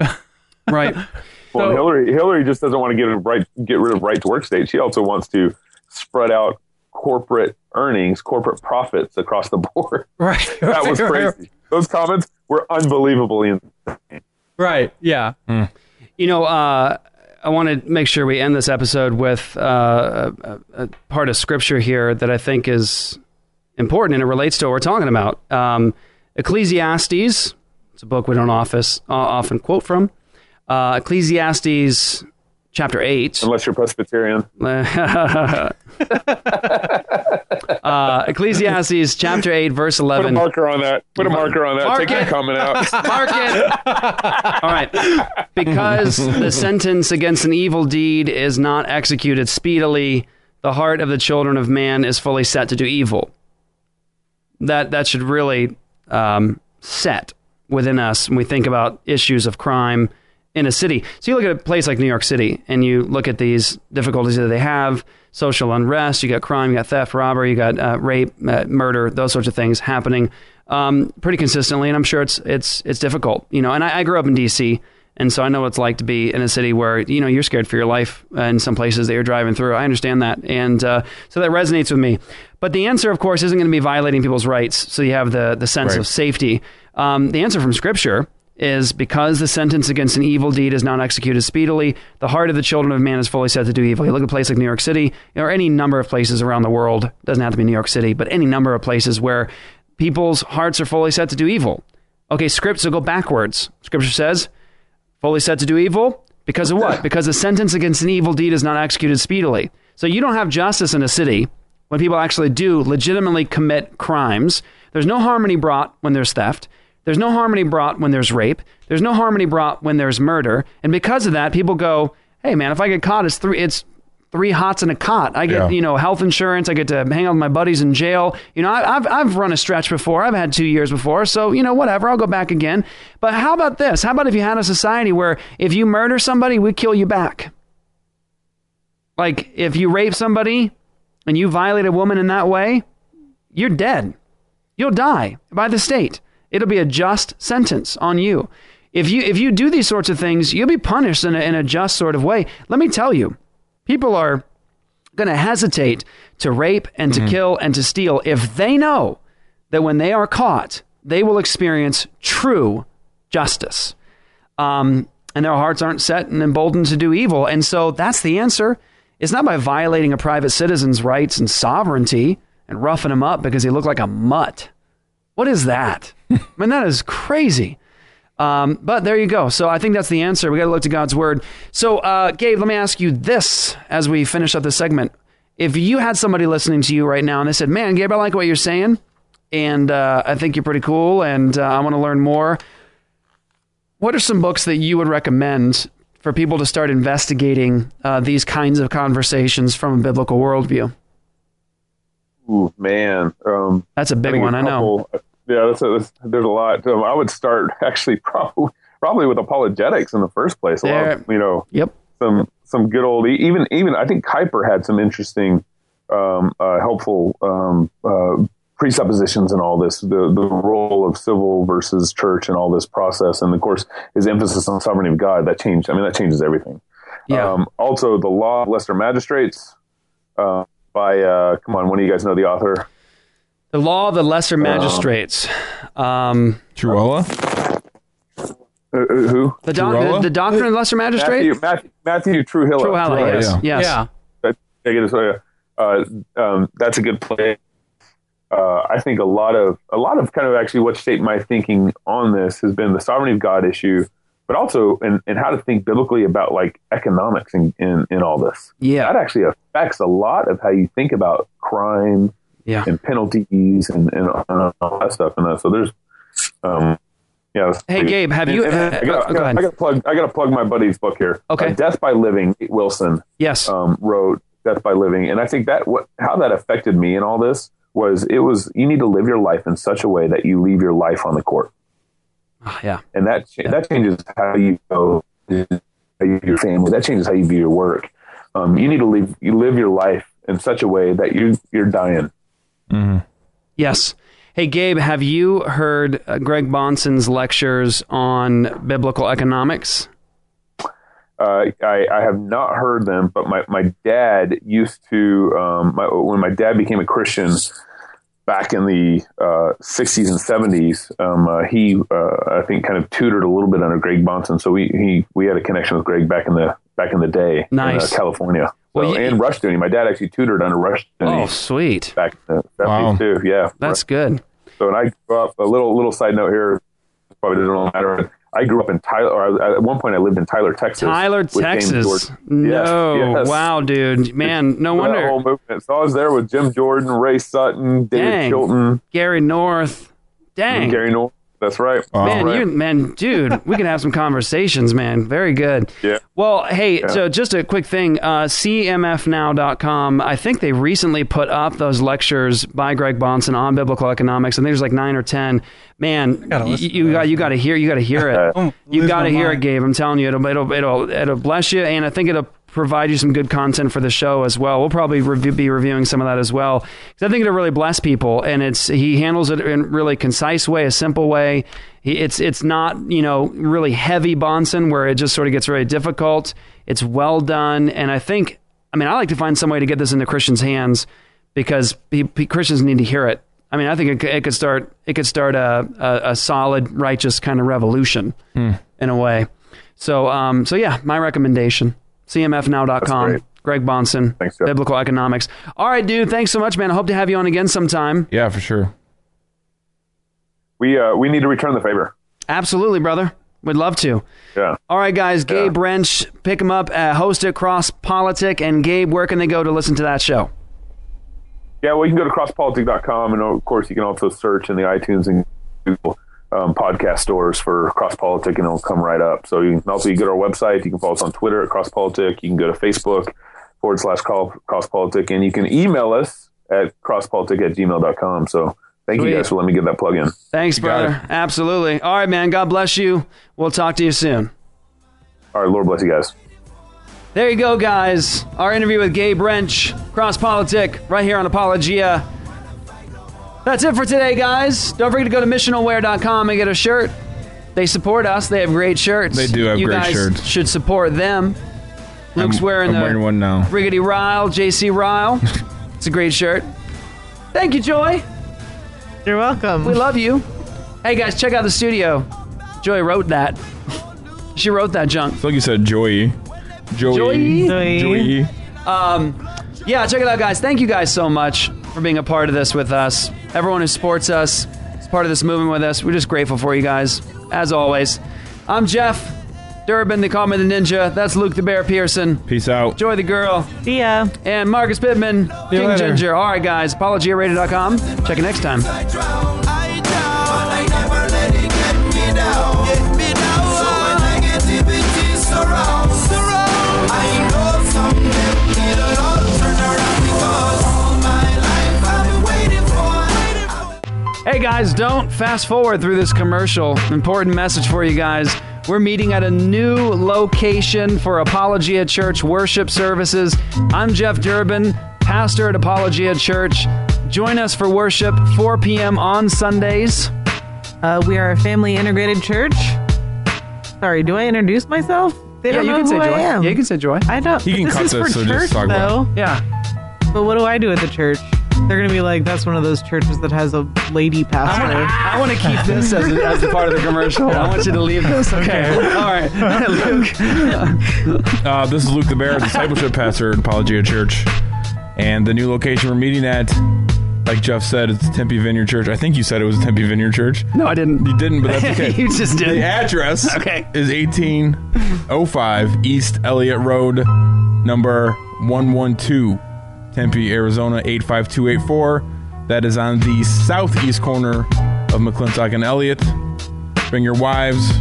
right. Well, Hillary Hillary just doesn't want to get rid of right get rid of right to work states. She also wants to spread out corporate earnings, corporate profits across the board. Right. that was Right, right. crazy. Those comments were unbelievably insane. Right. Yeah. You know, uh, I want to make sure we end this episode with uh, a, a- part of scripture here that I think is important and it relates to what we're talking about. Um, Ecclesiastes, it's a book we don't office, uh, often quote from. Uh, Ecclesiastes chapter 8. Unless you're Presbyterian. uh, Ecclesiastes chapter 8, verse 11. Put a 11. marker on that. Put a marker on that. Mark Take that comment out. Mark it. All right. Because the sentence against an evil deed is not executed speedily, the heart of the children of man is fully set to do evil. That that should really um, set within us when we think about issues of crime in a city. So you look at a place like New York City, and you look at these difficulties that they have: social unrest, you got crime, you got theft, robbery, you got uh, rape, uh, murder, those sorts of things happening um, pretty consistently. And I'm sure it's it's it's difficult, you know. And I, I grew up in D.C. And so I know what it's like to be in a city where you know you're scared for your life in some places that you're driving through. I understand that, and uh, so that resonates with me. But the answer, of course, isn't going to be violating people's rights. So you have the the sense Right. of safety. Um, the answer from Scripture is because the sentence against an evil deed is not executed speedily, the heart of the children of man is fully set to do evil. You look at a place like New York City, or any number of places around the world. Doesn't have to be New York City, but any number of places where people's hearts are fully set to do evil. Okay, script. will go backwards. Scripture says fully set to do evil because of what? Because the sentence against an evil deed is not executed speedily. So you don't have justice in a city when people actually do legitimately commit crimes. There's no harmony brought when there's theft. There's no harmony brought when there's rape. There's no harmony brought when there's murder. And because of that, people go, "Hey, man, if I get caught, it's three. It's three hots in a cot. I get Yeah. you know health insurance. I get to hang out with my buddies in jail. You know, I, I've I've run a stretch before. I've had two years before. So you know, whatever. I'll go back again. But how about this? How about if you had a society where if you murder somebody, we kill you back? Like if you rape somebody and you violate a woman in that way, you're dead. You'll die by the state. It'll be a just sentence on you. If you if you do these sorts of things, you'll be punished in a, in a just sort of way. Let me tell you, people are going to hesitate to rape and to kill and to steal if they know that when they are caught, they will experience true justice. Um, and their hearts aren't set and emboldened to do evil. And so that's the answer. It's not by violating a private citizen's rights and sovereignty and roughing him up because he looked like a mutt. What is that? I mean, that is crazy. Um, but there you go. So I think that's the answer. We got to look to God's word. So, uh, Gabe, let me ask you this as we finish up this segment. If you had somebody listening to you right now and they said, "Man, Gabe, I like what you're saying, and uh, I think you're pretty cool, and uh, I want to learn more," what are some books that you would recommend for people to start investigating uh, these kinds of conversations from a biblical worldview? Ooh, man. Um, That's a big think one, I know. Yeah, that's a, that's, there's a lot. Um, I would start actually probably probably with apologetics in the first place. A lot of, you know, yep. Some some good old even even I think Kuyper had some interesting, um, uh, helpful um, uh, presuppositions in all this. The the role of civil versus church and all this process, and of course his emphasis on sovereignty of God that changed. I mean that changes everything. Yeah. Um, also, the law of lesser magistrates uh, by uh, come on, one of you guys know the author? The Law of the Lesser Magistrates. Um, Trewhella? Uh, who? The, doc- the, the Doctrine of the Lesser Magistrates? Matthew, Matthew, Matthew Trewhella. Trewhella, yes. Yes. That- take it this way. Uh, um, that's a good play. uh, I think a lot of a lot of kind of actually what shaped my thinking on this has been the sovereignty of God issue, but also in, in how to think biblically about like economics in, in, in all this. Yeah, that actually affects a lot of how you think about crime, yeah. and penalties and, and all that stuff. And uh, so there's, um, yeah. Hey, Gabe, have you- And- and I got, uh, go ahead. I got to plug. I got to plug my buddy's book here. Okay. Uh, Death by Living. Nate Wilson. Yes. Um, wrote Death by Living, and I think that what how that affected me in all this was it was you need to live your life in such a way that you leave your life on the court, yeah. and that cha- that changes how you go how you view your family. That changes how you view your work. Um, you need to live you live your life in such a way that you you're dying. Yes. Hey, Gabe, have you heard uh, Greg Bahnsen's lectures on biblical economics? Uh, I, I have not heard them, but my, my dad used to, um, my, when my dad became a Christian back in the uh, 60s and 70s, um, uh, he, uh, I think, kind of tutored a little bit under Greg Bahnsen. So we, he, we had a connection with Greg back in the, back in the day Nice. in uh, California. Well, So, you- and Rushdoony. My dad actually tutored under Rushdoony. Oh, sweet. Back in the 70s Wow. too. Yeah. That's good. So, and I grew up, a little, little side note here, probably doesn't matter. I grew up in Tyler, or I- at one point I lived in Tyler, Texas. Tyler, Texas. No. Yes, yes. Wow, dude. Man, no wonder. whole movement. So I was there with Jim Jordan, Ray Sutton, David Dang. Chilton, Gary North. Dang. Gary North. That's right. Man, Right. you man, dude, we can have some conversations, man. Very good. Yeah. Well, hey, Yeah. so just a quick thing, uh, cmfnow.com. I think they recently put up those lectures by Greg Bahnsen on biblical economics. I think there's like nine or ten. Man, y- you got you got to hear you got to hear it. You got to my hear it. Gabe. I'm telling you, it'll it'll it'll it'll bless you, and I think it'll provide you some good content for the show as well. We'll probably review, be reviewing some of that as well because I think it'll really bless people, and it's he handles it in really concise way, a simple way. He, it's it's not you know really heavy Bahnsen where it just sort of gets very difficult. It's well done, and I think I mean I like to find some way to get this into Christians' hands because pe- pe- Christians need to hear it. I mean, I think it, could- it could start it could start a, a, a solid righteous kind of revolution Hmm. in a way. So um so yeah, my recommendation cmfnow.com. Greg Bahnsen, thanks, Biblical Economics. All right, dude. Thanks so much, man. I hope to have you on again sometime. Yeah, for sure. We uh, we need to return the favor. Absolutely, brother. We'd love to. Yeah. All right, guys. Gabe Rench, pick him up, at host at Cross Politic. And Gabe, where can they go to listen to that show? Yeah, well, you can go to crosspolitic.com, and of course, you can also search in the iTunes and Google um, podcast stores for Cross Politic, and it'll come right up. So you can also you go to our website. You can follow us on Twitter at Cross Politic. You can go to Facebook forward slash call- Cross Politic, and you can email us at crosspolitic at gmail.com. So thank Sweet. you guys for letting me get that plug in. Thanks, brother. Absolutely. All right, man. God bless you. We'll talk to you soon. All right, Lord bless you guys. There you go, guys. Our interview with Gabe Rench, Cross Politic, right here on Apologia. That's it for today, guys. Don't forget to go to missionalwear.com and get a shirt. They support us. They have great shirts. They do have you great guys shirts. should support them. Luke's I'm- wearing I'm the wearing one now. Riggedy Ryle, JC Ryle. it's a great shirt. Thank you, Joy. You're welcome. We love you. Hey, guys, check out the studio. Joy wrote that. she wrote that junk. It's like you said, Joey. Joey. Joey. Joey. Um, yeah, check it out, guys. Thank you guys so much for being a part of this with us. Everyone who supports us, is part of this movement with us. We're just grateful for you guys, as always. I'm Jeff Durbin. They call me the Ninja. That's Luke the Bear Pearson. Peace out. Joy the Girl. See ya. And Marcus Pittman. you King later. Ginger. All right, guys. ApologiaRadio.com. Check you next time. Hey guys, don't fast forward through this commercial. Important message for you guys. We're meeting at a new location for Apologia Church worship services. I'm Jeff Durbin, pastor at Apologia Church. Join us for worship 4 p.m. on Sundays. Uh, we are a family integrated church. Sorry, do I introduce myself? They Yeah, don't you know can say who joy. I am. Yeah, you can say joy. I don't. You can this cut is this, for so church, just talk about though. Yeah. But what do I do at the church? They're gonna be like, that's one of those churches that has a lady pastor. I want to keep this as, as a part of the commercial. I want you to leave this. Okay. All right. Luke. Uh, this is Luke the Bear, discipleship pastor at Apologia Church. And the new location we're meeting at, Like Jeff said, it's Tempe Vineyard Church. I think you said it was Tempe Vineyard Church. No, I didn't. You didn't, but that's okay. You just did. The address Okay. is 1805 East Elliott Road, number 112, Tempe, Arizona 85284. That is on the southeast corner of McClintock and Elliott. Bring your wives,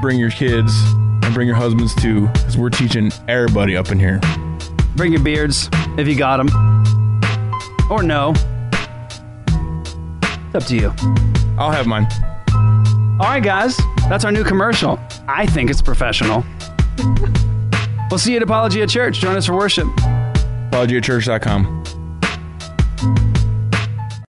bring your kids, and bring your husbands too, because we're teaching everybody up in here. Bring your beards if you got them. Or no. It's up to you. I'll have mine. All right, guys. That's our new commercial. I think it's professional. we'll see you at Apologia Church. Join us for worship. ApologiaChurch.com.